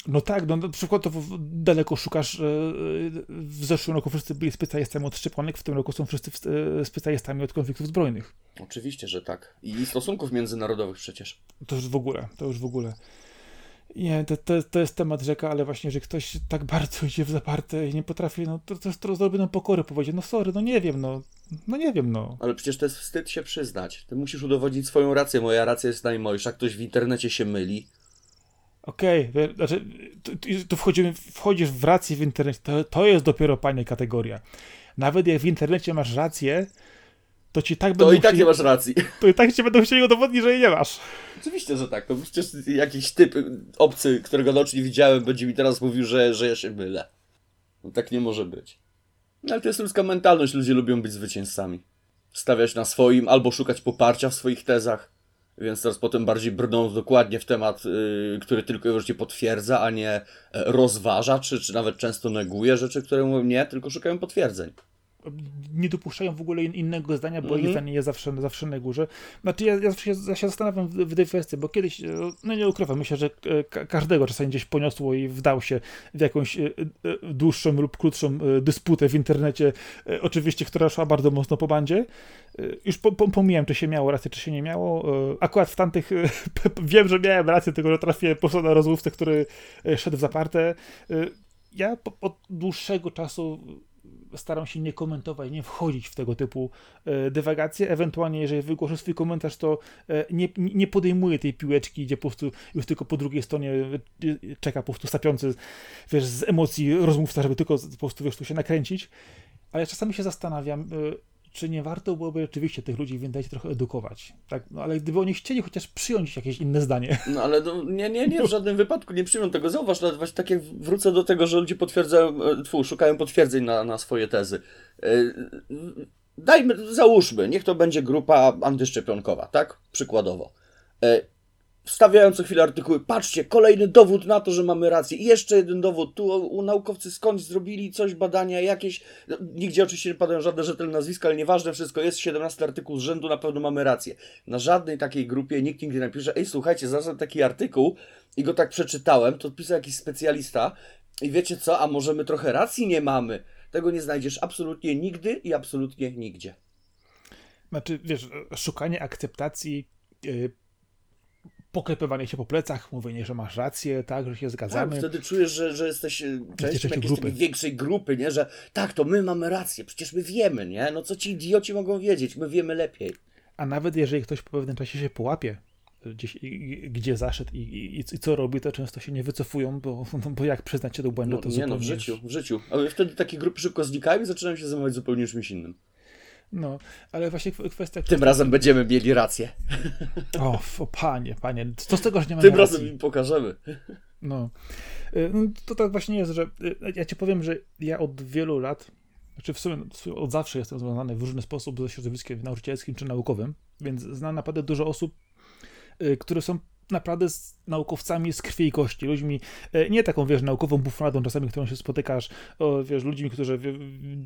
Speaker 1: No tak, no na przykład to daleko szukasz. E, w zeszłym roku wszyscy byli specjalistami od szczepionek, w tym roku są wszyscy e, specjalistami od konfliktów zbrojnych.
Speaker 2: Oczywiście, że tak. I stosunków międzynarodowych przecież.
Speaker 1: To już w ogóle, to już w ogóle. Nie, to, to, to jest temat rzeka, ale właśnie, że ktoś tak bardzo [LAUGHS] idzie w zaparte i nie potrafi, no to, to to zrobioną pokorę powiedzieć, no sorry, no nie wiem, no, no nie wiem, no.
Speaker 2: Ale przecież to jest wstyd się przyznać. Ty musisz udowodnić swoją rację, moja racja jest najmojsza, ktoś w internecie się myli.
Speaker 1: Okej, okay, znaczy, tu, tu wchodzimy, wchodzisz w rację w internecie, to, to jest dopiero pani kategoria. Nawet jak w internecie masz rację, to ci tak
Speaker 2: będą. To i tak nie masz racji. [LAUGHS]
Speaker 1: To i tak ci będą chcieli udowodnić, że jej nie masz.
Speaker 2: Oczywiście, że tak. To przecież jakiś typ obcy, którego nocz nie widziałem, będzie mi teraz mówił, że, że ja się mylę. No tak nie może być. No, ale to jest ludzka mentalność. Ludzie lubią być zwycięzcami. Stawiać na swoim albo szukać poparcia w swoich tezach. Więc teraz potem bardziej brną dokładnie w temat, yy, który tylko i wyłącznie potwierdza, a nie e, rozważa, czy, czy nawet często neguje rzeczy, które mówią nie, tylko szukają potwierdzeń
Speaker 1: nie dopuszczają w ogóle innego zdania, bo mm -hmm. ich mhm. zdanie jest zawsze, zawsze na górze. Znaczy ja, ja, się, ja się zastanawiam w, w tej kwestii, bo kiedyś, e, no nie ukrywam, myślę, że e, każdego czasami gdzieś poniosło i wdał się w jakąś e, dłuższą lub krótszą dysputę w internecie, oczywiście, która szła bardzo mocno po bandzie. Już po, po, pomijam, czy się miało rację, czy się nie miało. Akurat w tamtych [LAUGHS] wiem, że miałem rację, tylko że trafiłem po na rozmówcę, który szedł w zaparte. Ja po, od dłuższego czasu staram się nie komentować, nie wchodzić w tego typu e, dywagacje. Ewentualnie, jeżeli wygłoszę swój komentarz, to e, nie, nie podejmuję tej piłeczki, gdzie po prostu już tylko po drugiej stronie e, czeka po prostu sapiący, wiesz, z emocji rozmówca, żeby tylko po prostu, wiesz, tu się nakręcić. Ale czasami się zastanawiam, czy nie warto byłoby rzeczywiście tych ludzi w internecie trochę edukować. Tak? No, ale gdyby oni chcieli chociaż przyjąć jakieś inne zdanie. [LAUGHS]
Speaker 2: No ale no, nie, nie, nie, w żadnym wypadku nie przyjmą tego. Zauważ, nawet właśnie tak jak wrócę do tego, że ludzie potwierdzają, e, tfu, szukają potwierdzeń na, na swoje tezy. E, dajmy, załóżmy, niech to będzie grupa antyszczepionkowa, tak? Przykładowo. Wstawiają co chwilę artykuły, patrzcie, kolejny dowód na to, że mamy rację. I jeszcze jeden dowód, tu u, naukowcy skądś zrobili coś, badania jakieś, no, nigdzie oczywiście nie padają żadne rzetelne nazwiska, ale nieważne, wszystko jest, 17 artykuł z rzędu, na pewno mamy rację. Na żadnej takiej grupie nikt nigdy nie napisze, ej słuchajcie, znalazłem taki artykuł i go tak przeczytałem, to pisał jakiś specjalista i wiecie co, a może my trochę racji nie mamy. Tego nie znajdziesz absolutnie nigdy i absolutnie nigdzie.
Speaker 1: Znaczy, wiesz, szukanie akceptacji yy poklepywanie się po plecach, mówienie, że masz rację, tak, że się zgadzamy.
Speaker 2: Tak, wtedy czujesz, że, że jesteś e, częścią jakiejś grupy. większej grupy, nie? Że tak, to my mamy rację, przecież my wiemy, nie? No co ci idioci mogą wiedzieć, my wiemy lepiej.
Speaker 1: A nawet jeżeli ktoś po pewnym czasie się połapie, gdzieś, gdzie zaszedł i, i, i, co robi, to często się nie wycofują, bo, bo jak przyznać się do błędu, to
Speaker 2: no, Nie no, w życiu, w życiu. Ale wtedy takie grupy szybko znikają i zaczynają się zajmować zupełnie czymś innym.
Speaker 1: No, ale właśnie kwestia...
Speaker 2: Tym razem będziemy mieli rację.
Speaker 1: O, o panie, panie, co z tego, że nie mamy
Speaker 2: Tym racji? razem im pokażemy.
Speaker 1: No. Y, no. To tak właśnie jest, że y, ja ci powiem, że ja od wielu lat, znaczy w sumie od zawsze jestem związany w różny sposób ze środowiskiem nauczycielskim czy naukowym, więc znam naprawdę dużo osób, y, które są naprawdę z naukowcami z krwi i kości, ludźmi, e, nie taką, wiesz, naukową bufonadą czasami, którą się spotykasz, o, wiesz, ludźmi, którzy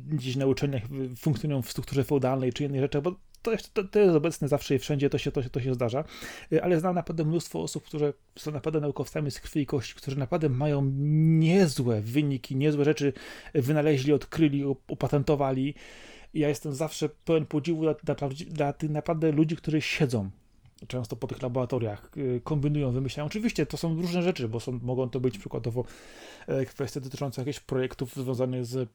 Speaker 1: gdzieś na uczelniach funkcjonują w strukturze feudalnej czy innej rzeczy, bo to, to, to jest obecne zawsze i wszędzie, to się, to, się, to się zdarza, e, ale znam naprawdę mnóstwo osób, które są naprawdę naukowcami z krwi i kości, którzy naprawdę mają niezłe wyniki, niezłe rzeczy wynaleźli, odkryli, opatentowali, ja jestem zawsze pełen podziwu dla, dla, dla tych naprawdę ludzi, którzy siedzą często po tych laboratoriach y, kombinują, wymyślają. Oczywiście to są różne rzeczy, bo są, mogą to być przykładowo e, kwestie dotyczące jakichś projektów związanych z e,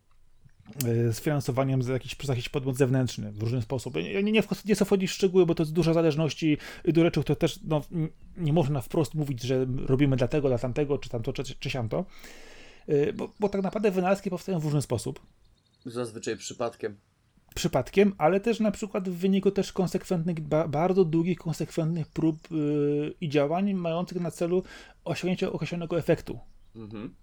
Speaker 1: z finansowaniem z jakiś, przez jakiś podmiot zewnętrzny w różny sposób. Ja nie, nie, nie chcę wchodzić w szczegóły, bo to jest dużo zależności do rzeczy, które też no, nie można wprost mówić, że robimy dla tego, dla tamtego, czy tamto, czy, czy siamto. E, bo, bo tak naprawdę wynalazki powstają w różny sposób.
Speaker 2: Zazwyczaj przypadkiem
Speaker 1: przypadkiem, ale też na przykład w wyniku też konsekwentnych, ba, bardzo długich, konsekwentnych prób yy, i działań mających na celu osiągnięcie określonego efektu. Mhm.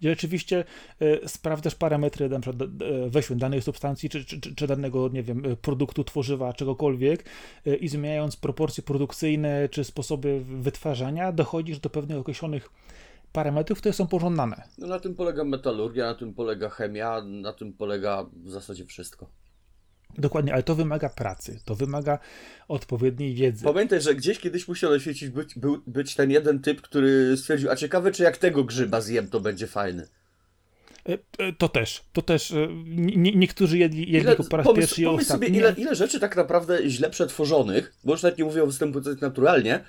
Speaker 1: Gdzie rzeczywiście y, sprawdzasz parametry na przykład, y, weźmy danej substancji, czy, czy, czy, danego, nie wiem, produktu, tworzywa, czegokolwiek y, i zmieniając proporcje produkcyjne, czy sposoby wytwarzania, dochodzisz do pewnych określonych parametrów, które są pożądane.
Speaker 2: No na tym polega metalurgia, na tym polega chemia, na tym polega w zasadzie wszystko.
Speaker 1: Dokładnie, ale to wymaga pracy, to wymaga odpowiedniej wiedzy.
Speaker 2: Pamiętaj, że gdzieś kiedyś musiał świecić być, był, być ten jeden typ, który stwierdził, a ciekawe, czy jak tego grzyba zjem, to będzie fajny.
Speaker 1: E, e, to też, to też. E, nie, niektórzy jedli, jedli ile, po raz
Speaker 2: pomysł,
Speaker 1: pierwszy i
Speaker 2: pomysł sobie, ile, ile rzeczy tak naprawdę źle przetworzonych, bo już nawet nie mówię o występujących naturalnie,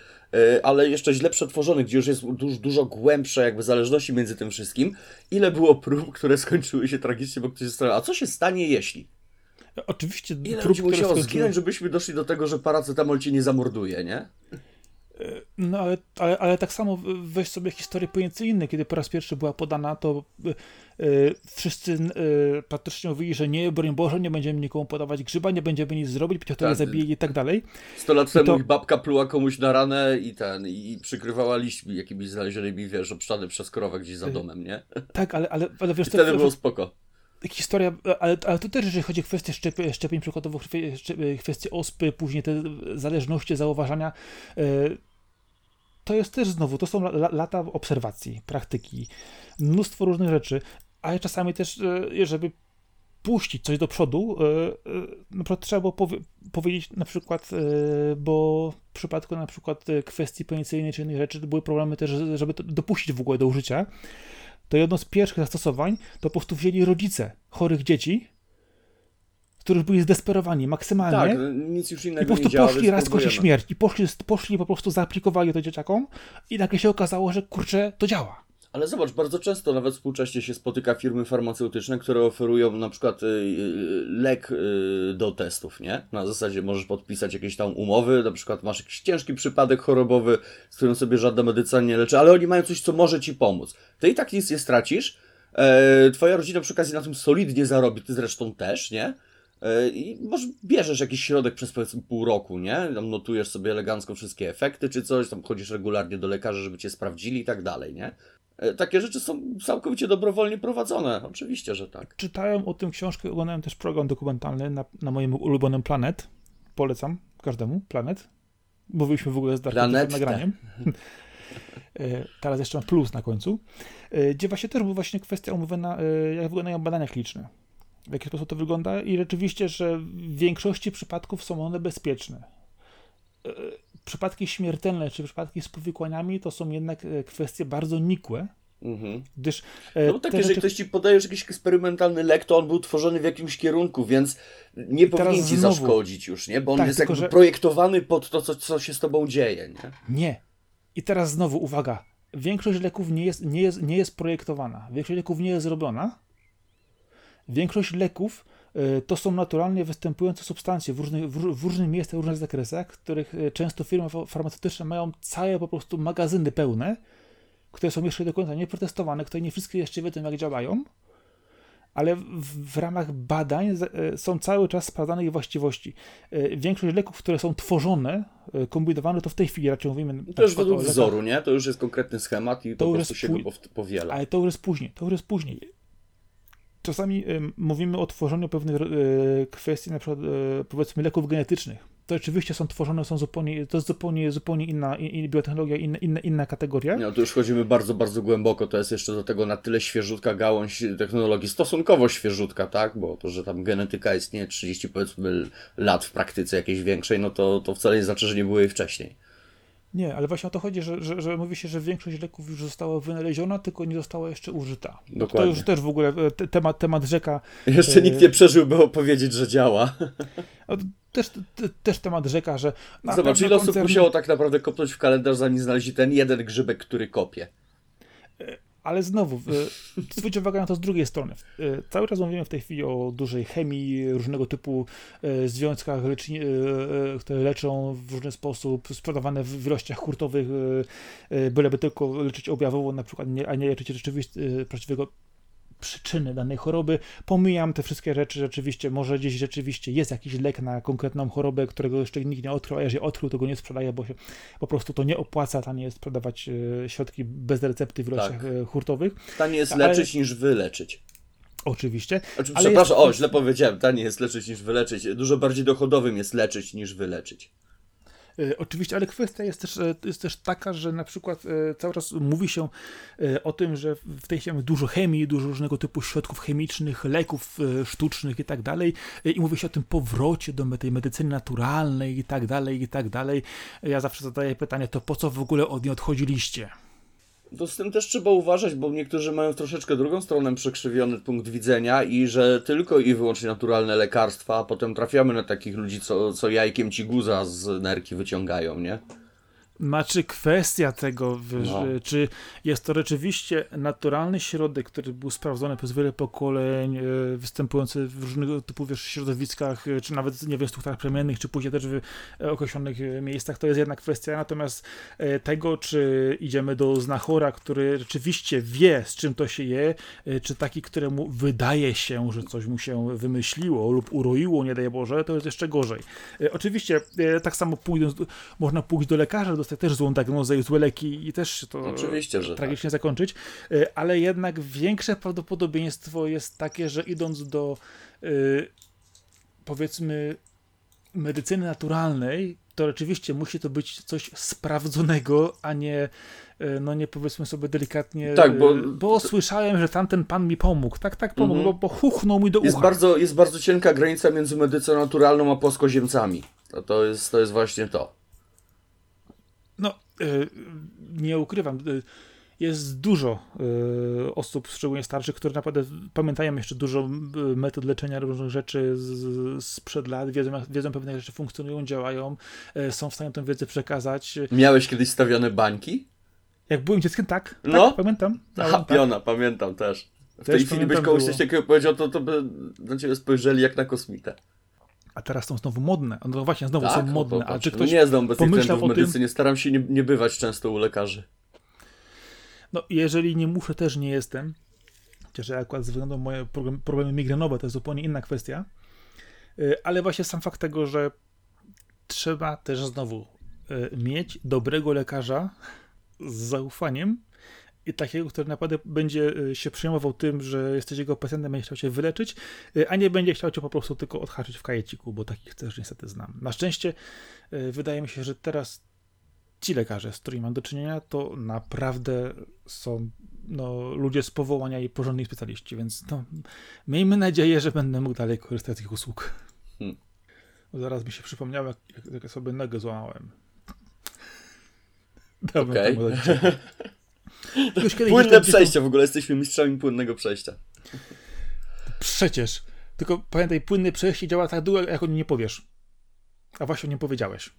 Speaker 2: ale jeszcze źle przetworzonych, gdzie już jest dużo, dużo głębsze jakby zależności między tym wszystkim. Ile było prób, które skończyły się tragicznie, bo ktoś zastanawiał, a co się stanie jeśli?
Speaker 1: Oczywiście
Speaker 2: Ile prób, musiało skończyły... zginąć, żebyśmy doszli do tego, że paracetamol ci nie zamorduje, nie?
Speaker 1: No ale, ale, ale tak samo weź sobie historie pojęcie kiedy po raz pierwszy była podana, to yy, wszyscy yy, praktycznie mówili, że nie, broń Boże, nie będziemy nikomu podawać grzyba, nie będziemy nic zrobić, być to tak. zabije i tak dalej.
Speaker 2: Sto lat temu to... ich babka pluła komuś na ranę i ten, i przykrywała liśćmi jakimiś znalezionymi, wiesz, obszczany przez krowę gdzieś za domem, nie?
Speaker 1: Tak, ale, ale, ale wiesz...
Speaker 2: I wtedy to, było spoko
Speaker 1: historia, ale, ale tu też, jeżeli chodzi o kwestię szczepień, szczepień przykładowo kwestie ospy, później te zależności, zauważania, e, to jest też znowu, to są lata obserwacji, praktyki, mnóstwo różnych rzeczy, ale czasami też, e, żeby puścić coś do przodu, e, na przykład trzeba było powie powiedzieć na przykład, bo w przypadku na przykład kwestii penicyjnej czy innych rzeczy były problemy też, żeby to dopuścić w ogóle do użycia, to jedno z pierwszych zastosowań to po prostu wzięli rodzice chorych dzieci, którzy byli zdesperowani maksymalnie.
Speaker 2: Tak, nic już innego
Speaker 1: I po prostu
Speaker 2: działa,
Speaker 1: poszli raz kości śmierć. I poszli, poszli, po prostu zaaplikowali to dzieciakom i nagle się okazało, że kurczę, to działa.
Speaker 2: Ale zobacz, bardzo często nawet współcześnie się spotyka firmy farmaceutyczne, które oferują na przykład y, y, lek y, do testów, nie? Na zasadzie możesz podpisać jakieś tam umowy, na przykład masz jakiś ciężki przypadek chorobowy, z którym sobie żadna medycyna nie leczy, ale oni mają coś, co może ci pomóc. Ty i tak nic nie stracisz, e, twoja rodzina przy okazji na tym solidnie zarobi, ty zresztą też, nie? E, I może bierzesz jakiś środek przez powiedzmy pół roku, nie? Tam notujesz sobie elegancko wszystkie efekty czy coś, tam chodzisz regularnie do lekarza, żeby cię sprawdzili i tak dalej, nie? E, takie rzeczy są całkowicie dobrowolnie prowadzone. Oczywiście, że tak.
Speaker 1: Czytałem o tym książkę, oglądałem też program dokumentalny na, na moim ulubionym Planet. Polecam każdemu. Planet. Mówiliśmy w ogóle z Darkiem nagraniem. [LAUGHS] E, teraz jeszcze mam plus na końcu. E, gdzie właśnie też była właśnie kwestia omówiona, jak wyglądają badania kliniczne. W jaki sposób to wygląda i rzeczywiście, że w większości przypadków są one bezpieczne przypadki śmiertelne czy przypadki z powikłaniami to są jednak e, kwestie bardzo nikłe. Mhm. Gdyż,
Speaker 2: e, no tak, jeżeli rzeczy... ktoś ci podaje jakiś eksperymentalny lek, to on był tworzony w jakimś kierunku, więc nie powinien ci znowu... zaszkodzić już, nie? Bo on tak, jest jakby że... projektowany pod to, co, co się z tobą dzieje, nie?
Speaker 1: Nie. I teraz znowu uwaga. Większość leków nie jest, nie jest, nie jest projektowana. Większość leków nie jest zrobiona. Większość leków to są naturalnie występujące substancje w różnych, w różnych miejscach, w różnych zakresach, których e, często firmy farmaceutyczne mają całe po prostu magazyny pełne, które są jeszcze do końca nieprotestowane, które nie wszystkie jeszcze wiedzą, jak działają, ale w, w, ramach badań e, są cały czas sprawdzane ich właściwości. Większość leków, które są tworzone, kombinowane, to w tej chwili raczej mówimy...
Speaker 2: To już według wzoru, nie? To już jest konkretny schemat i to po prostu się go powiela.
Speaker 1: Ale to już jest później, to już jest później czasami y, mówimy o tworzeniu pewnych y, kwestii, na przykład y, powiedzmy leków genetycznych. To oczywiście są tworzone, są zupełnie, to jest zupełnie, zupełnie inna in, biotechnologia, inna, inna, kategoria.
Speaker 2: No to już chodzimy bardzo, bardzo głęboko, to jest jeszcze do tego na tyle świeżutka gałąź technologii, stosunkowo świeżutka, tak, bo to, że tam genetyka istnieje 30 powiedzmy lat w praktyce jakiejś większej, no to, to wcale nie znaczy, że nie było jej wcześniej.
Speaker 1: Nie, ale właśnie o to chodzi, że, że, że mówi się, że większość leków już została wynaleziona, tylko nie została jeszcze użyta. Dokładnie. To już też w ogóle e, temat, temat rzeka.
Speaker 2: Jeszcze nikt nie przeżył, by opowiedzieć, że działa.
Speaker 1: Też, też temat rzeka, że.
Speaker 2: Zobacz, ile osób musiało tak naprawdę kopnąć w kalendarz, zanim znaleźli ten jeden grzybek, który kopie.
Speaker 1: Ale znowu, zwróć uwagę na to z drugiej strony. E, cały czas mówimy w tej chwili o dużej chemii, różnego typu e, związkach, leczni, e, które leczą w różny sposób, sprzedawane w ilościach hurtowych, byleby tylko leczyć objawowo, na przykład, a nie leczyć rzeczywiście prawdziwego przyczyny danej choroby. Pomijam te wszystkie rzeczy, rzeczywiście, może gdzieś rzeczywiście jest jakiś lek na konkretną chorobę, którego jeszcze nikt nie odkrył, a jeżeli odkrył, to go nie sprzedaje, bo się po prostu to nie opłaca, tanie jest sprzedawać e, środki bez recepty w ilościach tak. E, hurtowych.
Speaker 2: Tanie jest ale... leczyć niż wyleczyć.
Speaker 1: Oczywiście.
Speaker 2: Znaczy, ale przepraszam, jest... o, źle powiedziałem, tanie jest leczyć niż wyleczyć. Dużo bardziej dochodowym jest leczyć niż wyleczyć.
Speaker 1: E, oczywiście, ale kwestia jest też, e, jest też taka, że na przykład e, cały czas mówi się o tym, że w tej mamy dużo chemii, dużo różnego typu środków chemicznych, leków sztucznych i tak dalej i mówi się o tym powrocie do tej medycyny naturalnej i tak dalej, i tak dalej. Ja zawsze zadaję pytanie, to po co w ogóle od niej odchodziliście?
Speaker 2: To z tym też trzeba uważać, bo niektórzy mają troszeczkę drugą stronę przekrzywiony punkt widzenia i że tylko i wyłącznie naturalne lekarstwa, a potem trafiamy na takich ludzi, co, co jajkiem ci guza z nerki wyciągają, nie?
Speaker 1: Znaczy kwestia tego, no. czy jest to rzeczywiście naturalny środek, który był sprawdzony przez wiele pokoleń, e, występujący w różnego typu wiesz, środowiskach, e, czy nawet nie wiem, strukturach plemiennych, czy później też w e, określonych miejscach, to jest jedna kwestia. Natomiast tego, czy idziemy do znachora, który rzeczywiście wie, z czym to się je, czy taki, któremu wydaje się, że coś mu się wymyśliło lub uroiło, nie daj Boże, to jest jeszcze gorzej. Oczywiście tak samo pójdą, można pójść do lekarza, dostać też złą diagnozę i złe leki i też to
Speaker 2: Oczywiście, że
Speaker 1: tragicznie tak. zakończyć, e, ale jednak większe prawdopodobieństwo jest takie, że idąc do yy, powiedzmy medycyny naturalnej, to rzeczywiście musi to być coś sprawdzonego, a nie, e, no nie powiedzmy sobie delikatnie,
Speaker 2: tak, bo,
Speaker 1: bo słyszałem, że tamten pan mi pomógł. Tak, tak pomógł, mm -hmm. bo, bo huchnął mi do
Speaker 2: jest
Speaker 1: ucha.
Speaker 2: Bardzo, jest bardzo cienka granica między medycyną naturalną a płaskoziemcami. To, to, jest, to jest właśnie to.
Speaker 1: E, nie ukrywam, e, jest dużo e, osób, szczególnie starszych, które naprawdę pamiętają jeszcze dużo metod leczenia różnych rzeczy z, sprzed lat, wiedzą, wiedzą pewne rzeczy funkcjonują, działają, są w stanie tę wiedzę przekazać.
Speaker 2: Miałeś kiedyś stawiane bańki?
Speaker 1: Jak byłem dzieckiem, tak. tak
Speaker 2: no?
Speaker 1: pamiętam.
Speaker 2: Aha, tak. piona, pamiętam też. W też tej chwili byś komuś coś takiego powiedział, to, to by na ciebie spojrzeli jak na kosmitę
Speaker 1: a teraz są znowu modne. No właśnie, znowu tak, są modne. A czy ktoś
Speaker 2: nie znam bez pomyślał w medycynie, tym... staram się nie, nie bywać często u lekarzy.
Speaker 1: No, jeżeli nie muszę, też nie jestem. Chociaż ja akurat ze względu na moje problemy migrenowe to jest zupełnie inna kwestia. Y, ale właśnie sam fakt tego, że trzeba też znowu y, mieć dobrego lekarza z zaufaniem, takiego, który naprawdę będzie y, się przejmował tym, że jesteś jego pacjentem, będzie chciał cię wyleczyć, y, a nie będzie chciał cię po prostu tylko odhaczyć w kajeciku, bo takich też niestety znam. Na szczęście y, wydaje mi się, że teraz ci lekarze, z którymi mam do czynienia, to naprawdę są no, ludzie z powołania i porządni specjaliści, więc no, miejmy nadzieję, że będę mógł dalej korzystać z ich usług. Hmm. Zaraz mi się przypomniało, jak, jak sobie nogę złamałem. [LAUGHS]
Speaker 2: Okej. Okay. [LAUGHS] Płynne przejście, w ogóle jesteśmy mistrzami płynnego przejścia.
Speaker 1: Przecież. Tylko pamiętaj, płynne przejście działa tak długo, jak o nim nie powiesz. A właśnie nie powiedziałeś.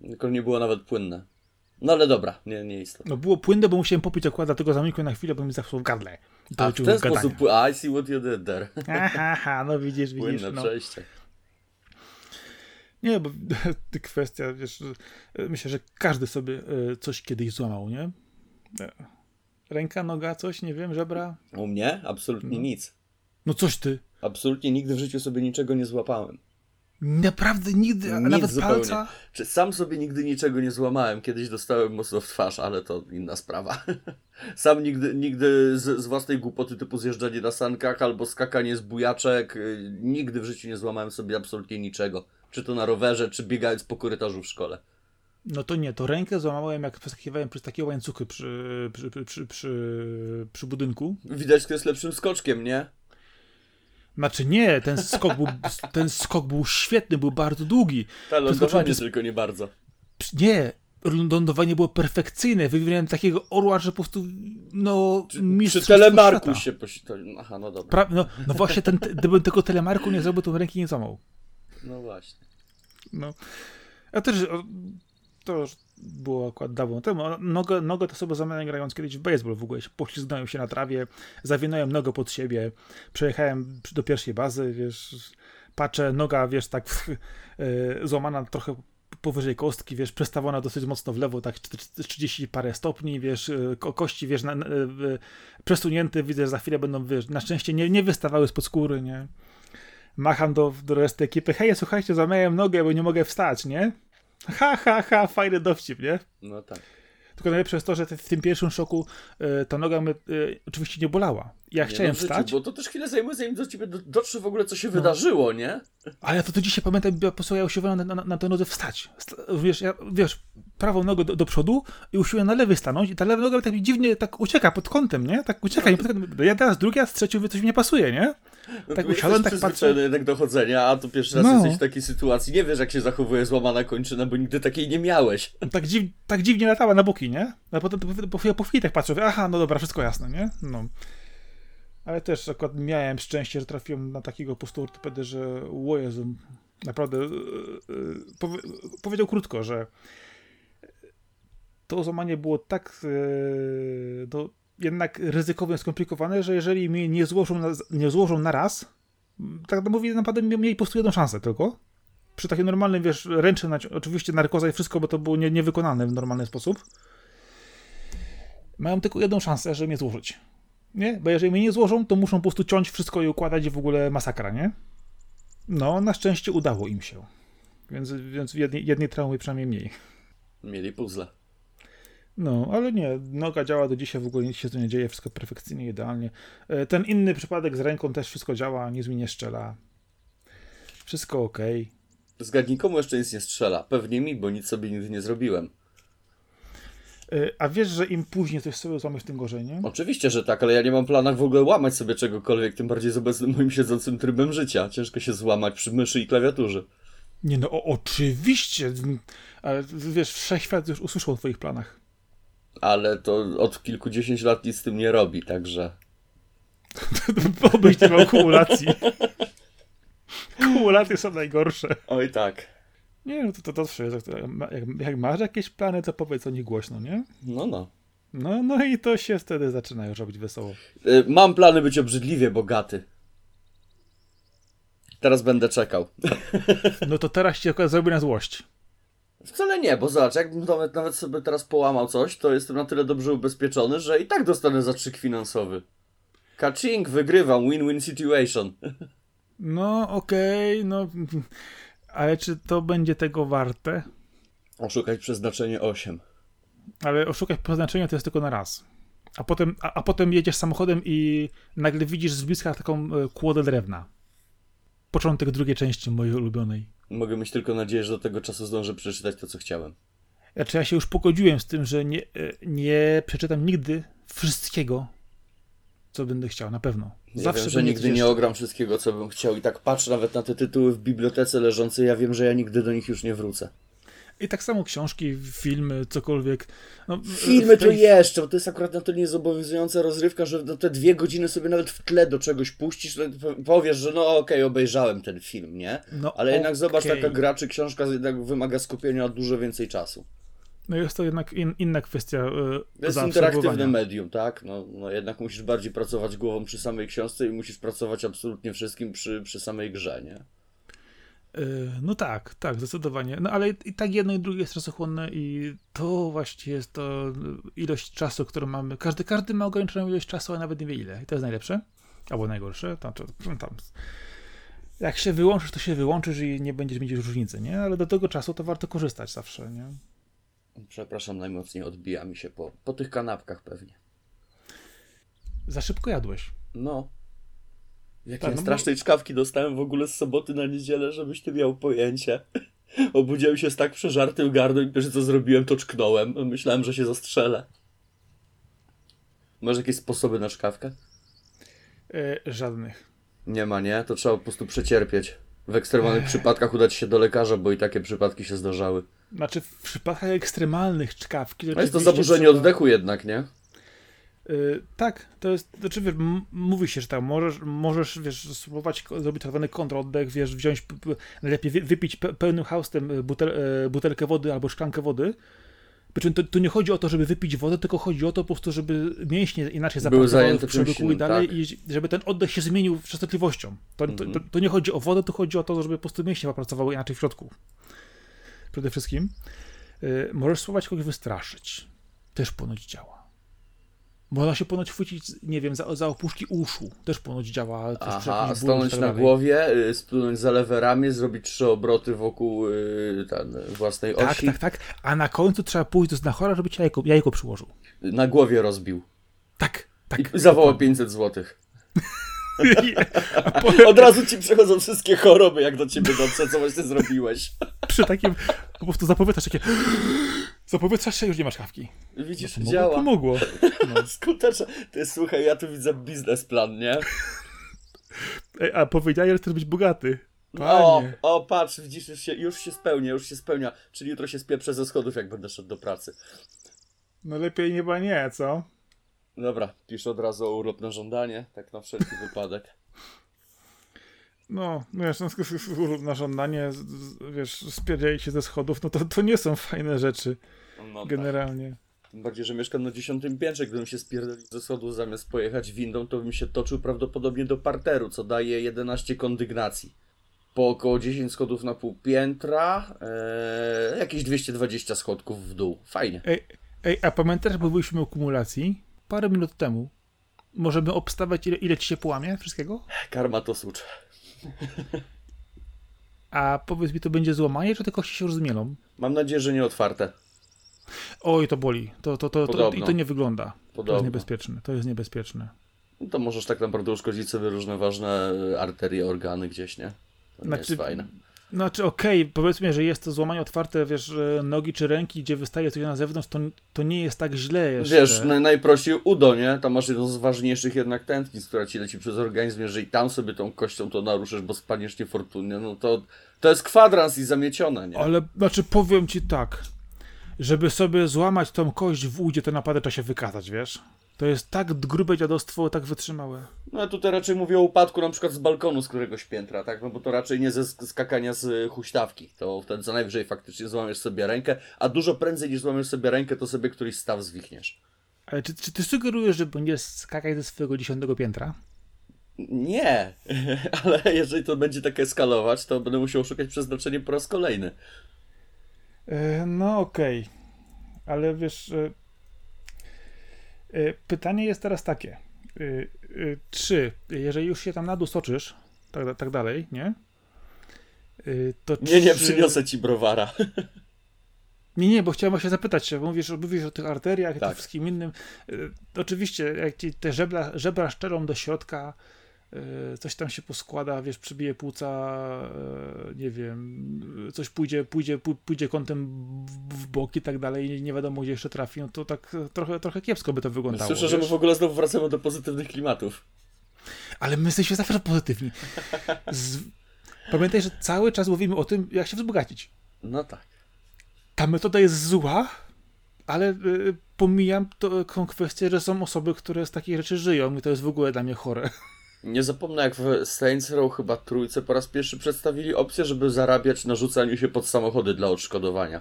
Speaker 2: Tylko nie było nawet płynne. No ale dobra, nie, nie istotne.
Speaker 1: No było płynne, bo musiałem popić akurat, dlatego zamykłem na chwilę, bo mi zachło w gardle.
Speaker 2: A w ten sposób, I see what you did there.
Speaker 1: Aha, no widzisz, widzisz.
Speaker 2: Płynne
Speaker 1: no.
Speaker 2: przejście.
Speaker 1: Nie, bo [LAUGHS] kwestia, wiesz, myślę, że każdy sobie e, coś kiedyś złamał, nie? Ręka, noga, coś, nie wiem, żebra?
Speaker 2: U mnie? Absolutnie
Speaker 1: no.
Speaker 2: nic.
Speaker 1: No coś ty.
Speaker 2: Absolutnie nigdy w życiu sobie niczego nie złapałem.
Speaker 1: Naprawdę nigdy, a nawet zupełnie. palca?
Speaker 2: Czy sam sobie nigdy niczego nie złamałem. Kiedyś dostałem mocno w twarz, ale to inna sprawa. [LAUGHS] sam nigdy, nigdy z, z, własnej głupoty typu zjeżdżanie na sankach albo skakanie z bujaczek, y, nigdy w życiu nie złamałem sobie absolutnie niczego. Czy to na rowerze, czy biegając po korytarzu w szkole.
Speaker 1: No to nie, to rękę złamałem, jak przeskakiwałem przez takie łańcuchy przy, przy, przy, przy, przy budynku.
Speaker 2: Widać, kto jest lepszym skoczkiem, nie?
Speaker 1: Znaczy nie, ten skok był, ten skok był świetny, był bardzo długi.
Speaker 2: Ta lądowanie przez... tylko nie bardzo.
Speaker 1: Nie, lądowanie było perfekcyjne. Wywiałem takiego orła, że po prostu no
Speaker 2: Przy telemarku się posi... Aha, no dobra. Pra...
Speaker 1: No, no właśnie, ten, gdybym tego telemarku nie zrobił, to ręki nie złamał.
Speaker 2: No właśnie.
Speaker 1: No. Ja też to już było akurat dawno temu. Nogę, nogę to sobie zamiast grając kiedyś w baseball w ogóle. Poślizgnąłem się na trawie, zawinąłem nogę pod siebie, przejechałem do pierwszej bazy, wiesz, patrzę, noga, wiesz, tak yy, [LAUGHS] złamana trochę powyżej kostki, wiesz, przestawiona dosyć mocno w lewo, tak 30 parę stopni, wiesz, e, kości, wiesz, na, na, e, przesunięte, widzę, że za chwilę będą, wiesz, na szczęście nie, nie wystawały spod skóry, nie. Macham do, do reszty ekipy, hej, słuchajcie, złamałem nogę, bo nie mogę wstać, nie? Ha, ha, ha, fajny dowcip, nie?
Speaker 2: No tak.
Speaker 1: Tylko najlepsze jest to, że w tym pierwszym szoku e, ta noga mnie, e, oczywiście nie bolała. Ja nie chciałem no, wstać.
Speaker 2: Życiu, bo to też chwilę zajmuje, zanim do ciebie dotrze w ogóle, co się no. wydarzyło, nie?
Speaker 1: Ale ja to, to dzisiaj pamiętam, po prostu ja usiłowałem na, na, na tę nodze wstać. Wiesz, ja, wiesz prawą nogę do, do, przodu i usiłuję na lewy stanąć i ta lewa noga tak dziwnie tak ucieka pod kątem, nie? Tak ucieka. No. Ja teraz drugi, a z trzecią coś mi nie pasuje, nie?
Speaker 2: No tak usiadłem, tak patrzę. jednak do chodzenia, a tu pierwszy raz no. jesteś w takiej sytuacji. Nie wiesz, jak się zachowuje złamana kończyna, bo nigdy takiej nie miałeś.
Speaker 1: Tak, dziw, tak dziwnie latała na boki, nie? A potem po, po, po chwili tak patrzę, aha, no dobra, wszystko jasne, nie? No. Ale też akurat miałem szczęście, że trafiłem na takiego po prostu ortopedy, że o Jezu, naprawdę yy, powie, powiedział krótko, że to złamanie było tak yy, jednak ryzykowne, skomplikowane, że jeżeli mnie nie złożą na, nie złożą na raz, tak to mówię, naprawdę mieli po prostu jedną szansę tylko. Przy takim normalnym, wiesz, ręczy, oczywiście narkoza i wszystko, bo to było nie, niewykonane w normalny sposób. Mają tylko jedną szansę, żeby mnie złożyć. Nie? Bo jeżeli mnie nie złożą, to muszą po prostu ciąć wszystko i układać i w ogóle masakra, nie? No, na szczęście udało im się. Więc, więc jednej, jednej traumy przynajmniej mniej.
Speaker 2: Mieli puzzle.
Speaker 1: No, ale nie, noga działa do dzisiaj, w ogóle nic się tu nie dzieje, wszystko perfekcyjnie, idealnie. E, ten inny przypadek z ręką też wszystko działa, nic mi nie strzela. Wszystko ok.
Speaker 2: Zgadnij, komu jeszcze nic nie strzela? Pewnie mi, bo nic sobie nigdy nie zrobiłem.
Speaker 1: E, a wiesz, że im później coś sobie złamiesz, tym gorzej, nie?
Speaker 2: Oczywiście, że tak, ale ja nie mam planach w ogóle łamać sobie czegokolwiek, tym bardziej z obecnym moim siedzącym trybem życia. Ciężko się złamać przy myszy i klawiaturze.
Speaker 1: Nie no, o, oczywiście. Ale wiesz, wszechświat już usłyszał o twoich planach
Speaker 2: ale to od kilkudziesięciu lat nic z tym nie robi, także... [LAUGHS]
Speaker 1: Obyś nie miał kumulacji. Kumulacje są najgorsze.
Speaker 2: Oj tak.
Speaker 1: Nie, no to to, to wszystko. Jak, jak masz jakieś plany, to powiedz o nich głośno, nie?
Speaker 2: No, no.
Speaker 1: No, no i to się wtedy zaczyna już robić wesoło.
Speaker 2: Y, mam plany być obrzydliwie bogaty. Teraz będę czekał. [LAUGHS]
Speaker 1: No to teraz ci zrobię na złość.
Speaker 2: Wcale nie, bo zobacz, jakbym nawet, nawet sobie teraz połamał coś, to jestem na tyle dobrze ubezpieczony, że i tak dostanę zastrzyk finansowy. Kaching, wygrywam, win-win situation. [LAUGHS]
Speaker 1: No, okej, okay, no. Ale czy to będzie tego warte?
Speaker 2: Oszukać przeznaczenie 8.
Speaker 1: Ale oszukać przeznaczenie to jest tylko na raz. A potem, a, a potem jedziesz samochodem i nagle widzisz z bliska taką e, kłodę drewna. Początek drugiej części mojej ulubionej.
Speaker 2: Mogę mieć tylko nadzieję, że do tego czasu zdążę przeczytać to, co chciałem.
Speaker 1: Znaczy ja się już pogodziłem z tym, że nie, e, nie przeczytam nigdy wszystkiego, co będę chciał, na pewno.
Speaker 2: Ja Zawsze wiem, że nigdy nie ogram wszystkiego, co bym chciał i tak patrzę nawet na te tytuły w bibliotece leżące, ja wiem, że ja nigdy do nich już nie wrócę.
Speaker 1: I tak samo książki, filmy, cokolwiek. No,
Speaker 2: filmy tej... to jeszcze, bo to jest akurat na tyle niezobowiązująca rozrywka, że no te dwie godziny sobie nawet w tle do czegoś puścisz, powiesz, że no okej, okay, obejrzałem ten film, nie? No, Ale jednak okay. zobacz, taka gra czy książka jednak wymaga skupienia dużo więcej czasu.
Speaker 1: No jest to jednak in, inna kwestia.
Speaker 2: To jest interaktywne medium, tak? No, no jednak musisz bardziej pracować głową przy samej książce i musisz pracować absolutnie wszystkim przy, przy samej grze, nie?
Speaker 1: Y, no tak, tak, zdecydowanie. No ale i tak jedno i drugie jest czasochłonne i to właśnie jest to ilość czasu, którą mamy. Każdy, każdy ma ograniczoną ilość czasu, a nawet nie wie ile. I to jest najlepsze. Albo najgorsze. Tam, tam, tam. Jak się wyłączysz, to się wyłączysz i nie będziesz mieć różnicy, nie? Ale do tego czasu to warto korzystać zawsze, nie?
Speaker 2: Przepraszam, najmocniej odbija mi się po, po tych kanapkach pewnie.
Speaker 1: Za szybko jadłeś.
Speaker 2: No. Jakie tak, no strasznej bo... czkawki dostałem w ogóle z soboty na niedzielę, żebyś ty miał pojęcie. [LAUGHS] Obudziłem się z tak przeżartym gardłem i pierwsze co zrobiłem to czknąłem. Myślałem, że się zastrzelę. Masz jakieś sposoby na czkawkę?
Speaker 1: Yy, żadnych.
Speaker 2: Nie ma, nie? To trzeba po prostu przecierpieć. W ekstremalnych przypadkach udać się do lekarza, bo i takie przypadki się zdarzały.
Speaker 1: Znaczy w przypadkach ekstremalnych czkawki...
Speaker 2: To jest to zaburzenie trzeba... oddechu jednak, nie?
Speaker 1: Yy, tak, to jest, znaczy wiesz, mówi się, że tak, możesz, możesz wiesz, spróbować zrobić tak zwany kontroddech, wiesz, wziąć, najlepiej wypić pełnym haustem y, butel, y, butelkę wody albo szklankę wody, przy czym tu nie chodzi o to, żeby wypić wodę, tylko chodzi o to po prostu, żeby mięśnie inaczej zapracowały w przełyku i dalej tak. i żeby ten oddech się zmienił częstotliwością. To, to, to, to, nie chodzi o wodę, to chodzi o to, żeby po prostu mięśnie pracowały inaczej w środku. Przede wszystkim. Yy, możesz spróbować kogoś wystraszyć. Też ponoć działa. Można się ponoć chwycić, nie wiem, za, za opuszki uszu. Też ponoć działa. Też
Speaker 2: Aha, stanąć
Speaker 1: tak
Speaker 2: na głowie, y, splunąć za lewe ramię, zrobić trzy obroty wokół y, ten, własnej
Speaker 1: Tak,
Speaker 2: osi.
Speaker 1: tak, tak. A na końcu trzeba pójść do znachora, żeby ci jajko, jajko przyłożył.
Speaker 2: Na głowie rozbił.
Speaker 1: Tak, tak.
Speaker 2: I zawołał 500 złotych.
Speaker 1: Potem [LAUGHS]
Speaker 2: Od razu ci przychodzą wszystkie choroby, jak do ciebie dotrze, co właśnie zrobiłeś.
Speaker 1: przy takim po prostu zapowietrzasz takie [GASPS] zapowietrzasz się, już nie masz kawki.
Speaker 2: Widzisz,
Speaker 1: Pomogło?
Speaker 2: działa.
Speaker 1: Pomogło. No. [LAUGHS]
Speaker 2: Skuteczne. Ty słuchaj, ja tu widzę biznesplan, nie?
Speaker 1: Ej, a powiedziałeś, że chcesz być bogaty.
Speaker 2: O,
Speaker 1: Panie.
Speaker 2: o, patrz, widzisz, już się, już się spełnia, już się spełnia. Czyli jutro się spieprzę ze schodów, jak będę szedł do pracy.
Speaker 1: No lepiej chyba nie, co?
Speaker 2: Dobra, piszę od razu o urlop na żądanie, tak na wszelki [LAUGHS] wypadek.
Speaker 1: No, wiesz, no, sk- sk- sk- na żądanie, wiesz, spierdzieli się ze schodów, no to, to nie są fajne rzeczy,
Speaker 2: No tak.
Speaker 1: generalnie.
Speaker 2: Tym bardziej, że mieszkam na dziesiątym piętrze, gdybym się spierdolił ze schodów zamiast pojechać windą, to bym się toczył prawdopodobnie do parteru, co daje 11 kondygnacji. Po około 10 schodów na pół piętra, ee, jakieś 220 schodków w dół. Fajnie.
Speaker 1: Ej, ej, a pamiętasz, bo byliśmy o kumulacji parę minut temu? Możemy obstawiać, ile, ile ci się połamie wszystkiego?
Speaker 2: Karma to sucz.
Speaker 1: A powiedz mi, to będzie złamanie, czy te kości się już zmielą?
Speaker 2: Mam nadzieję, że nie otwarte.
Speaker 1: Oj, to boli. To, to, to, to,
Speaker 2: Podobno.
Speaker 1: I to nie wygląda. To jest
Speaker 2: Podobno.
Speaker 1: niebezpieczne. To jest niebezpieczne.
Speaker 2: No to możesz tak naprawdę uszkodzić sobie różne ważne arterie, organy gdzieś, nie? To nie
Speaker 1: Znaczy,
Speaker 2: jest fajne.
Speaker 1: Znaczy, okej, powiedzmy, że jest to złamanie otwarte, wiesz, nogi czy ręki, gdzie wystaje coś na zewnątrz, to, to nie jest tak źle jeszcze.
Speaker 2: Wiesz, naj, najprościej udo, nie? Tam masz jedną z ważniejszych jednak tętnic, która ci leci przez organizm. Jeżeli tam sobie tą kością to naruszysz, bo spadniesz niefortunnie, no to to jest kwadrans i zamiecione, nie?
Speaker 1: Ale, znaczy, powiem ci tak, żeby sobie złamać tą kość w udzie, to naprawdę trzeba się wykazać, wiesz? To jest tak grube dziadostwo, tak wytrzymałe.
Speaker 2: No ja tutaj raczej mówię o upadku na przykład z balkonu z któregoś piętra, tak? No bo to raczej nie ze sk- skakania z y, huśtawki. To wtedy co najwyżej faktycznie złamiesz sobie rękę, a dużo prędzej niż złamiesz sobie rękę, to sobie któryś staw zwichniesz.
Speaker 1: Ale czy, czy ty sugerujesz, że będziesz skakać ze swojego dziesiątego piętra?
Speaker 2: Nie, [LAUGHS] ale jeżeli to będzie tak eskalować, to będę musiał szukać przeznaczenia po raz kolejny.
Speaker 1: E, no okej, ale wiesz, e, pytanie jest teraz takie, e, e, czy jeżeli już się tam na dół soczysz, tak, tak dalej, nie? To
Speaker 2: Nie, nie,
Speaker 1: czy...
Speaker 2: przyniosę ci browara.
Speaker 1: Nie, nie, bo chciałem właśnie zapytać się, bo mówisz, mówisz o tych arteriach i
Speaker 2: Tak.
Speaker 1: tym wszystkim innym. Y, Oczywiście, jak ci te żebra, żebra szczerą do środka, y, coś tam się poskłada, wiesz, przybije płuca, y, nie wiem, coś pójdzie, pójdzie, pó- pójdzie kątem w- bok i tak dalej, i nie wiadomo gdzie jeszcze trafi, no to tak trochę, trochę kiepsko by to wyglądało.
Speaker 2: Słyszę, że my
Speaker 1: wiesz?
Speaker 2: w ogóle znowu wracamy do pozytywnych klimatów.
Speaker 1: Ale my jesteśmy zawsze pozytywni. Z... Pamiętaj, że cały czas mówimy o tym, jak się wzbogacić.
Speaker 2: No tak.
Speaker 1: ta metoda jest zła, ale y, pomijam tą kwestię, że są osoby, które z takich rzeczy żyją i to jest w ogóle dla mnie chore.
Speaker 2: Nie zapomnę, jak w Saints Row chyba trójce po raz pierwszy przedstawili opcję, żeby zarabiać na rzucaniu się pod samochody dla odszkodowania.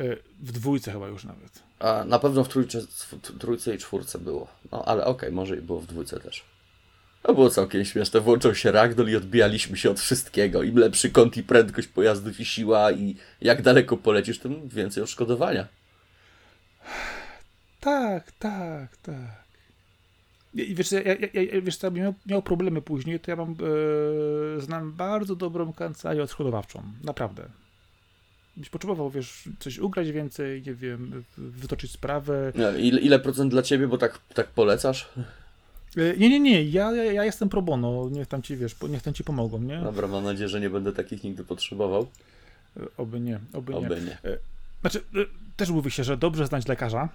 Speaker 1: Y, w dwójce chyba już nawet.
Speaker 2: A na pewno w trójce, w trójce i czwórce było. No ale okej, może i było w dwójce też. To było całkiem śmieszne. Włączał się ragdoll i odbijaliśmy się od wszystkiego. Im lepszy kąt i prędkość pojazdów i siła i jak daleko polecisz, tym więcej odszkodowania.
Speaker 1: Tak, tak, tak. I wiesz, co, ja, ja, ja, wiesz co, miał, miał problemy później, to ja mam, e, znam bardzo dobrą kancelarię odszkodowawczą. Naprawdę. Byś potrzebował, wiesz, coś ugrać więcej, nie wiem, wytoczyć sprawę.
Speaker 2: Nie, ile, ile procent dla ciebie, bo tak, tak polecasz?
Speaker 1: E, Nie, nie, nie, ja, ja, jestem pro bono, niech tam ci, wiesz, niech tam ci pomogą, nie?
Speaker 2: Dobra, mam nadzieję, że nie będę takich nigdy potrzebował.
Speaker 1: E, Oby nie, oby nie.
Speaker 2: Oby nie.
Speaker 1: Znaczy, y, też mówi się, że dobrze znać lekarza,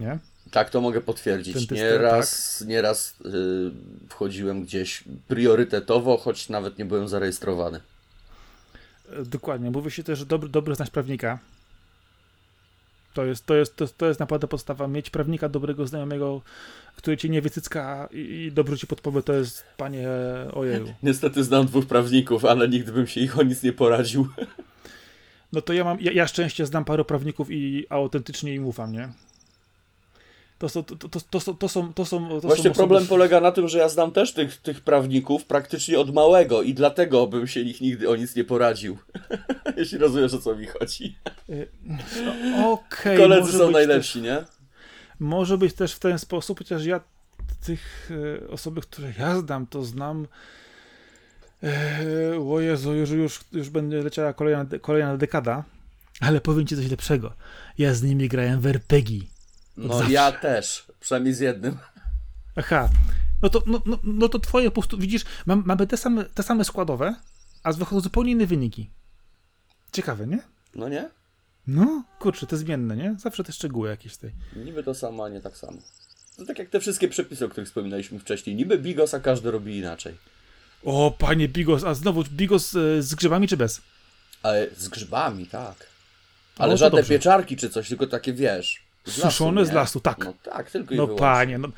Speaker 1: nie?
Speaker 2: Tak, to mogę potwierdzić. Nieraz, nieraz yy, wchodziłem gdzieś priorytetowo, choć nawet nie byłem zarejestrowany.
Speaker 1: E, Dokładnie. Mówi się też, że dobry, dobrze znać prawnika. To jest, to, jest, to, jest- to jest naprawdę podstawa. Mieć prawnika dobrego znajomego, który cię nie wycycka i, i dobrze ci podpowie, to jest, panie, ojeju. [LAUGHS]
Speaker 2: Niestety znam dwóch prawników, ale nigdy bym się ich o nic nie poradził. [LAUGHS]
Speaker 1: No to ja mam, ja, ja szczęście znam paru prawników i autentycznie im ufam, nie? To, to, to, to, to, to są, to są, to
Speaker 2: Właśnie
Speaker 1: są
Speaker 2: problem
Speaker 1: osoby-
Speaker 2: polega na tym, że ja znam też tych, tych prawników praktycznie od małego i dlatego bym się ich nigdy o nic nie poradził. [LAUGHS] Jeśli rozumiesz, o co mi chodzi.
Speaker 1: Y, Okej,
Speaker 2: Koledzy
Speaker 1: może
Speaker 2: są najlepsi, nie?
Speaker 1: Też, może być też w ten sposób, chociaż ja tych e, osoby, które ja znam, to znam. E, o Jezu, już, już, już będzie leciała kolejna, kolejna dekada, ale powiem ci coś lepszego. Ja z nimi grałem w RPG.
Speaker 2: No zawsze. ja też, przynajmniej z jednym.
Speaker 1: Aha, no to, no, no, no to twoje po prostu, widzisz, mamy te same, te same składowe, a wychodzą zupełnie inne wyniki. Ciekawe, nie?
Speaker 2: No nie?
Speaker 1: No, kurczę, te zmienne, nie? Zawsze te szczegóły jakieś tej.
Speaker 2: Niby to samo, a nie tak samo. To tak jak te wszystkie przepisy, o których wspominaliśmy wcześniej. Niby bigos, a każdy robi inaczej.
Speaker 1: O, panie bigos, a znowu bigos e, z grzybami czy bez?
Speaker 2: Ale z grzybami, tak. Ale żadne dobrze. pieczarki czy coś, tylko takie, wiesz...
Speaker 1: Z Suszone lasu, z lasu, tak.
Speaker 2: No tak, tylko
Speaker 1: No panie, no,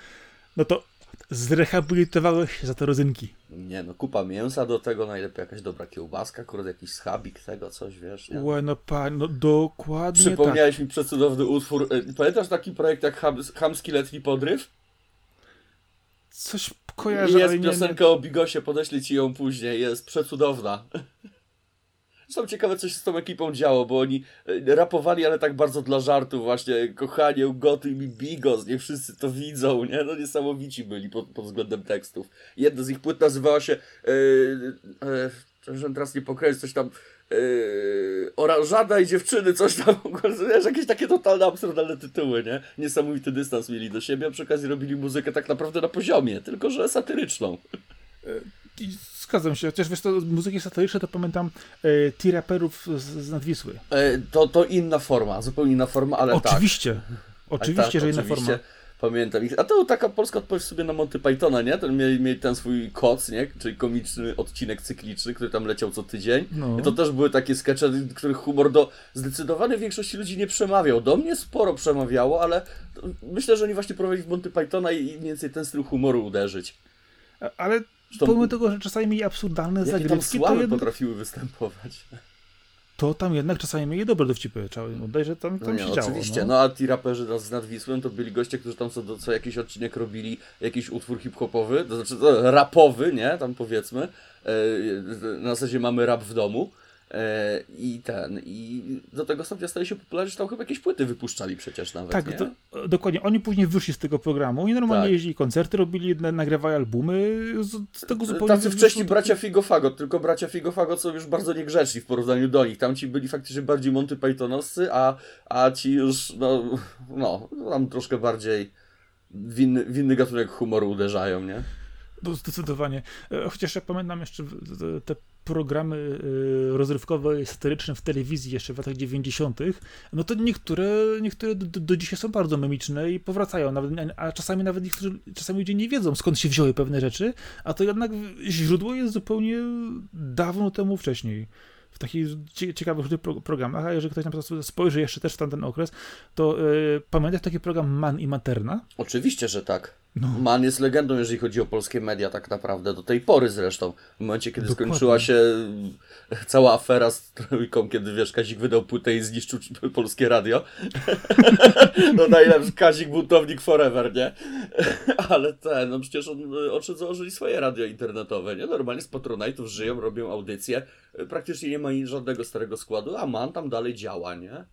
Speaker 1: no to zrehabilitowałeś się za te rodzynki.
Speaker 2: Nie no, kupa mięsa do tego, najlepiej jakaś dobra kiełbaska, kurde, jakiś schabik tego, coś, wiesz, nie?
Speaker 1: Łe, no pan, no dokładnie
Speaker 2: Przypomniałeś
Speaker 1: tak.
Speaker 2: mi przecudowny utwór. E, pamiętasz taki projekt jak Ham, Hamski Letni Podryw?
Speaker 1: Coś kojarzę,
Speaker 2: Jest piosenka nie... o Bigosie, podeślę ci ją później, jest przecudowna. [LAUGHS] Zresztą ciekawe, co się z tą ekipą działo, bo oni e, rapowali, ale tak bardzo dla żartu właśnie. Kochanie, ugotuj mi bigos, nie wszyscy to widzą, nie? No niesamowici byli pod, pod względem tekstów. Jedna z ich płyt nazywała się, yy, yy, teraz nie pokręcić, coś tam, yy, Oranżada i dziewczyny, coś tam, wiesz, jakieś takie totalne absurdalne tytuły, nie? Niesamowity dystans mieli do siebie, a przy okazji robili muzykę tak naprawdę na poziomie, tylko że satyryczną.
Speaker 1: Zgadzam się, chociaż wiesz, to muzyki satyryczne to pamiętam e, T-raperów z, z Nadwisły.
Speaker 2: E, to, to inna forma, zupełnie inna forma, ale
Speaker 1: oczywiście.
Speaker 2: tak.
Speaker 1: Oczywiście, tak, że inna forma.
Speaker 2: Pamiętam. A to taka polska odpowiedź sobie na Monty Pythona, nie? Ten mieli, mieli ten swój koc, nie? Czyli komiczny odcinek cykliczny, który tam leciał co tydzień. No. I to też były takie skecze, których humor do zdecydowanej większości ludzi nie przemawiał. Do mnie sporo przemawiało, ale myślę, że oni właśnie prowadzili w Monty Pythona i mniej więcej ten styl humoru uderzyć.
Speaker 1: Ale Zresztą, pomimo tego, że czasami mieli absurdalne zagrywki,
Speaker 2: to jednak... potrafiły występować.
Speaker 1: To tam jednak czasami mieli dobre dowcipy, trzeba im oddać, że tam, tam no nie, się
Speaker 2: Oczywiście,
Speaker 1: działo,
Speaker 2: no. no a ci raperzy z Nadwisłem to byli goście, którzy tam co, co jakiś odcinek robili jakiś utwór hip-hopowy, to znaczy to, rapowy, nie, tam powiedzmy, e, na zasadzie mamy rap w domu I ten, i do tego stopnia stali się popularni, że tam chyba jakieś płyty wypuszczali przecież nawet.
Speaker 1: Tak, to, dokładnie. Oni później wyszli z tego programu i normalnie tak. jeździli koncerty, robili, nagrywali albumy z, z tego zupełnie.
Speaker 2: Tacy wcześniej bracia Figofagot, tylko bracia Figofagot są już bardzo niegrzeczni w porównaniu do nich. Tam ci byli faktycznie bardziej Monty Pythonowscy, a, a ci już, no, no, tam troszkę bardziej w inny, w inny gatunek humoru uderzają, nie?
Speaker 1: No zdecydowanie. E, chociaż ja pamiętam jeszcze te programy y, rozrywkowe i satyryczne w telewizji jeszcze w latach 90., no to niektóre, niektóre do, do dzisiaj są bardzo memiczne i powracają, nawet, a czasami nawet niektórzy, czasami ludzie nie wiedzą skąd się wzięły pewne rzeczy, a to jednak źródło jest zupełnie dawno temu wcześniej w takich ciekawych programach, a jeżeli ktoś na przykład spojrzy jeszcze też w tamten okres, to yy, pamiętasz taki program Man i Materna?
Speaker 2: Oczywiście, że tak. No. Man jest legendą, jeżeli chodzi o polskie media, tak naprawdę, do tej pory zresztą. W momencie, kiedy Dokładnie. skończyła się cała afera z trójką, kiedy wiesz, Kazik wydał płytę i zniszczył [LAUGHS] polskie radio. [LAUGHS] no najlepszy Kazik buntownik forever, nie? [LAUGHS] Ale ten, no przecież on, oczy założyli swoje radio internetowe, nie? Normalnie z Patronite'ów żyją, robią audycje. Praktycznie nie ma żadnego starego składu, a Man tam dalej działa, nie?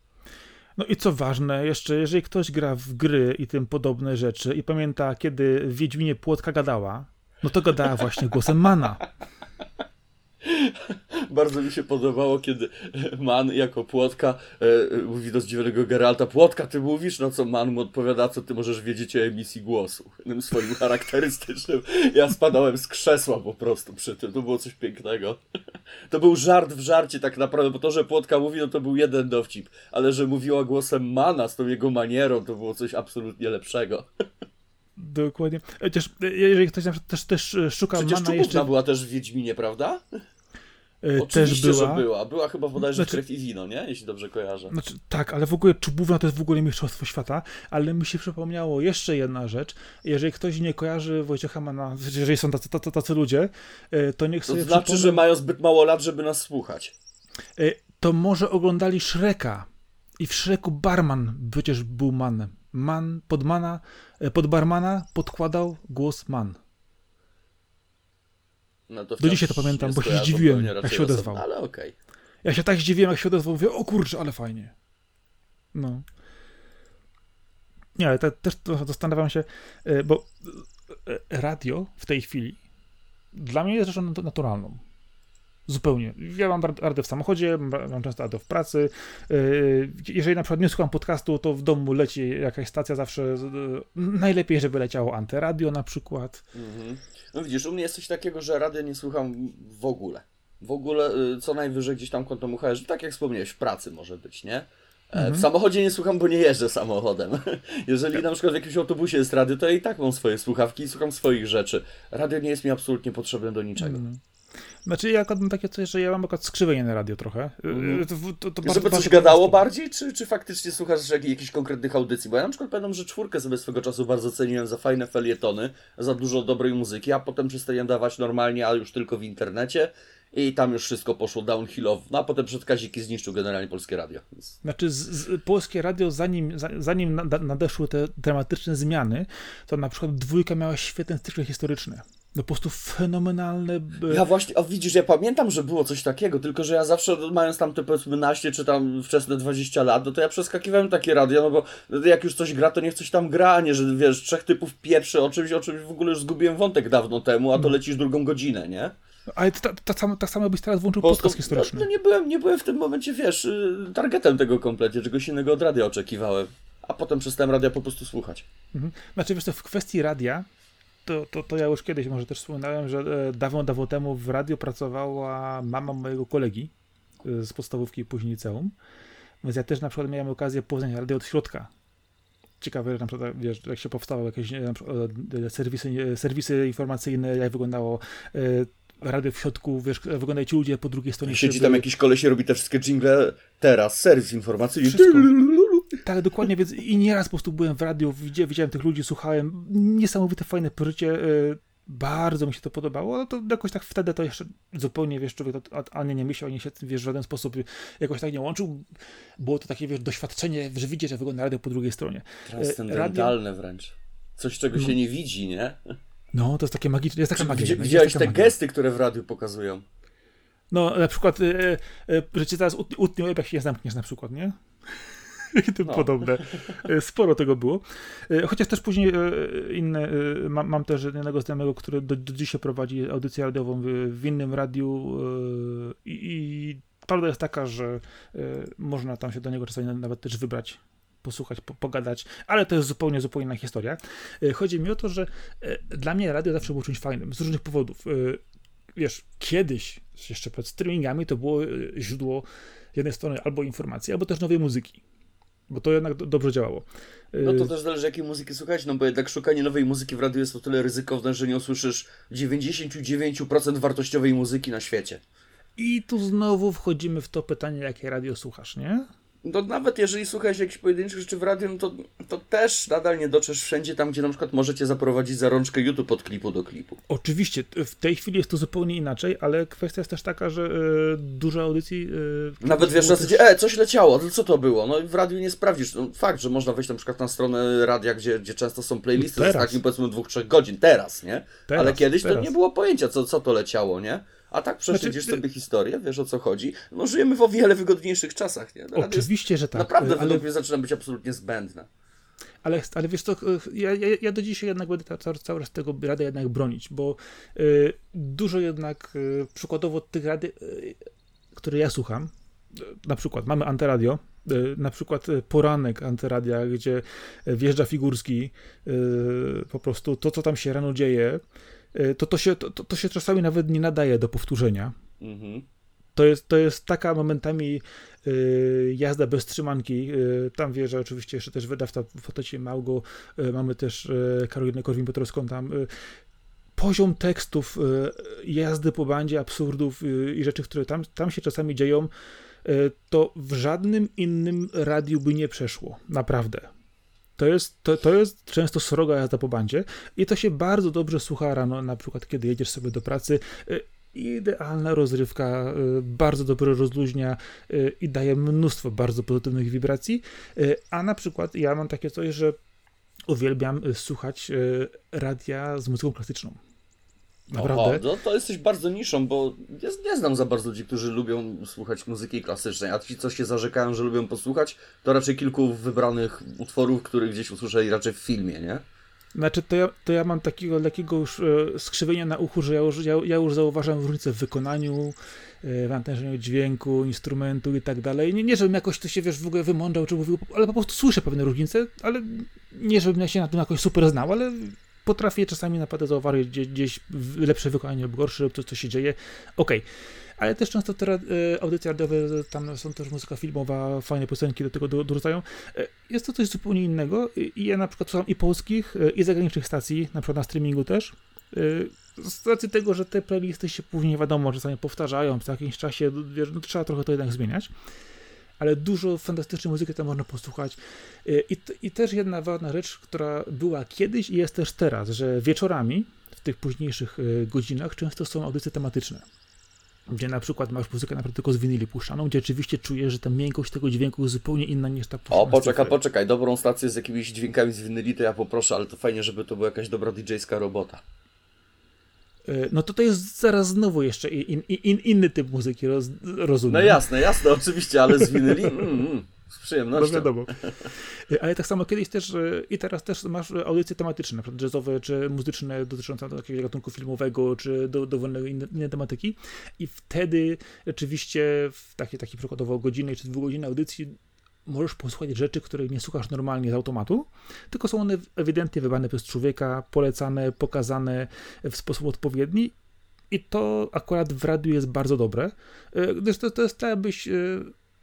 Speaker 1: No i co ważne, jeszcze jeżeli ktoś gra w gry i tym podobne rzeczy i pamięta, kiedy w Wiedźminie Płotka gadała, no to gadała właśnie głosem Mana. [LAUGHS]
Speaker 2: Bardzo mi się podobało, kiedy Man jako płotka e, mówi do zdziwionego Geralta, płotka ty mówisz, no co Man mu odpowiada, co ty możesz wiedzieć o emisji głosu. Tym swoim [LAUGHS] charakterystycznym. Ja spadałem z krzesła po prostu przy tym, to było coś pięknego. [LAUGHS] To był żart w żarcie tak naprawdę, bo to, że płotka mówi, no to był jeden dowcip, ale że mówiła głosem Mana z tą jego manierą, to było coś absolutnie lepszego.
Speaker 1: Dokładnie. Chociaż e, jeżeli ktoś na przykład też, też e, szuka
Speaker 2: Przecież
Speaker 1: mana jeszcze...
Speaker 2: była też w Wiedźminie, prawda?
Speaker 1: E, też była.
Speaker 2: że była. Była chyba bodajże znaczy, krew i wino, nie? Jeśli dobrze kojarzę.
Speaker 1: Znaczy, tak, ale w ogóle czubówna to jest w ogóle mistrzostwo świata, ale mi się przypomniało jeszcze jedna rzecz. Jeżeli ktoś nie kojarzy Wojciecha Mana, jeżeli są tacy, tacy, tacy ludzie, to niech sobie
Speaker 2: To znaczy, przypomnę... że mają zbyt mało lat, żeby nas słuchać.
Speaker 1: To może oglądali Shreka i w Shreku barman przecież był manem man, pod, mana, e, pod barmana podkładał głos man. No Do dzisiaj to pamiętam, bo się zdziwiłem, jak się odezwał.
Speaker 2: Ale okej. Okay.
Speaker 1: Ja się tak zdziwiłem, jak się odezwał, mówię, o kurczę, ale fajnie. No. Nie, ale te, też zastanawiam się, bo radio w tej chwili dla mnie jest rzeczą naturalną. Zupełnie. Ja mam radę w samochodzie, mam często radę w pracy. Yy, jeżeli na przykład nie słucham podcastu, to w domu leci jakaś stacja zawsze. Yy, najlepiej, żeby leciało antyradio na przykład. Mhm.
Speaker 2: No widzisz, u mnie jest coś takiego, że radio nie słucham w ogóle. W ogóle co najwyżej gdzieś tam kątem ucha, że tak jak wspomniałeś, w pracy może być, nie? E, mhm. W samochodzie nie słucham, bo nie jeżdżę samochodem. [LAUGHS] Jeżeli na przykład w jakimś autobusie jest radio, to ja i tak mam swoje słuchawki i słucham swoich rzeczy. Radio nie jest mi absolutnie potrzebne do niczego. Mhm.
Speaker 1: Znaczy ja mam takie coś, że ja mam akurat skrzywienie na radio trochę.
Speaker 2: Mm. To, to, to Żeby coś gadało bardziej, czy, czy faktycznie słuchasz jak, jakichś konkretnych audycji? Bo ja na przykład pamiętam, że czwórkę sobie swego czasu bardzo ceniłem za fajne felietony, za dużo dobrej muzyki, a potem przestałem dawać normalnie, ale już tylko w internecie. I tam już wszystko poszło downhillowo. No a potem przedkaziki zniszczył generalnie polskie radio. Więc...
Speaker 1: Znaczy, z, z, polskie radio, zanim, zanim nadeszły te dramatyczne zmiany, to na przykład dwójka miała świetne cykle historyczne. No po prostu fenomenalne.
Speaker 2: Ja właśnie, a widzisz, ja pamiętam, że było coś takiego, tylko że ja zawsze, mając tam te powiedzmy naście, czy tam wczesne 20 lat, no to ja przeskakiwałem takie radio, no bo jak już coś gra, to niech coś tam gra, nie, że wiesz, trzech typów pieprzy o czymś, o czymś w ogóle już zgubiłem wątek dawno temu, a to mm. lecisz drugą godzinę, nie?
Speaker 1: Ale tak ta, ta, tak samo byś teraz włączył po podcast historyczny.
Speaker 2: No, no, nie, byłem, nie byłem w tym momencie, wiesz, y, targetem tego kompletnie, czegoś innego od radia oczekiwałem. A potem przestałem radia po prostu słuchać.
Speaker 1: Mhm. Znaczy, wiesz, to w kwestii radia, to, to, to ja już kiedyś może też wspominałem, że e, dawno, dawno temu w radio pracowała mama mojego kolegi e, z podstawówki później liceum. Więc ja też na przykład miałem okazję poznać radio od środka. Ciekawe, że na przykład, wiesz, jak się powstały jakieś przykład, e, serwisy, serwisy informacyjne, jak wyglądało radio w środku, wiesz, wyglądają ci ludzie po drugiej stronie
Speaker 2: Siedzi tam jakiś koleś robi te wszystkie jingle teraz, serwis informacyjny.
Speaker 1: Wszystko. Tak, dokładnie, więc i nieraz po prostu byłem w radiu, widziałem tych ludzi, słuchałem, niesamowite, fajne poczucie, e, bardzo mi się to podobało, no to jakoś tak wtedy to jeszcze zupełnie, wiesz, człowiek ani nie myślał, ani się, wiesz, w żaden sposób jakoś tak nie łączył. Było to takie, wiesz, doświadczenie, że widzisz, że wygląda radio po drugiej stronie.
Speaker 2: E, Transcendentalne radio... wręcz. Coś, czego no. się nie widzi, nie?
Speaker 1: No, to jest takie magiczne, jest taka magia.
Speaker 2: Widziałeś te magia. gesty, które w radiu pokazują?
Speaker 1: No, na przykład, e, e, że cię teraz utnie jak się zamkniesz na przykład, nie? [LAUGHS] i tym no. podobne. E, sporo tego było. E, chociaż też później e, inne, mam, mam też jednego znajomego, który do, do dzisiaj prowadzi audycję radiową w, innym radiu i, i prawda jest taka, że można tam się do niego czasami nawet też wybrać posłuchać, po, pogadać, ale to jest zupełnie, zupełnie inna historia. Chodzi mi o to, że dla mnie radio zawsze było czymś fajnym, z różnych powodów. Wiesz, kiedyś, jeszcze przed streamingami, to było źródło jednej strony albo informacji, albo też nowej muzyki bo to jednak dobrze działało.
Speaker 2: No to y, też zależy jakiej muzyki słuchać, no bo jednak szukanie nowej muzyki w radiu jest o tyle ryzykowne, że nie usłyszysz 99% wartościowej muzyki na świecie.
Speaker 1: I tu znowu wchodzimy w to pytanie, jakie radio słuchasz, nie?
Speaker 2: No nawet jeżeli słuchasz jakichś pojedynczych rzeczy w radiu, no to, to też nadal nie dotrzesz wszędzie tam, gdzie na przykład możecie zaprowadzić za rączkę YouTube od klipu do klipu.
Speaker 1: Oczywiście, w tej chwili jest to zupełnie inaczej, ale kwestia jest też taka, że y, dużo audycji...
Speaker 2: Y, nawet wiesz na zasadzie, e, coś leciało, co to było? No w radiu nie sprawdzisz. No, fakt, że można wejść na przykład na stronę radia, gdzie, gdzie często są playlisty z takim powiedzmy dwóch, trzech godzin, teraz, nie? Teraz, ale kiedyś teraz. to nie było pojęcia, co, co to leciało, nie? A tak prześledzisz znaczy, sobie historię, wiesz o co chodzi. No żyjemy w o wiele wygodniejszych czasach, nie?
Speaker 1: No, Oczywiście, że tak.
Speaker 2: Naprawdę ale... według mnie zaczyna być absolutnie zbędne.
Speaker 1: Ale, ale wiesz co, ja, ja, ja do dzisiaj jednak będę cały, cały czas tego radę jednak bronić, bo y, dużo jednak y, przykładowo tych rady, y, które ja słucham, na przykład mamy Antyradio, na przykład poranek Antyradia, gdzie wjeżdża Figurski, po prostu to, co tam się rano dzieje, Y, to to się, to, to się czasami nawet nie nadaje do powtórzenia. Mhm. To jest, to jest taka momentami y, jazda bez trzymanki. Y, tam wierzę oczywiście jeszcze też wydawca w fotecie Małgo. Y, mamy też Karolinę Korwin-Petrowską tam. Poziom tekstów, jazdy po bandzie, absurdów i rzeczy, które tam, tam się czasami dzieją, to w żadnym innym radiu by nie przeszło. Naprawdę. To jest, to, to jest często sroga jazda po bandzie i to się bardzo dobrze słucha rano, na przykład kiedy jedziesz sobie do pracy. Y, idealna rozrywka, y, bardzo dobrze rozluźnia y, i daje mnóstwo bardzo pozytywnych wibracji. A na przykład ja mam takie coś, że uwielbiam słuchać radia z muzyką klasyczną. Naprawdę.
Speaker 2: O, no, to jesteś bardzo niszą, bo nie, nie znam za bardzo ludzi, którzy lubią słuchać muzyki klasycznej, a ci, co się zarzekają, że lubią posłuchać, to raczej kilku wybranych utworów, których gdzieś usłyszeli raczej w filmie, nie?
Speaker 1: Znaczy, to ja, to ja mam takiego lekkiego już e, skrzywienia na uchu, że ja już, ja, ja już zauważam różnicę w wykonaniu, e, w natężeniu dźwięku, instrumentu i tak dalej. Nie, nie żebym jakoś to się, wiesz, w ogóle wymądrzał, czy mówił, ale po prostu słyszę pewne różnice, ale nie żebym ja się na tym jakoś super znał, ale potrafię czasami naprawdę zauważyć gdzieś, gdzieś lepsze wykonanie lub gorsze, lub coś, co się dzieje. Okej. Okay ale też często te e, audycje radiowe, tam są też muzyka filmowa, fajne piosenki do tego dorzucają. E, jest to coś zupełnie innego i ja na przykład słucham i polskich, e, i zagranicznych stacji, na przykład na streamingu też. Z racji tego, że te playlisty się później wiadomo, czasami powtarzają, w jakimś czasie no, trzeba trochę to jednak zmieniać. Ale dużo fantastycznej muzyki tam można posłuchać. I, I też jedna ważna rzecz, która była kiedyś i jest też teraz, że wieczorami, w tych późniejszych godzinach, często są audycje tematyczne gdzie na przykład masz muzykę naprawdę tylko z winyli puszczaną, gdzie oczywiście czujesz, że ta miękkość tego dźwięku jest zupełnie inna niż ta
Speaker 2: puszczana O, poczekaj, poczekaj, dobrą stację z jakimiś dźwiękami z winyli to ja poproszę, ale to fajnie, żeby to była jakaś dobra DJ-ska robota.
Speaker 1: E, no to to jest zaraz znowu jeszcze in, in, in, inny typ muzyki, roz, rozumiem.
Speaker 2: No jasne, jasne, oczywiście, ale z winyli... Mm, mm. Z przyjemnością. No
Speaker 1: wiadomo. Ale tak samo kiedyś też i teraz też masz audycje tematyczne, na przykład jazzowe czy muzyczne dotyczące jakiegoś gatunku filmowego czy do, dowolnej innej tematyki i wtedy rzeczywiście w takiej, takiej przykładowo godzinnej czy dwugodzinnej audycji możesz posłuchać rzeczy, których nie słuchasz normalnie z automatu, tylko są one ewidentnie wybrane przez człowieka, polecane, pokazane w sposób odpowiedni i to akurat w radiu jest bardzo dobre, e, gdyż to, to jest tak, jakbyś e,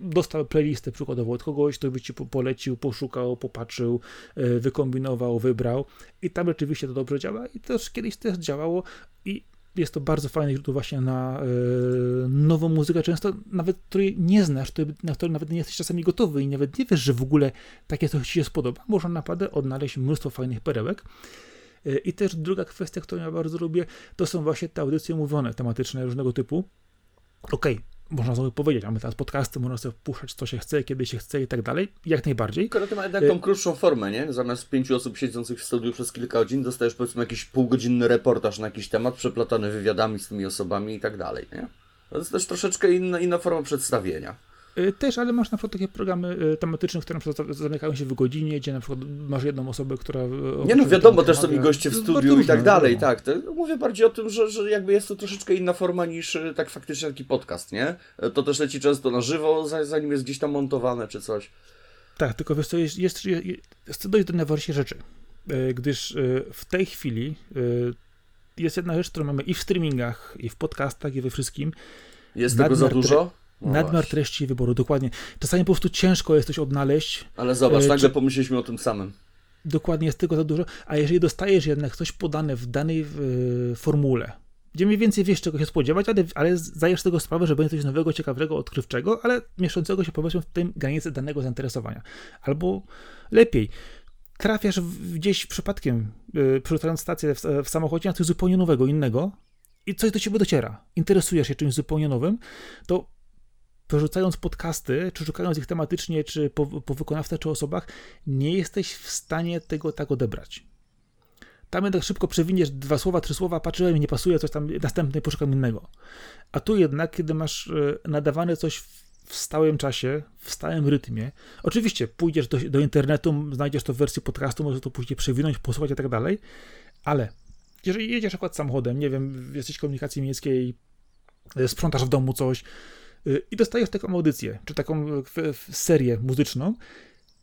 Speaker 1: dostał playlistę przykładowo od kogoś, kto by ci polecił, poszukał, popatrzył, e, wykombinował, wybrał i tam rzeczywiście to dobrze działa i też kiedyś też działało i jest to bardzo fajne źródło właśnie na y, nową muzykę, często nawet której nie znasz, na której nawet nie jesteś czasami gotowy i nawet nie wiesz, że w ogóle takie coś ci się spodoba. Można naprawdę odnaleźć mnóstwo fajnych perełek. E, I też druga kwestia, którą ja bardzo lubię, to są właśnie te audycje mówione, tematyczne różnego typu. Okej, okay, można sobie powiedzieć, mamy teraz podcasty, można sobie puszczać co się chce, kiedy się chce i tak dalej, jak najbardziej.
Speaker 2: Tylko to ma jednak tą krótszą formę, nie? Zamiast pięciu osób siedzących w studiu przez kilka godzin, dostajesz powiedzmy jakiś półgodzinny reportaż na jakiś temat, przeplatany wywiadami z tymi osobami i tak dalej, nie? To jest też troszeczkę inna, inna forma przedstawienia.
Speaker 1: Y, też, ale masz na przykład takie programy y, tematyczne, które na przykład zamykają się w godzinie, gdzie na przykład masz jedną osobę, która... Y,
Speaker 2: Nie no, wiadomo, też są i goście w studiu i tak dalej, tak. To mówię bardziej o tym, że, że jakby jest to troszeczkę inna forma niż tak faktycznie taki podcast, nie? To też leci często na żywo, zanim jest gdzieś tam montowane czy coś.
Speaker 1: Tak, tylko wiesz co, jest, jest, jest, jest dojść do najważniejszych rzeczy, gdyż w tej chwili jest jedna rzecz, którą mamy i w streamingach, i w podcastach, i we wszystkim.
Speaker 2: Jest tego za dużo?
Speaker 1: No nadmiar właśnie. treści wyboru, dokładnie. Czasami po prostu ciężko jest coś odnaleźć.
Speaker 2: Ale zobacz, e, nagle czy... pomyśleliśmy o tym samym.
Speaker 1: Dokładnie, jest tego za dużo. A jeżeli dostajesz jednak coś podane w danej w, formule, gdzie mniej więcej wiesz, czego się spodziewać, ale, ale zdajesz tego sprawę, że będzie coś nowego, ciekawego, odkrywczego, ale mieszczącego się powiedzmy w tym granicy danego zainteresowania. Albo lepiej, trafiasz gdzieś przypadkiem, yy, przerzucając stację w, w samochodzie na coś zupełnie nowego, innego i coś do ciebie dociera, interesujesz się czymś zupełnie nowym, to porzucając podcasty, czy szukając ich tematycznie, czy po, po wykonawcach, czy osobach, nie jesteś w stanie tego tak odebrać. Tam jednak szybko przewiniesz dwa słowa, trzy słowa, patrzyłem nie pasuje, coś tam następny poszukam innego. A tu jednak, kiedy masz e, nadawane coś w stałym czasie, w stałym rytmie, oczywiście pójdziesz do, do internetu, znajdziesz to w wersji podcastu, możesz to później przewinąć, posłuchać i tak dalej, ale jeżeli jedziesz akurat samochodem, nie wiem, jesteś w komunikacji miejskiej, e, sprzątasz w domu coś, i dostajesz taką audycję, czy taką y, serię muzyczną,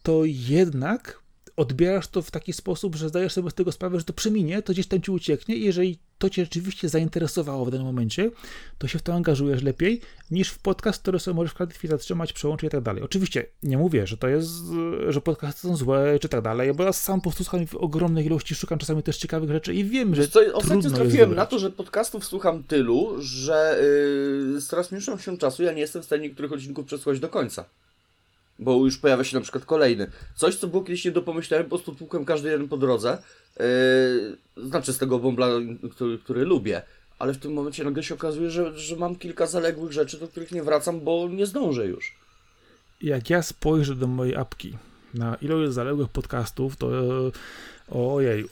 Speaker 1: to jednak odbierasz to w taki sposób, że zdajesz sobie z tego sprawę, że to przeminie, to gdzieś tam ci ucieknie i jeżeli to cię rzeczywiście zainteresowało w danym momencie, to się w to angażujesz lepiej niż w podcast, który sobie możesz w każdej chwili zatrzymać, przełączyć i tak dalej. Oczywiście nie mówię, że to jest, że podcasty są złe czy tak dalej, bo ja sam po prostu słucham w ogromnej ilości, szukam czasami też ciekawych rzeczy i wiem, że
Speaker 2: co, Ostatnio trafiłem na to, że podcastów słucham tylu, że yy, z coraz mniejszą się czasu ja nie jestem w stanie niektórych odcinków przesłuchać do końca bo już pojawia się na przykład kolejny. Coś, co było kiedyś nie do pomyślenia, po prostu tłukłem każdy jeden po drodze. Yy, znaczy z tego bąbla, który, który lubię. Ale w tym momencie nagle się okazuje, że, że mam kilka zaległych rzeczy, do których nie wracam, bo nie zdążę już.
Speaker 1: Jak ja spojrzę do mojej apki na ilość zaległych podcastów, to ojeju.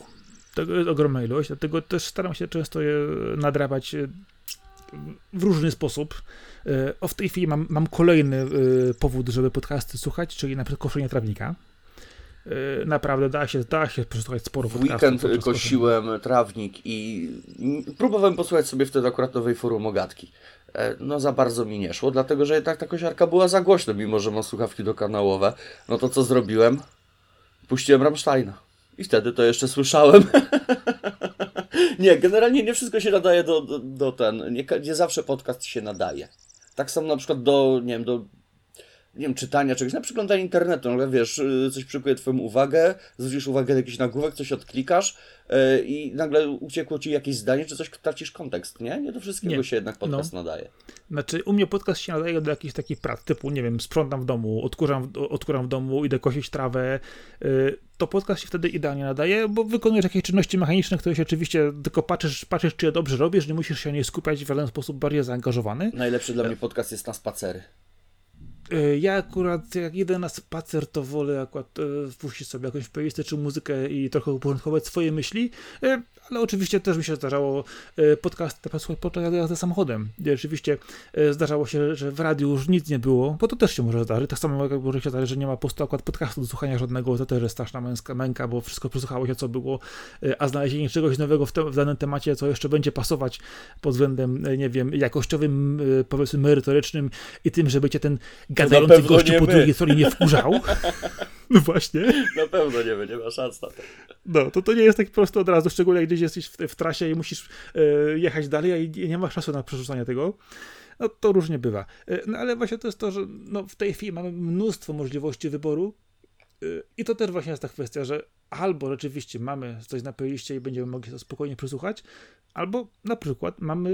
Speaker 1: Tego jest ogromna ilość, dlatego też staram się często je nadrabiać e, w różny sposób. E, o, w tej chwili mam, mam kolejny e, powód, żeby podcasty słuchać, czyli na przykład koszenie trawnika. Naprawdę da się, da się przesłuchać sporo
Speaker 2: W weekend kosiłem trawnik i próbowałem posłuchać sobie wtedy akurat nowej forum ogatki. No za bardzo mi nie szło, dlatego że jednak ta kosiarka była za głośna, mimo że mam słuchawki dokanałowe. No to co zrobiłem? Puściłem Rammsteina. I wtedy to jeszcze słyszałem. [LAUGHS] nie, generalnie nie wszystko się nadaje do, do, do ten. Nie, nie zawsze podcast się nadaje. Tak samo na przykład do, nie wiem, do nie wiem, czytania czegoś, na przeglądanie internetu, no wiesz, y, coś przykuje twoją uwagę, zwrócisz uwagę na jakiś nagłówek, coś odklikasz yy, i nagle uciekło ci jakieś zdanie, czy coś tracisz kontekst, nie? Nie do wszystkiego nie. się jednak podcast no. nadaje.
Speaker 1: Znaczy, u mnie podcast się nadaje do jakichś takich prac, typu, nie wiem, sprzątam w domu, odkurzam, odkuram w domu, idę kosić trawę, yy, to podcast się wtedy idealnie nadaje, bo wykonujesz jakieś czynności mechaniczne, które się oczywiście tylko patrzysz, patrzysz czy je dobrze robisz, nie musisz się nie skupiać w żaden sposób bardziej zaangażowany.
Speaker 2: Najlepszy dla mnie podcast jest na spacery.
Speaker 1: E, ja akurat jak idę na spacer, to wolę akurat e, wpuścić sobie jakąś playlistę czy muzykę i trochę uporządkować swoje myśli, e, ale oczywiście też mi się zdarzało podcast posłuchać podczas jazdy samochodem. I oczywiście zdarzało się, że w radiu już nic nie było, bo to też się może zdarzyć. Tak samo jak może się zdarzyć, że nie ma po prostu akurat podcastu do słuchania żadnego, to też jest straszna męska męka, bo wszystko przesłuchało się, co było, a znalezienie czegoś nowego w, te, w danym temacie, co jeszcze będzie pasować pod względem, nie wiem, jakościowym, powiedzmy merytorycznym i tym, żeby cię ten gadający gościu po drugiej stronie nie wkurzał. [LAUGHS] No właśnie.
Speaker 2: Na pewno nie będzie, nie ma szans na to.
Speaker 1: No, to to nie jest tak prosto od razu, szczególnie jak gdzieś jesteś w, w trasie i musisz e, jechać dalej, a nie masz czasu na przerzucanie tego. No to różnie bywa. E, no ale właśnie to jest to, że no, w tej chwili mamy mnóstwo możliwości wyboru I to też właśnie jest ta kwestia, że albo rzeczywiście mamy coś na playliście i będziemy mogli to spokojnie przesłuchać, albo na przykład mamy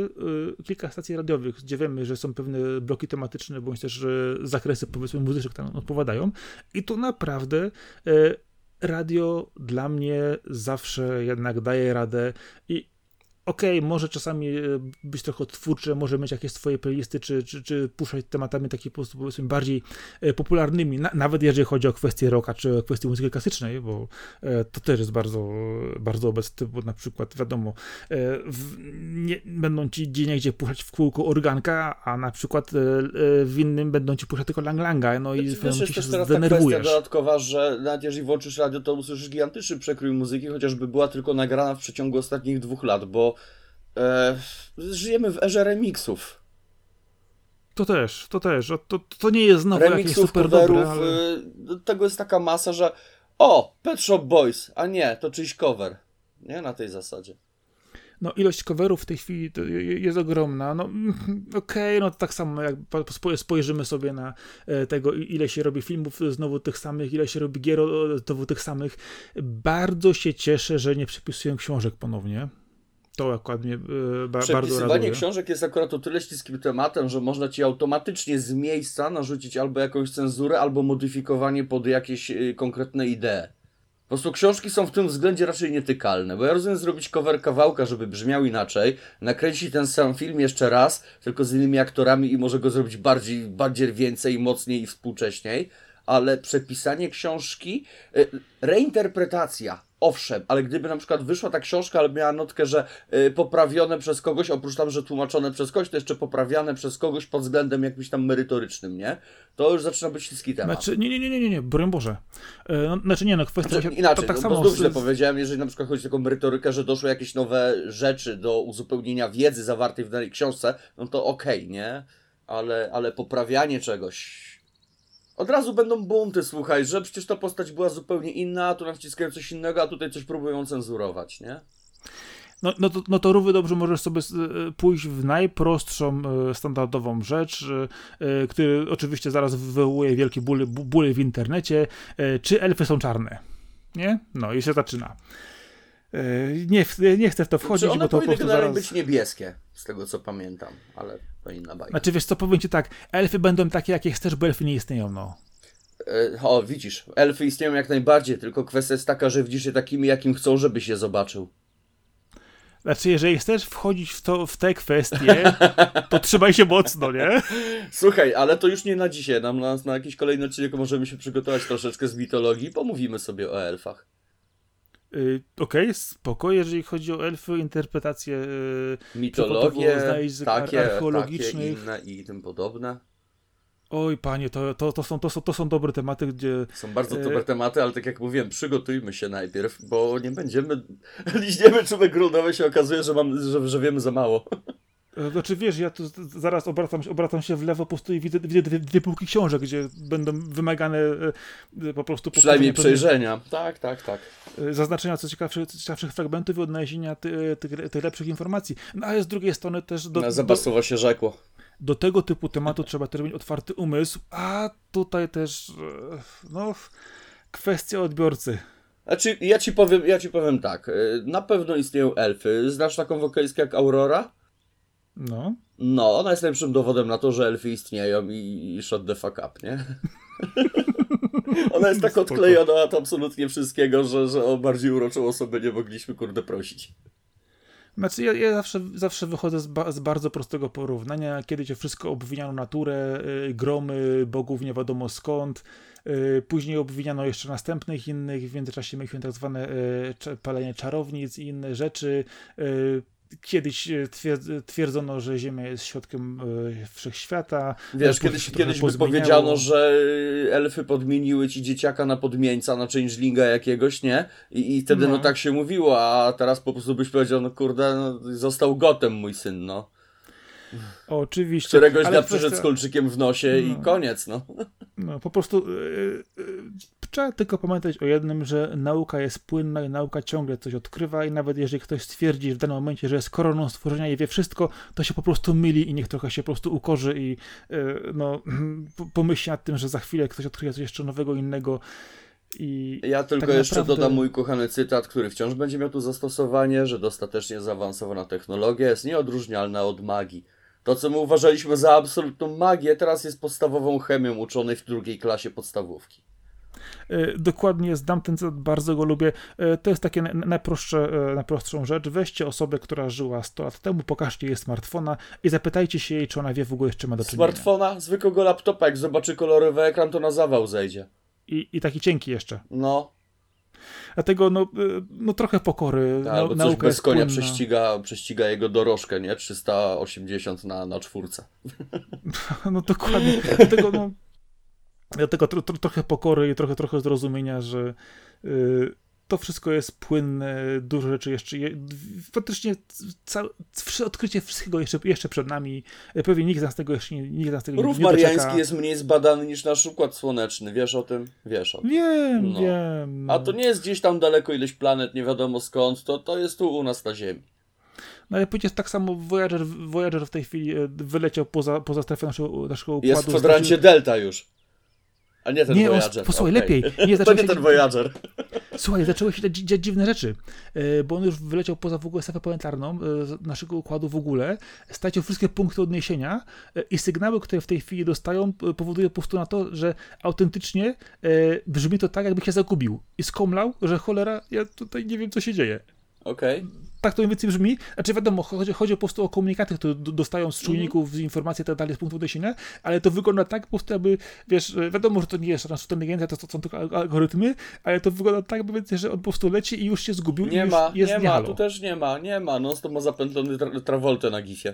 Speaker 1: y, kilka stacji radiowych, gdzie wiemy, że są pewne bloki tematyczne, bądź też y, zakresy powiedzmy muzyczne, które odpowiadają. I tu naprawdę radio dla mnie zawsze jednak daje radę i okej, okay, może czasami e, być trochę twórcze, może mieć jakieś swoje playlisty, czy, czy, czy puszczać tematami takimi po prostu powiedzmy bardziej e, popularnymi, na, nawet jeżeli chodzi o kwestie rocka, czy o kwestie muzyki klasycznej, bo e, to też jest bardzo, bardzo obecne, bo na przykład wiadomo, w, nie, będą ci gdzie niegdzie puszczać w kółko organka, a na przykład w innym będą ci puszczać tylko lang langa, no i
Speaker 2: wiesz, jest się też teraz ta dodatkowa, że nawet jeżeli włączysz radio, to usłyszysz gigantyczny przekrój muzyki, chociażby była tylko nagrana w przeciągu ostatnich dwóch lat, bo E, żyjemy w erze remixów.
Speaker 1: To też, to też. To, to nie jest znowu remixów, jakieś super dobre, ale...
Speaker 2: E, tego jest taka masa, że o, Pet Shop Boys, a nie, to czyjś cover. Nie, na tej zasadzie.
Speaker 1: No, ilość coverów w tej chwili jest ogromna. No, [LAUGHS] okej, okay, no to tak samo jak spojrzymy sobie na e, tego, ile się robi filmów znowu tych samych, ile się robi gier znowu tych samych. Bardzo się cieszę, że nie przepisują książek ponownie. To akurat mnie yy, ba, bardzo raduje.
Speaker 2: książek jest akurat o tyle śliskim tematem, że można ci automatycznie z miejsca narzucić albo jakąś cenzurę, albo modyfikowanie pod jakieś yy, konkretne idee. Po prostu książki są w tym względzie raczej nietykalne, bo ja rozumiem zrobić cover kawałka, żeby brzmiał inaczej, nakręcić ten sam film jeszcze raz, tylko z innymi aktorami i może go zrobić bardziej, bardziej więcej, mocniej i współcześniej, ale przepisanie książki, yy, reinterpretacja, Owszem, ale gdyby na przykład wyszła ta książka, ale miała notkę, że y, poprawione przez kogoś, oprócz tam, że tłumaczone przez kogoś, to jeszcze poprawiane przez kogoś pod względem jakimś tam merytorycznym, nie? To już zaczyna być śliski temat.
Speaker 1: Znaczy, nie, nie, nie, nie, nie, broń Boże. E, no, znaczy nie, no kwestia...
Speaker 2: Znaczy, inaczej, to tak no, samo... znów źle powiedziałem, jeżeli na przykład chodzi o taką merytorykę, że doszły jakieś nowe rzeczy do uzupełnienia wiedzy zawartej w danej książce, no to okej, okay, nie? Ale, ale poprawianie czegoś od razu będą bunty, słuchaj, że przecież ta postać była zupełnie inna, a tu nam wciskają coś innego, a tutaj coś próbują cenzurować, nie?
Speaker 1: No, no, to, no to równie dobrze możesz sobie e, pójść w najprostszą, e, standardową rzecz, e, który oczywiście zaraz wywołuje wielkie bóle, bóle w internecie. Czy elfy są czarne? Nie? No i się zaczyna. Nie, nie chcę w to wchodzić,
Speaker 2: znaczy
Speaker 1: bo to po
Speaker 2: prostu zaraz... być niebieskie, z tego co pamiętam, ale to inna bajka.
Speaker 1: Znaczy wiesz co, powiem ci tak, elfy będą takie, jakie chcesz, bo elfy nie istnieją, no.
Speaker 2: O, widzisz, elfy istnieją jak najbardziej, tylko kwestia jest taka, że widzisz je takimi, jakim chcą, żebyś je zobaczył.
Speaker 1: Znaczy, jeżeli chcesz wchodzić w, to, w te kwestie, [LAUGHS] to trzymaj się mocno, nie?
Speaker 2: Słuchaj, ale to już nie na dzisiaj. Nam na, na jakiś kolejny odcinek możemy się przygotować troszeczkę z mitologii. Pomówimy sobie o elfach.
Speaker 1: Yy, Okej, okay, spoko, jeżeli chodzi o elfy, interpretacje
Speaker 2: yy, mitologie, takie, archeologicznych. Takie inne i tym podobne.
Speaker 1: Oj, panie, to, to, to, są, to, są, to są dobre tematy, gdzie...
Speaker 2: Są bardzo e, dobre tematy, ale tak jak mówiłem, przygotujmy się najpierw, bo nie będziemy... [LAUGHS] Liźniemy czubek grudowy, się okazuje, że, mam, że, że wiemy za mało. [LAUGHS]
Speaker 1: E, znaczy wiesz, ja tu zaraz obracam, obracam się w lewo po prostu i widzę, widzę dwie, dwie półki książek, gdzie będą wymagane e, po prostu...
Speaker 2: Przynajmniej przejrzenia. Tak, tak, tak.
Speaker 1: Zaznaczenia co ciekawszych, ciekawszych fragmentów i odnalezienia tych, tych, tych lepszych informacji. No ale z drugiej strony też...
Speaker 2: Do, Na się rzekło
Speaker 1: do tego typu tematu trzeba też mieć otwarty umysł, a tutaj też, e, no, kwestia odbiorcy.
Speaker 2: Znaczy, ja ci powiem, ja ci powiem tak, e, na pewno istnieją elfy. Znasz taką wokalistkę jak Aurora?
Speaker 1: No.
Speaker 2: No, ona jest najlepszym dowodem na to, że elfy istnieją i, i shot the fuck up, nie? [LAUGHS] ona jest tak odklejona od absolutnie wszystkiego, że, że o bardziej uroczą osobę nie mogliśmy, kurde, prosić.
Speaker 1: Znaczy, ja, ja zawsze, zawsze wychodzę z, ba, z, bardzo prostego porównania, kiedy cię wszystko obwiniano naturę, y, gromy, bogów nie wiadomo skąd, y, później obwiniano jeszcze następnych innych, w międzyczasie mieliśmy tak zwane y, palenie czarownic i inne rzeczy, Kiedyś e, twierdzono, że Ziemia jest środkiem e, wszechświata.
Speaker 2: Wiesz, kiedyś, kiedyś by powiedziano, że elfy podmieniły ci dzieciaka na podmieńca, na changelinga jakiegoś, nie? I, i wtedy no. no tak się mówiło, a teraz po prostu byś powiedział, no kurde, no, został gotem mój syn, no.
Speaker 1: Oczywiście.
Speaker 2: Któregoś dnia przyszedł z kolczykiem w nosie no. i koniec, no.
Speaker 1: No, po prostu yy, yy, trzeba tylko pamiętać o jednym, że nauka jest płynna i nauka ciągle coś odkrywa i nawet jeżeli ktoś stwierdzi w danym momencie, że jest koroną stworzenia i wie wszystko, to się po prostu myli i niech trochę się po prostu ukorzy i yy, no, [CLEARS THROAT] pomyśli nad tym, że za chwilę ktoś odkryje coś jeszcze nowego, innego. I
Speaker 2: ja tylko tak jeszcze naprawdę... dodam mój kochany cytat, który wciąż będzie miał tu zastosowanie, że dostatecznie zaawansowana technologia jest nieodróżnialna od magii. To, co my uważaliśmy za absolutną magię, teraz jest podstawową chemią uczonej w drugiej klasie podstawówki.
Speaker 1: E, dokładnie znam ten cytat, bardzo go lubię. E, to jest takie najprostsze, e, najprostszą rzecz. Weźcie osobę, która żyła 100 lat temu, pokażcie jej smartfona i zapytajcie się jej, czy ona wie w ogóle jeszcze ma do czynienia.
Speaker 2: Smartfona? Zwykłego laptopa, jak zobaczy kolorowy ekran, to na zawał zejdzie.
Speaker 1: I, i taki cienki jeszcze.
Speaker 2: No.
Speaker 1: Dlatego no, no trochę pokory.
Speaker 2: Tak, albo coś bez konia prześciga, prześciga jego dorożkę, nie? 380 na, na czwórce. [LAUGHS]
Speaker 1: No dokładnie. Dlatego no, dlatego tro, tro, trochę pokory i trochę, trochę zrozumienia, że yy, to wszystko jest płynne, dużo rzeczy jeszcze, je, faktycznie całe, odkrycie wszystkiego jeszcze, jeszcze przed nami, pewnie nikt z nas tego jeszcze nie, nikt z nas tego
Speaker 2: Rów nie mariański jest mniej zbadany niż nasz układ słoneczny, wiesz o tym? Wiesz o tym.
Speaker 1: Wiem, no. wiem.
Speaker 2: A to nie jest gdzieś tam daleko ileś planet, nie wiadomo skąd, to, to jest tu u nas na Ziemi.
Speaker 1: No ale powiedzieć tak samo Voyager, Voyager w tej chwili e, wyleciał poza, poza strefę naszego, naszego układu.
Speaker 2: Jest w kwadrancie Delta już. A nie ten nie, Voyager.
Speaker 1: posłuchaj, okay. lepiej. [LAUGHS]
Speaker 2: Nie, to nie ten Voyager.
Speaker 1: Słuchaj, zaczęły się dziać dziwne rzeczy, e, bo on już wyleciał poza w ogóle strefę planetarną e, naszego układu w ogóle, stracił wszystkie punkty odniesienia e, i sygnały, które w tej chwili dostają, powodują po prostu na to, że autentycznie brzmi to tak, jakby się zagubił i skomlał, że cholera, ja tutaj nie wiem, co się dzieje.
Speaker 2: Okej. Okay
Speaker 1: tak to mniej więcej brzmi. Znaczy wiadomo, chodzi, chodzi po prostu o komunikaty, które dostają z czujników mm. informacje i tak dalej z punktu odniesienia, ale to wygląda tak po prostu, aby, wiesz, wiadomo, że to nie jest sztuczna inteligencja, to, to są tylko algorytmy, ale to wygląda tak, aby, że on po prostu leci i już się zgubił
Speaker 2: nie
Speaker 1: i
Speaker 2: ma,
Speaker 1: jest
Speaker 2: nie ma, tu też nie ma, nie ma, no to ma zapętlony tra Travoltę na gisie.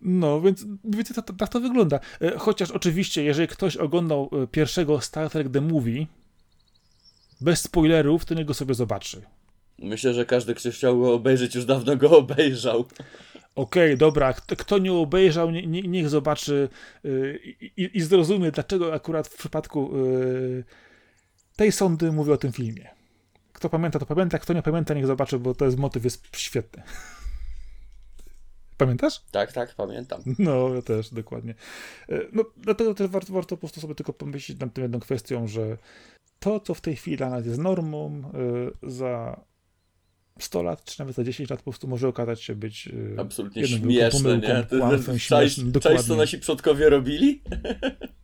Speaker 1: No, więc wiecie, tak to, to, to wygląda. E, chociaż oczywiście, jeżeli ktoś oglądał e, pierwszego Star Trek The Movie, bez spoilerów, to niego go sobie zobaczy.
Speaker 2: Myślę, że każdy, kto chciał go obejrzeć, już dawno go obejrzał.
Speaker 1: Okej, okay, dobra, kto nie obejrzał, nie, nie, niech zobaczy yy, i, i, zrozumie, dlaczego akurat w przypadku yy, tej sądy mówię o tym filmie. Kto pamięta, to pamięta, kto nie pamięta, niech zobaczy, bo to jest motyw jest świetny. Pamiętasz?
Speaker 2: Tak, tak, pamiętam.
Speaker 1: No, ja też, dokładnie. Y, no, dlatego też warto, warto po prostu sobie tylko pomyśleć nad tą jedną kwestią, że to, co w tej chwili dla nas jest normą, za 100 lat, czy nawet za 10 lat po prostu może okazać się być
Speaker 2: y, absolutnie śmieszne, nie? Kłamstwem, śmiesznym, co nasi przodkowie robili?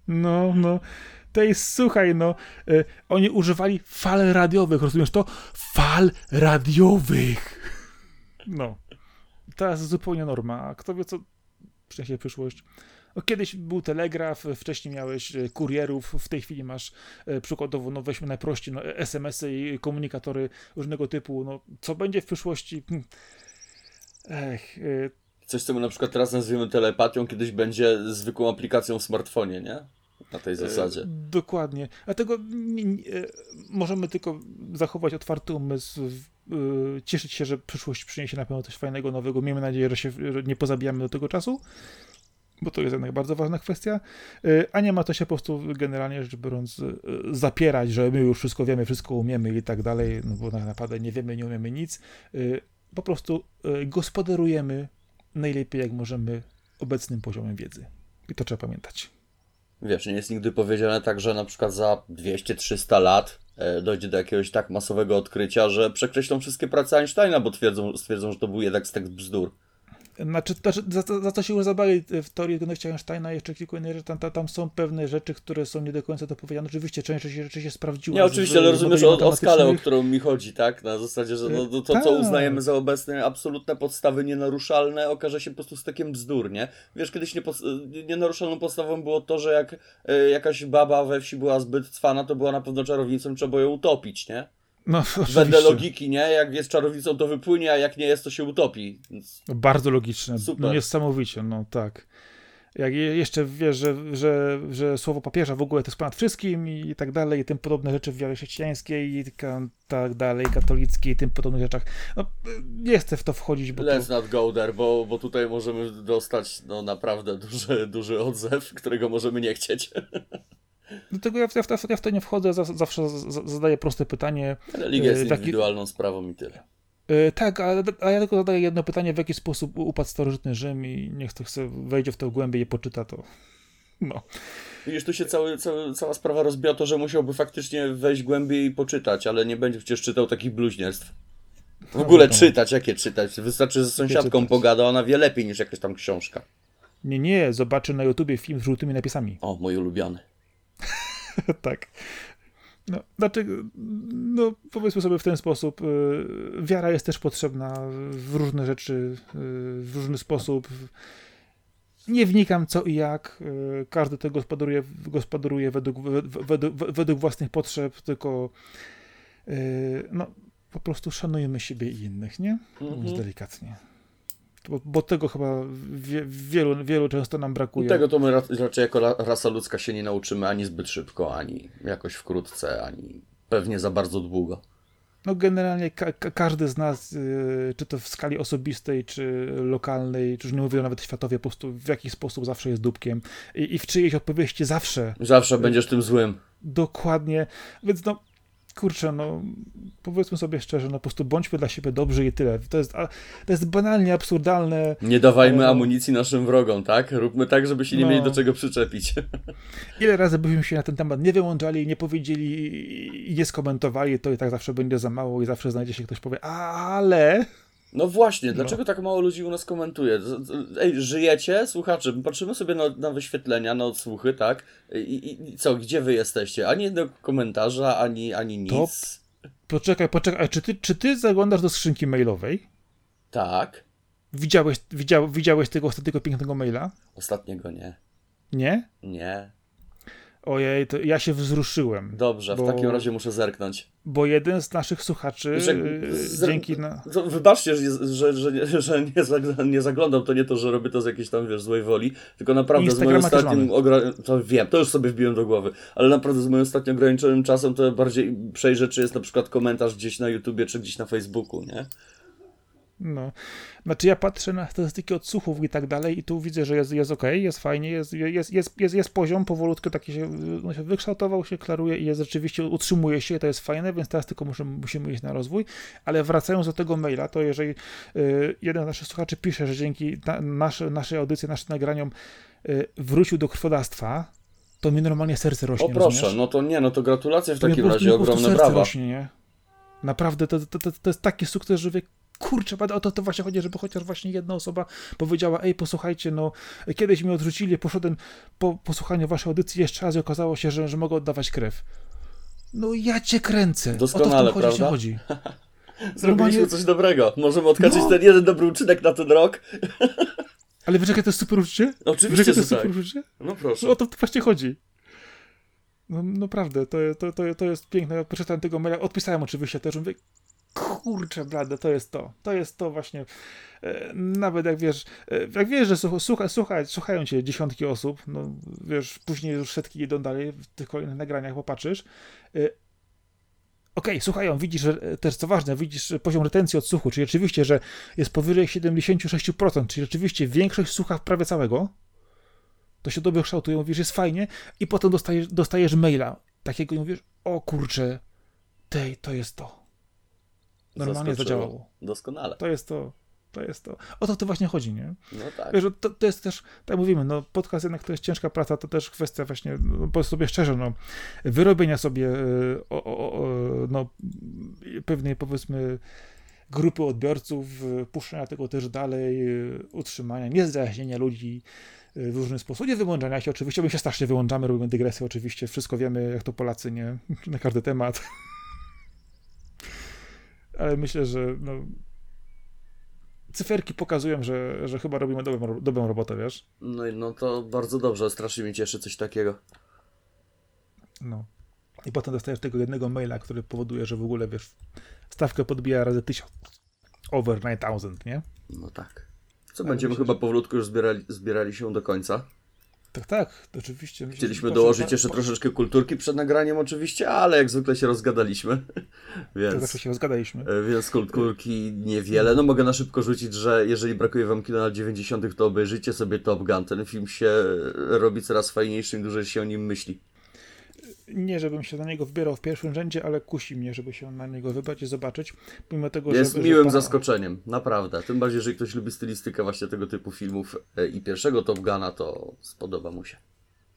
Speaker 1: No, no. To jest, słuchaj, no, y, oni używali fal radiowych, rozumiesz to? Fal radiowych! No. Teraz zupełnie norma, a kto wie co... przyniesie przyszłość. No, kiedyś był telegraf, wcześniej miałeś e, kurierów, w tej chwili masz e, przykładowo, no weźmy najprościej, no, SMS-y i komunikatory różnego typu. No, co będzie w przyszłości? Hm.
Speaker 2: Ech, e, Coś, co my na przykład teraz nazwiemy telepatią, kiedyś będzie zwykłą aplikacją w smartfonie, nie? Na tej zasadzie.
Speaker 1: dokładnie. Dlatego nie, nie, możemy tylko zachować otwarty umysł, cieszyć się, że przyszłość przyniesie na pewno coś fajnego, nowego. Miejmy nadzieję, że się że nie pozabijamy do tego czasu bo to jest jednak bardzo ważna kwestia, y, a nie ma to się po prostu generalnie rzecz biorąc y, zapierać, że my już wszystko wiemy, wszystko umiemy i tak dalej, no bo naprawdę nie wiemy, nie umiemy nic. Y, po prostu gospodarujemy najlepiej jak możemy obecnym poziomem wiedzy. I to trzeba pamiętać.
Speaker 2: Wiesz, nie jest nigdy powiedziane tak, że na przykład za 200-300 lat e, dojdzie do jakiegoś tak masowego odkrycia, że przekreślą wszystkie prace Einsteina, bo twierdzą, stwierdzą, że to był jednak tekst bzdur.
Speaker 1: Znaczy, znaczy za, za to się już zabali w teorii godności Einsteina jeszcze kilku innych rzeczy. Tam, tam, są pewne rzeczy, które są nie do końca dopowiedziane. Oczywiście część rzeczy się sprawdziła.
Speaker 2: Nie, oczywiście, ale rozumiesz o, o skalę, o którą mi chodzi, tak? Na zasadzie, że no, to, to co tak. uznajemy za obecne absolutne podstawy nienaruszalne, okaże się po prostu takim bzdur, nie? Wiesz, kiedyś nie, nienaruszalną podstawą było to, że jak e, jakaś baba we wsi była zbyt cwana, to była na pewno czarownicą, trzeba ją utopić, nie? No, Wedle logiki, nie? Jak jest czarownicą, to wypłynie, a jak nie jest, to się utopi. Więc...
Speaker 1: Bardzo logiczne. Super. No niesamowicie, no tak. Jak jeszcze wiesz, że, że, że słowo papieża w ogóle to jest ponad wszystkim i tak dalej, i tym podobne rzeczy w wiarze chrześcijańskiej i tak dalej, katolickiej i tym podobnych rzeczach. No, nie chcę w to wchodzić,
Speaker 2: bo Let's to... not go there, bo, bo tutaj możemy dostać no naprawdę duży, duży odzew, którego możemy nie chcieć. [LAUGHS]
Speaker 1: Dlatego ja, ja, ja w to nie wchodzę, zawsze zadaję proste pytanie.
Speaker 2: Religia jest indywidualną jaki... sprawą i tyle.
Speaker 1: Yy, tak, ale, ale ja tylko zadaję jedno pytanie, w jaki sposób upadł starożytny Rzym i niech to chce wejdzie w to głębiej i poczyta to. [LAUGHS] No.
Speaker 2: Widzisz, tu się cały, cały, cała sprawa rozbiła to, że musiałby faktycznie wejść głębiej i poczytać, ale nie będzie przecież czytał takich bluźnierstw. W no, ogóle no, czytać, jakie czytać? Wystarczy ze sąsiadką pogada, ona wie lepiej niż jakaś tam książka.
Speaker 1: Nie, nie, zobaczy na YouTubie film z żółtymi napisami.
Speaker 2: O, mój ulubiony. [LAUGHS]
Speaker 1: tak. No, dlaczego, no, powiedzmy sobie w ten sposób, y, wiara jest też potrzebna w różne rzeczy, y, w różny sposób. Nie wnikam co i jak, y, każdy to gospodaruje, gospodaruje według, według, według własnych potrzeb, tylko no, po prostu szanujemy siebie i innych, nie? Mówiąc mhm. delikatnie bo, bo tego chyba wie, wielu, wielu często nam brakuje.
Speaker 2: Tego to my raczej jako rasa ludzka się nie nauczymy ani zbyt szybko, ani jakoś wkrótce, ani pewnie za bardzo długo.
Speaker 1: No generalnie ka każdy z nas, yy, czy to w skali osobistej, czy lokalnej, czy już nie mówię nawet światowej, po prostu w jakiś sposób zawsze jest dupkiem i, i w czyjejś odpowiedzi zawsze.
Speaker 2: Zawsze będziesz tym złym.
Speaker 1: Dokładnie, więc no kurczę, no powiedzmy sobie szczerze, no po prostu bądźmy dla siebie dobrzy i tyle. To jest, to jest banalnie absurdalne.
Speaker 2: Nie dawajmy ale... amunicji naszym wrogom, tak? Róbmy tak, żeby się nie no. mieli do czego przyczepić. [LAUGHS]
Speaker 1: Ile razy byśmy się na ten temat nie wyłączali, nie powiedzieli i nie skomentowali, to i tak zawsze będzie za mało i zawsze znajdzie się ktoś powie, ale...
Speaker 2: No właśnie, no. dlaczego no. tak mało ludzi u nas komentuje? Ej, żyjecie, słuchacze? Patrzymy sobie na, na wyświetlenia, na odsłuchy, tak? I, i, co, gdzie wy jesteście? Ani jednego komentarza, ani, ani nic. To...
Speaker 1: Poczekaj, poczekaj, czy ty, czy ty zaglądasz do skrzynki mailowej?
Speaker 2: Tak.
Speaker 1: Widziałeś, widział, widziałeś tego ostatniego pięknego maila?
Speaker 2: Ostatniego nie.
Speaker 1: Nie?
Speaker 2: Nie.
Speaker 1: Ojej, to ja się wzruszyłem.
Speaker 2: Dobrze, bo, w takim razie muszę zerknąć.
Speaker 1: Bo jeden z naszych słuchaczy że, z, dzięki na...
Speaker 2: Wybaczcie, że, że, że, że nie, nie zaglądam, to nie to, że robię to z jakiejś tam, wiesz, złej woli, tylko naprawdę z moim ostatnim... Ogra... To wiem, to już sobie wbiłem do głowy, ale naprawdę z moim ostatnio ograniczonym czasem to bardziej przejrzę, czy jest na przykład komentarz gdzieś na YouTubie, czy gdzieś na Facebooku, nie?
Speaker 1: No. Znaczy ja patrzę na statystyki odsłuchów i tak dalej i tu widzę, że jest, jest ok, jest fajnie, jest, jest, jest, jest, jest poziom, powolutku taki się, no się wykształtował, się klaruje i jest rzeczywiście, utrzymuje się, to jest fajne, więc teraz tylko musimy, musimy iść na rozwój, ale wracając do tego maila, to jeżeli y, jeden z naszych słuchaczy pisze, że dzięki na, nasze, naszej audycji, naszym nagraniom y, wrócił do krwodawstwa, to mi normalnie serce rośnie. O
Speaker 2: proszę, rozumiesz? no to nie, no to gratulacje w takim razie, ogromne brawa. Rośnie,
Speaker 1: nie? Naprawdę, to, to, to, to jest taki sukces, że wie, kurczę, o to, to właśnie chodzi, żeby chociaż właśnie jedna osoba powiedziała, ej, posłuchajcie, no, kiedyś mnie odrzucili, poszedłem po posłuchaniu waszej audycji jeszcze raz i okazało się, że, że mogę oddawać krew. No ja cię kręcę.
Speaker 2: Doskonale, o to w tym prawda? chodzi. [LAUGHS] Zrobiliśmy coś dobrego. Możemy odkaczyć no. ten jeden dobry uczynek na ten rok. [LAUGHS]
Speaker 1: Ale jakie to jest super uczucie?
Speaker 2: Oczywiście,
Speaker 1: jakie to jest
Speaker 2: tak.
Speaker 1: super uczucie?
Speaker 2: No proszę.
Speaker 1: No o to właśnie chodzi. No naprawdę, to, to, to, to jest piękne. Ja przeczytałem tego maila, odpisałem oczywiście też, mówię, kurczę blade, to jest to. To jest to właśnie. E, nawet jak wiesz, e, jak wiesz, że słucha, słucha, słuchają cię dziesiątki osób, no wiesz, później już setki idą dalej, w tych kolejnych nagraniach popatrzysz, e, Okej, okay, słuchają, widzisz, że też co ważne, widzisz poziom retencji odsłuchu, czyli rzeczywiście, że jest powyżej 76%, czyli rzeczywiście większość słucha prawie całego, to się dobrze kształtuje, mówisz, jest fajnie i potem dostajesz, dostajesz maila takiego i mówisz, o kurczę, tej, to jest to. Normalnie zadziałało.
Speaker 2: Doskonale.
Speaker 1: To jest to. To jest to. O to to właśnie chodzi, nie?
Speaker 2: No tak.
Speaker 1: Wiesz, to, to jest też, tak mówimy, no podcast jednak to jest ciężka praca, to też kwestia właśnie, no, powiedz sobie szczerze, no, wyrobienia sobie o, o, o, no, pewnej powiedzmy grupy odbiorców, puszczenia tego też dalej, utrzymania, niezdrażnienia ludzi w różny sposób, nie wyłączania się oczywiście, my się strasznie wyłączamy, robimy dygresję oczywiście, wszystko wiemy, jak to Polacy, nie? [LAUGHS] Na każdy temat. Ale myślę, że no, cyferki pokazują, że, że chyba robimy dobrą, dobrą robotę, wiesz?
Speaker 2: No i no to bardzo dobrze, strasznie mnie cieszy coś takiego.
Speaker 1: No. I potem dostajesz tego jednego maila, który powoduje, że w ogóle, wiesz, stawkę podbija razy tysiąc. Over 9000, nie?
Speaker 2: No tak. Co, Ale będziemy myślę, chyba że... powolutku już zbierali, zbierali się do końca.
Speaker 1: Tak, tak, oczywiście.
Speaker 2: Chcieliśmy dołożyć jeszcze troszeczkę kulturki przed nagraniem oczywiście, ale jak zwykle się rozgadaliśmy. [LAUGHS] więc,
Speaker 1: tak, się rozgadaliśmy.
Speaker 2: E, więc kulturki niewiele. No mogę na szybko rzucić, że jeżeli brakuje wam kina lat 90., to obejrzyjcie sobie Top Gun. Ten film się robi coraz fajniejszy, im dłużej się o nim myśli
Speaker 1: nie żebym się na niego wybierał w pierwszym rzędzie, ale kusi mnie, żeby się na niego wybrać i zobaczyć, pomimo tego,
Speaker 2: Jest że, miłym że zaskoczeniem, naprawdę. Tym bardziej, jeżeli ktoś lubi stylistykę właśnie tego typu filmów e, i pierwszego Top Guna, to spodoba mu się.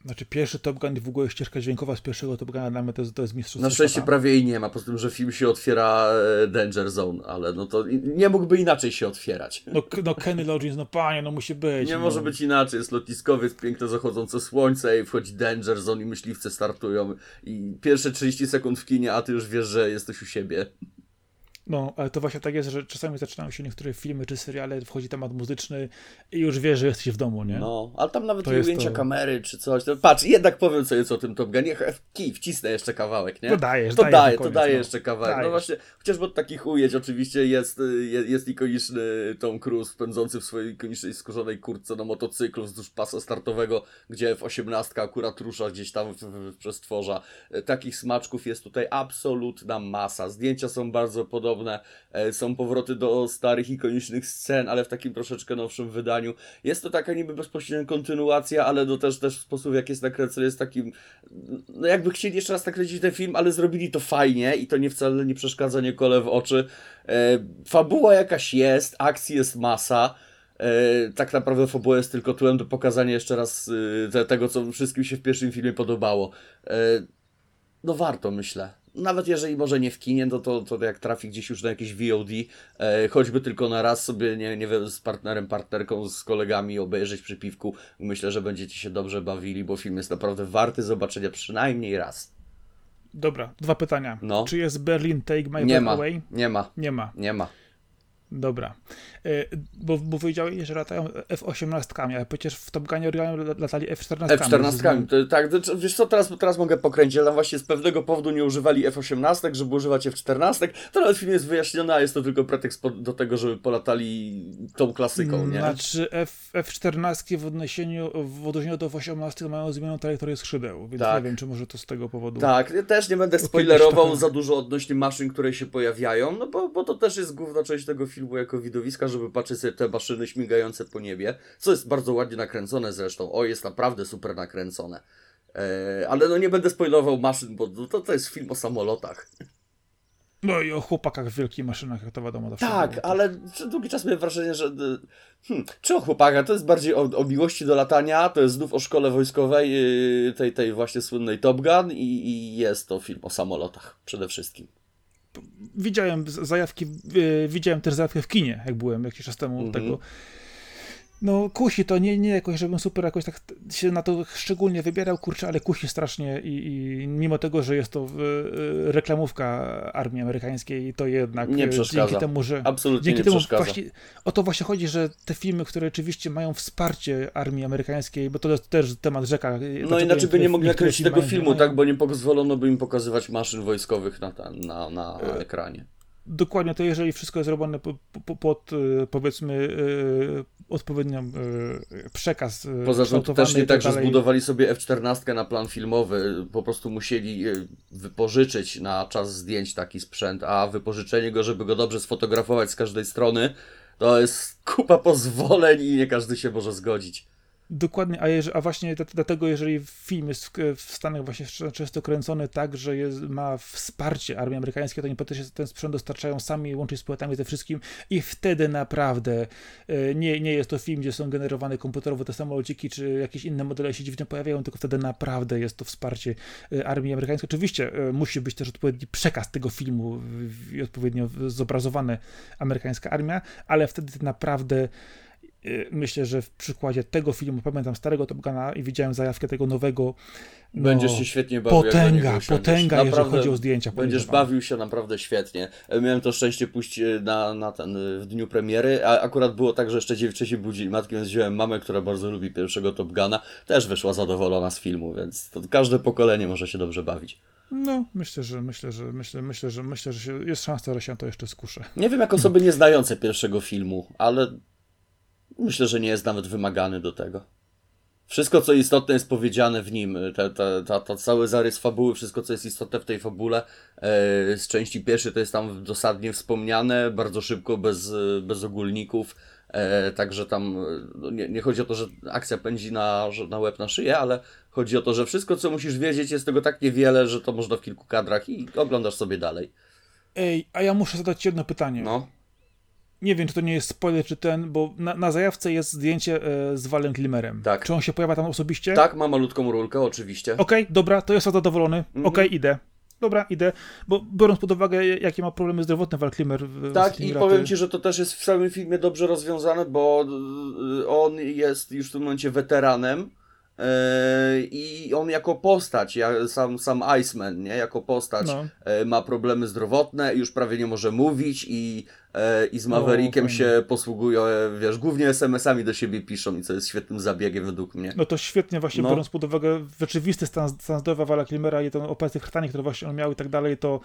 Speaker 1: Znaczy pierwszy Top Gun w ogóle ścieżka dźwiękowa z pierwszego Top Guna dla mnie to jest, to jest mistrzostwo
Speaker 2: Na szczęście prawie jej nie ma, poza tym, że film się otwiera e, Danger Zone, ale no to nie mógłby inaczej się otwierać.
Speaker 1: No, no Kenny Loggins, no panie, no musi być.
Speaker 2: Nie
Speaker 1: no.
Speaker 2: może być inaczej, jest lotniskowiec, piękne zachodzące słońce i wchodzi Danger Zone i myśliwce startują i pierwsze 30 sekund w kinie, a ty już wiesz, że jesteś u siebie.
Speaker 1: No, ale to właśnie tak jest, że czasami zaczynają się niektóre filmy czy seriale, wchodzi temat muzyczny i już wiesz, że jesteś w domu, nie?
Speaker 2: No, ale tam nawet to ujęcia to... kamery czy coś. To, patrz, jednak powiem co o tym Top Gun. Niech kij, wcisnę jeszcze kawałek, nie?
Speaker 1: To dajesz,
Speaker 2: to
Speaker 1: daje,
Speaker 2: to daje no. jeszcze kawałek. No dajesz. No właśnie, chociażby od takich ujęć oczywiście jest, jest, jest ikoniczny Tom Cruise pędzący w swojej ikonicznej skórzonej kurtce na motocyklu wzdłuż pasa startowego, gdzie w 18 akurat rusza gdzieś tam w, w, w przestworza. Takich smaczków jest tutaj absolutna masa. Zdjęcia są bardzo podobne E, są powroty do starych, ikonicznych scen, ale w takim troszeczkę nowszym wydaniu. Jest to taka niby bezpośrednia kontynuacja, ale to też, też sposób, jak jest nakręcony, jest takim. No, jakby chcieli jeszcze raz nakręcić ten film, ale zrobili to fajnie i to nie wcale nie przeszkadza, nie kole w oczy. E, fabuła jakaś jest, akcji jest masa. E, tak naprawdę fabuła jest tylko tyłem do pokazania jeszcze raz tego, co wszystkim się w pierwszym filmie podobało. No warto, myślę nawet jeżeli może nie w kinie, to, to, to jak trafi gdzieś już na jakieś VOD, e, choćby tylko na raz sobie, nie, nie wiem, z partnerem, partnerką, z kolegami obejrzeć przy piwku, myślę, że będziecie się dobrze bawili, bo film jest naprawdę warty zobaczenia przynajmniej raz.
Speaker 1: Dobra, dwa pytania.
Speaker 2: No.
Speaker 1: Czy jest Berlin Take My
Speaker 2: nie ma,
Speaker 1: Away?
Speaker 2: Nie ma.
Speaker 1: Nie ma.
Speaker 2: Nie ma.
Speaker 1: Dobra. E, bo, bo powiedziałeś, że latają F-18, ale przecież w Top Gunie latali F-14.
Speaker 2: F-14, to, tak, to, wiesz co, teraz, teraz mogę pokręcić, ale właśnie z pewnego powodu nie używali F-18, żeby używać F-14, to nawet film jest wyjaśniony, a jest to tylko pretekst do tego, żeby polatali tą klasyką, nie?
Speaker 1: Znaczy F, F-14 w odniesieniu, w odniesieniu do F-18 mają zmienioną trajektorię skrzydeł, więc tak. nie wiem, czy może to z tego powodu...
Speaker 2: Tak, ja też nie będę spoilerował za dużo odnośnie maszyn, które się pojawiają, no bo, bo to też jest główna część tego filmu jako widowiska, żeby patrzeć sobie te maszyny śmigające po niebie, co jest bardzo ładnie nakręcone zresztą. O, jest naprawdę super nakręcone. Eee, ale no nie będę spoilował maszyn, bo to, to jest film o samolotach.
Speaker 1: No i o chłopakach w wielkich maszynach, jak to wiadomo.
Speaker 2: Tak, ale przez długi czas miałem wrażenie, że hmm, czy o chłopakach, to jest bardziej o, o, miłości do latania, to jest znów o szkole wojskowej, yy, tej, tej właśnie słynnej Top Gun i, i jest to film o samolotach przede wszystkim
Speaker 1: widziałem zajawki, widziałem też zajawkę w kinie, jak byłem jakiś czas temu mm -hmm. tego. No kusi to, nie, nie jakoś, żebym super jakoś tak się na to szczególnie wybierał, kurczę, ale kusi strasznie i, i mimo tego, że jest to y, reklamówka armii amerykańskiej, to jednak
Speaker 2: nie przeszkadza.
Speaker 1: dzięki temu, że
Speaker 2: Absolutnie
Speaker 1: dzięki
Speaker 2: nie
Speaker 1: temu
Speaker 2: przeszkadza.
Speaker 1: właśnie o to właśnie chodzi, że te filmy, które rzeczywiście mają wsparcie armii amerykańskiej, bo to jest też temat rzeka.
Speaker 2: No inaczej by nie mogli nakręcić tego filmu, tak, bo nie pozwolono by im pokazywać maszyn wojskowych na, na, na
Speaker 1: E,
Speaker 2: ekranie.
Speaker 1: Dokładnie, to jeżeli wszystko jest robione po, po, pod, powiedzmy, yy, odpowiednią yy, przekaz. Yy,
Speaker 2: Poza tym to też nie tak, że
Speaker 1: dalej.
Speaker 2: zbudowali sobie F-14 na plan filmowy, po prostu musieli wypożyczyć na czas zdjęć taki sprzęt, a wypożyczenie go, żeby go dobrze sfotografować z każdej strony, to jest kupa pozwoleń i nie każdy się może zgodzić.
Speaker 1: Dokładnie, a, jeż, a właśnie dlatego, jeżeli film jest w, Stanach właśnie często kręcony tak, że jest, ma wsparcie armii amerykańskiej, to oni potem ten sprzęt dostarczają sami, łącznie z płytami ze wszystkim i wtedy naprawdę e, nie, nie jest to film, gdzie są generowane komputerowo te samolociki, czy jakieś inne modele się dziwnie pojawiają, tylko wtedy naprawdę jest to wsparcie e, armii amerykańskiej. Oczywiście e, musi być też odpowiedni przekaz tego filmu i odpowiednio zobrazowana amerykańska armia, ale wtedy naprawdę myślę, że w przykładzie tego filmu, pamiętam starego Top Guna i widziałem zajawkę tego nowego.
Speaker 2: No, będziesz się świetnie bawił.
Speaker 1: Potęga, potęga, naprawdę, jeżeli chodzi o zdjęcia.
Speaker 2: Będziesz bawił się naprawdę świetnie. Miałem to szczęście pójść na, na ten, w dniu premiery, a akurat było tak, że jeszcze dzień wcześniej budzili matki, więc wziąłem mamę, która bardzo lubi pierwszego Top Guna. Też wyszła zadowolona z filmu, więc to każde pokolenie może się dobrze bawić.
Speaker 1: No, myślę, że myślę, że myślę, myślę, że myślę, że się, jest szansa, że się to jeszcze skuszę.
Speaker 2: Nie wiem, jak osoby nieznające pierwszego filmu, ale Myślę, że nie jest nawet wymagany do tego. Wszystko, co istotne, jest powiedziane w nim. Ta, ta, ta, ta cały zarys fabuły, wszystko, co jest istotne w tej fabule, e, z części pierwszej to jest tam dosadnie wspomniane, bardzo szybko, bez, bez ogólników. E, także tam no nie, nie, chodzi o to, że akcja pędzi na, na łeb, na szyję, ale chodzi o to, że wszystko, co musisz wiedzieć, jest tego tak niewiele, że to można w kilku kadrach i oglądasz sobie dalej.
Speaker 1: Ej, a ja muszę zadać ci jedno pytanie.
Speaker 2: No
Speaker 1: nie wiem, czy to nie jest spoiler, czy ten, bo na, na zajawce jest zdjęcie e, z Walem Klimerem.
Speaker 2: Tak.
Speaker 1: Czy on się pojawia tam osobiście?
Speaker 2: Tak, ma malutką rulkę, oczywiście.
Speaker 1: Okej, okay, dobra, to jestem zadowolony. Mm -hmm. Okej, okay, idę. Dobra, idę, bo biorąc pod uwagę, jakie ma problemy zdrowotne Val Kilmer. W,
Speaker 2: tak, i powiem Ci, że to też jest w całym filmie dobrze rozwiązane, bo on jest już w tym momencie weteranem. I on jako postać, sam, sam Iceman, nie? jako postać no. ma problemy zdrowotne, już prawie nie może mówić i, i z Maverickiem się posługuje, wiesz, głównie SMS-ami do siebie piszą i co jest świetnym zabiegiem według mnie.
Speaker 1: No to świetnie właśnie, no. biorąc pod uwagę rzeczywisty stan, stan zdrowia Wala Klimera i tą operację krtani, które właśnie on miał i tak dalej, to...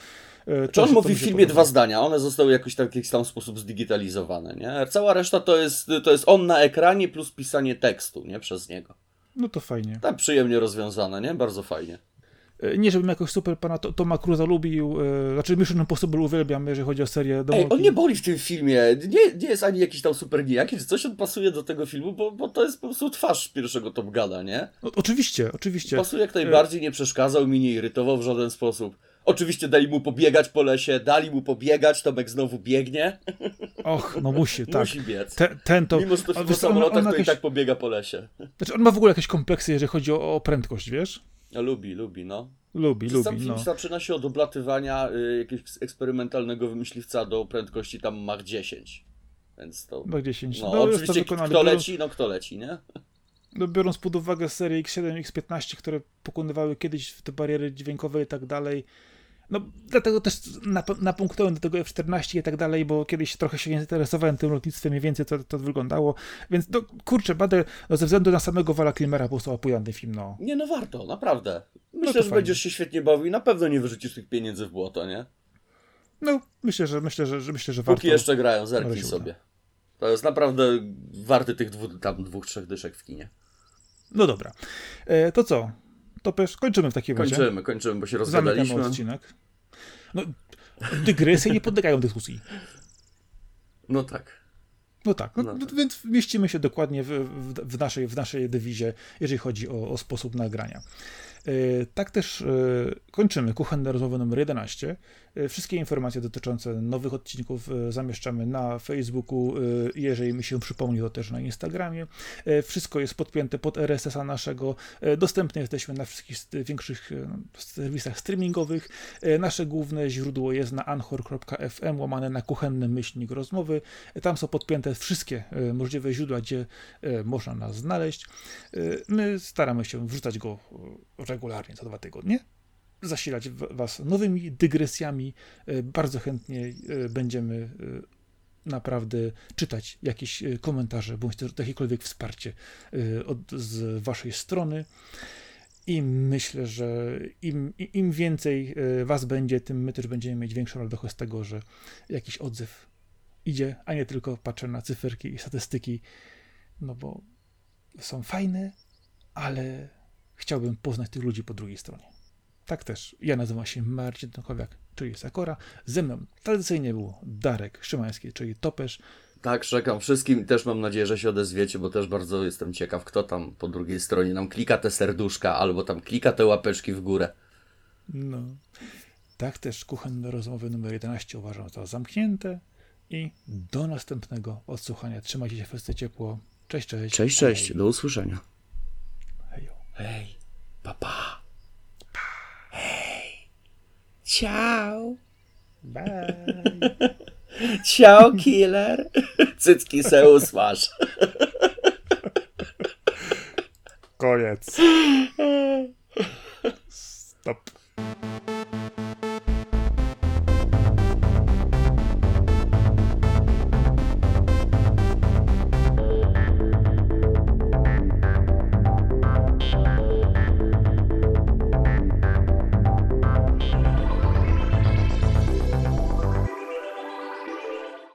Speaker 2: Czy to, on mówi w filmie dwa zdania, one zostały jakoś tak, w jakiś tam sposób zdigitalizowane, nie? Cała reszta to jest, to jest on na ekranie plus pisanie tekstu, nie? Przez niego.
Speaker 1: No to fajnie.
Speaker 2: Tak przyjemnie rozwiązane, nie? Bardzo fajnie.
Speaker 1: Nie, żebym jakoś super pana Toma Cruza lubił, yy, znaczy Mission Impossible uwielbiam, jeżeli chodzi o serię
Speaker 2: Ej, on nie boli w tym filmie, nie, nie jest ani jakiś tam super nijaki, czy coś on pasuje do tego filmu, bo, bo to jest po prostu twarz pierwszego Top Gana, nie?
Speaker 1: O, oczywiście, oczywiście.
Speaker 2: Pasuje jak najbardziej, nie przeszkadzał mi, nie irytował w żaden sposób. Oczywiście dali mu pobiegać po lesie, dali mu pobiegać, Tomek znowu biegnie.
Speaker 1: Och, no musi, [LAUGHS] tak.
Speaker 2: Musi biec.
Speaker 1: Ten, ten to...
Speaker 2: Mimo, że to w samolotach, to jakieś... i tak pobiega po lesie.
Speaker 1: Znaczy on ma w ogóle jakieś kompleksy, jeżeli chodzi o, o prędkość, wiesz?
Speaker 2: No, lubi, lubi, no.
Speaker 1: Lubi, lubi,
Speaker 2: Sam film
Speaker 1: no.
Speaker 2: zaczyna się od oblatywania y, jakiegoś eksperymentalnego wymyśliwca do prędkości tam Mach 10. Więc to...
Speaker 1: Mach 10.
Speaker 2: No, no oczywiście kto leci, no kto leci, nie?
Speaker 1: No, biorąc pod uwagę serię X7, X15, które pokonywały kiedyś te bariery dźwiękowe i tak dalej, no, dlatego też napunktowałem do tego F-14 i tak dalej, bo kiedyś trochę się interesowałem tym lotnictwem i więcej to, to wyglądało. Więc no, kurczę, badę no, ze względu na samego Wala Klimera był to opujany film, no.
Speaker 2: Nie, no warto, naprawdę. Myślę, no że fajnie. będziesz się świetnie bawił i na pewno nie wyrzucisz tych pieniędzy w błoto, nie?
Speaker 1: No, myślę, że myślę, że, że myślę, że warto.
Speaker 2: Póki jeszcze grają, zerknij sobie. To jest naprawdę warty tych dwóch, tam dwóch, trzech dyszek w kinie.
Speaker 1: No dobra. E, to co? To też kończymy w takim
Speaker 2: razie. Kończymy, kończymy, bo się rozgadaliśmy.
Speaker 1: Zamykamy odcinek. No, dygresje nie podlegają dyskusji.
Speaker 2: No tak.
Speaker 1: No tak, no, no tak. więc mieścimy się dokładnie w, w, w, naszej, w naszej dywizie, jeżeli chodzi o, o sposób nagrania. Tak też kończymy kuchenne rozmowy numer 11. Wszystkie informacje dotyczące nowych odcinków zamieszczamy na Facebooku, jeżeli mi się przypomni, to też na Instagramie. Wszystko jest podpięte pod RSS-a naszego. Dostępne jesteśmy na wszystkich większych serwisach streamingowych. Nasze główne źródło jest na anchor.fm łamane na kuchenne myślnik rozmowy. Tam są podpięte wszystkie możliwe źródła, gdzie można nas znaleźć. My staramy się wrzucać go regularnie, co dwa tygodnie zasilać Was nowymi dygresjami. E, bardzo chętnie e, będziemy e, naprawdę czytać jakieś komentarze, bądź też jakiekolwiek wsparcie od, z Waszej strony. I myślę, że im, im więcej Was będzie, tym my też będziemy mieć większą radość z tego, że jakiś odzew idzie, a nie tylko patrzę na cyferki i statystyki, no bo są fajne, ale chciałbym poznać tych ludzi po drugiej stronie. Tak też. Ja nazywam się Marcin Tomkowiak, czyli Sakora. Ze mną tradycyjnie był Darek Szymański, czyli Topesz.
Speaker 2: Tak, czekam wszystkim i też mam nadzieję, że się odezwiecie, bo też bardzo jestem ciekaw, kto tam po drugiej stronie nam klika te serduszka albo tam klika te łapeczki w górę.
Speaker 1: No. Tak też kuchenne rozmowy numer 11 uważam za zamknięte i do następnego odsłuchania. Trzymajcie się wszyscy ciepło. Cześć, cześć.
Speaker 2: Cześć, cześć. Do usłyszenia. Hej, papa. Pa. Hej. Ciao.
Speaker 1: Bye. [LAUGHS]
Speaker 2: Ciao, killer. Cycki se usmasz.
Speaker 1: Koniec. [LAUGHS] Stop.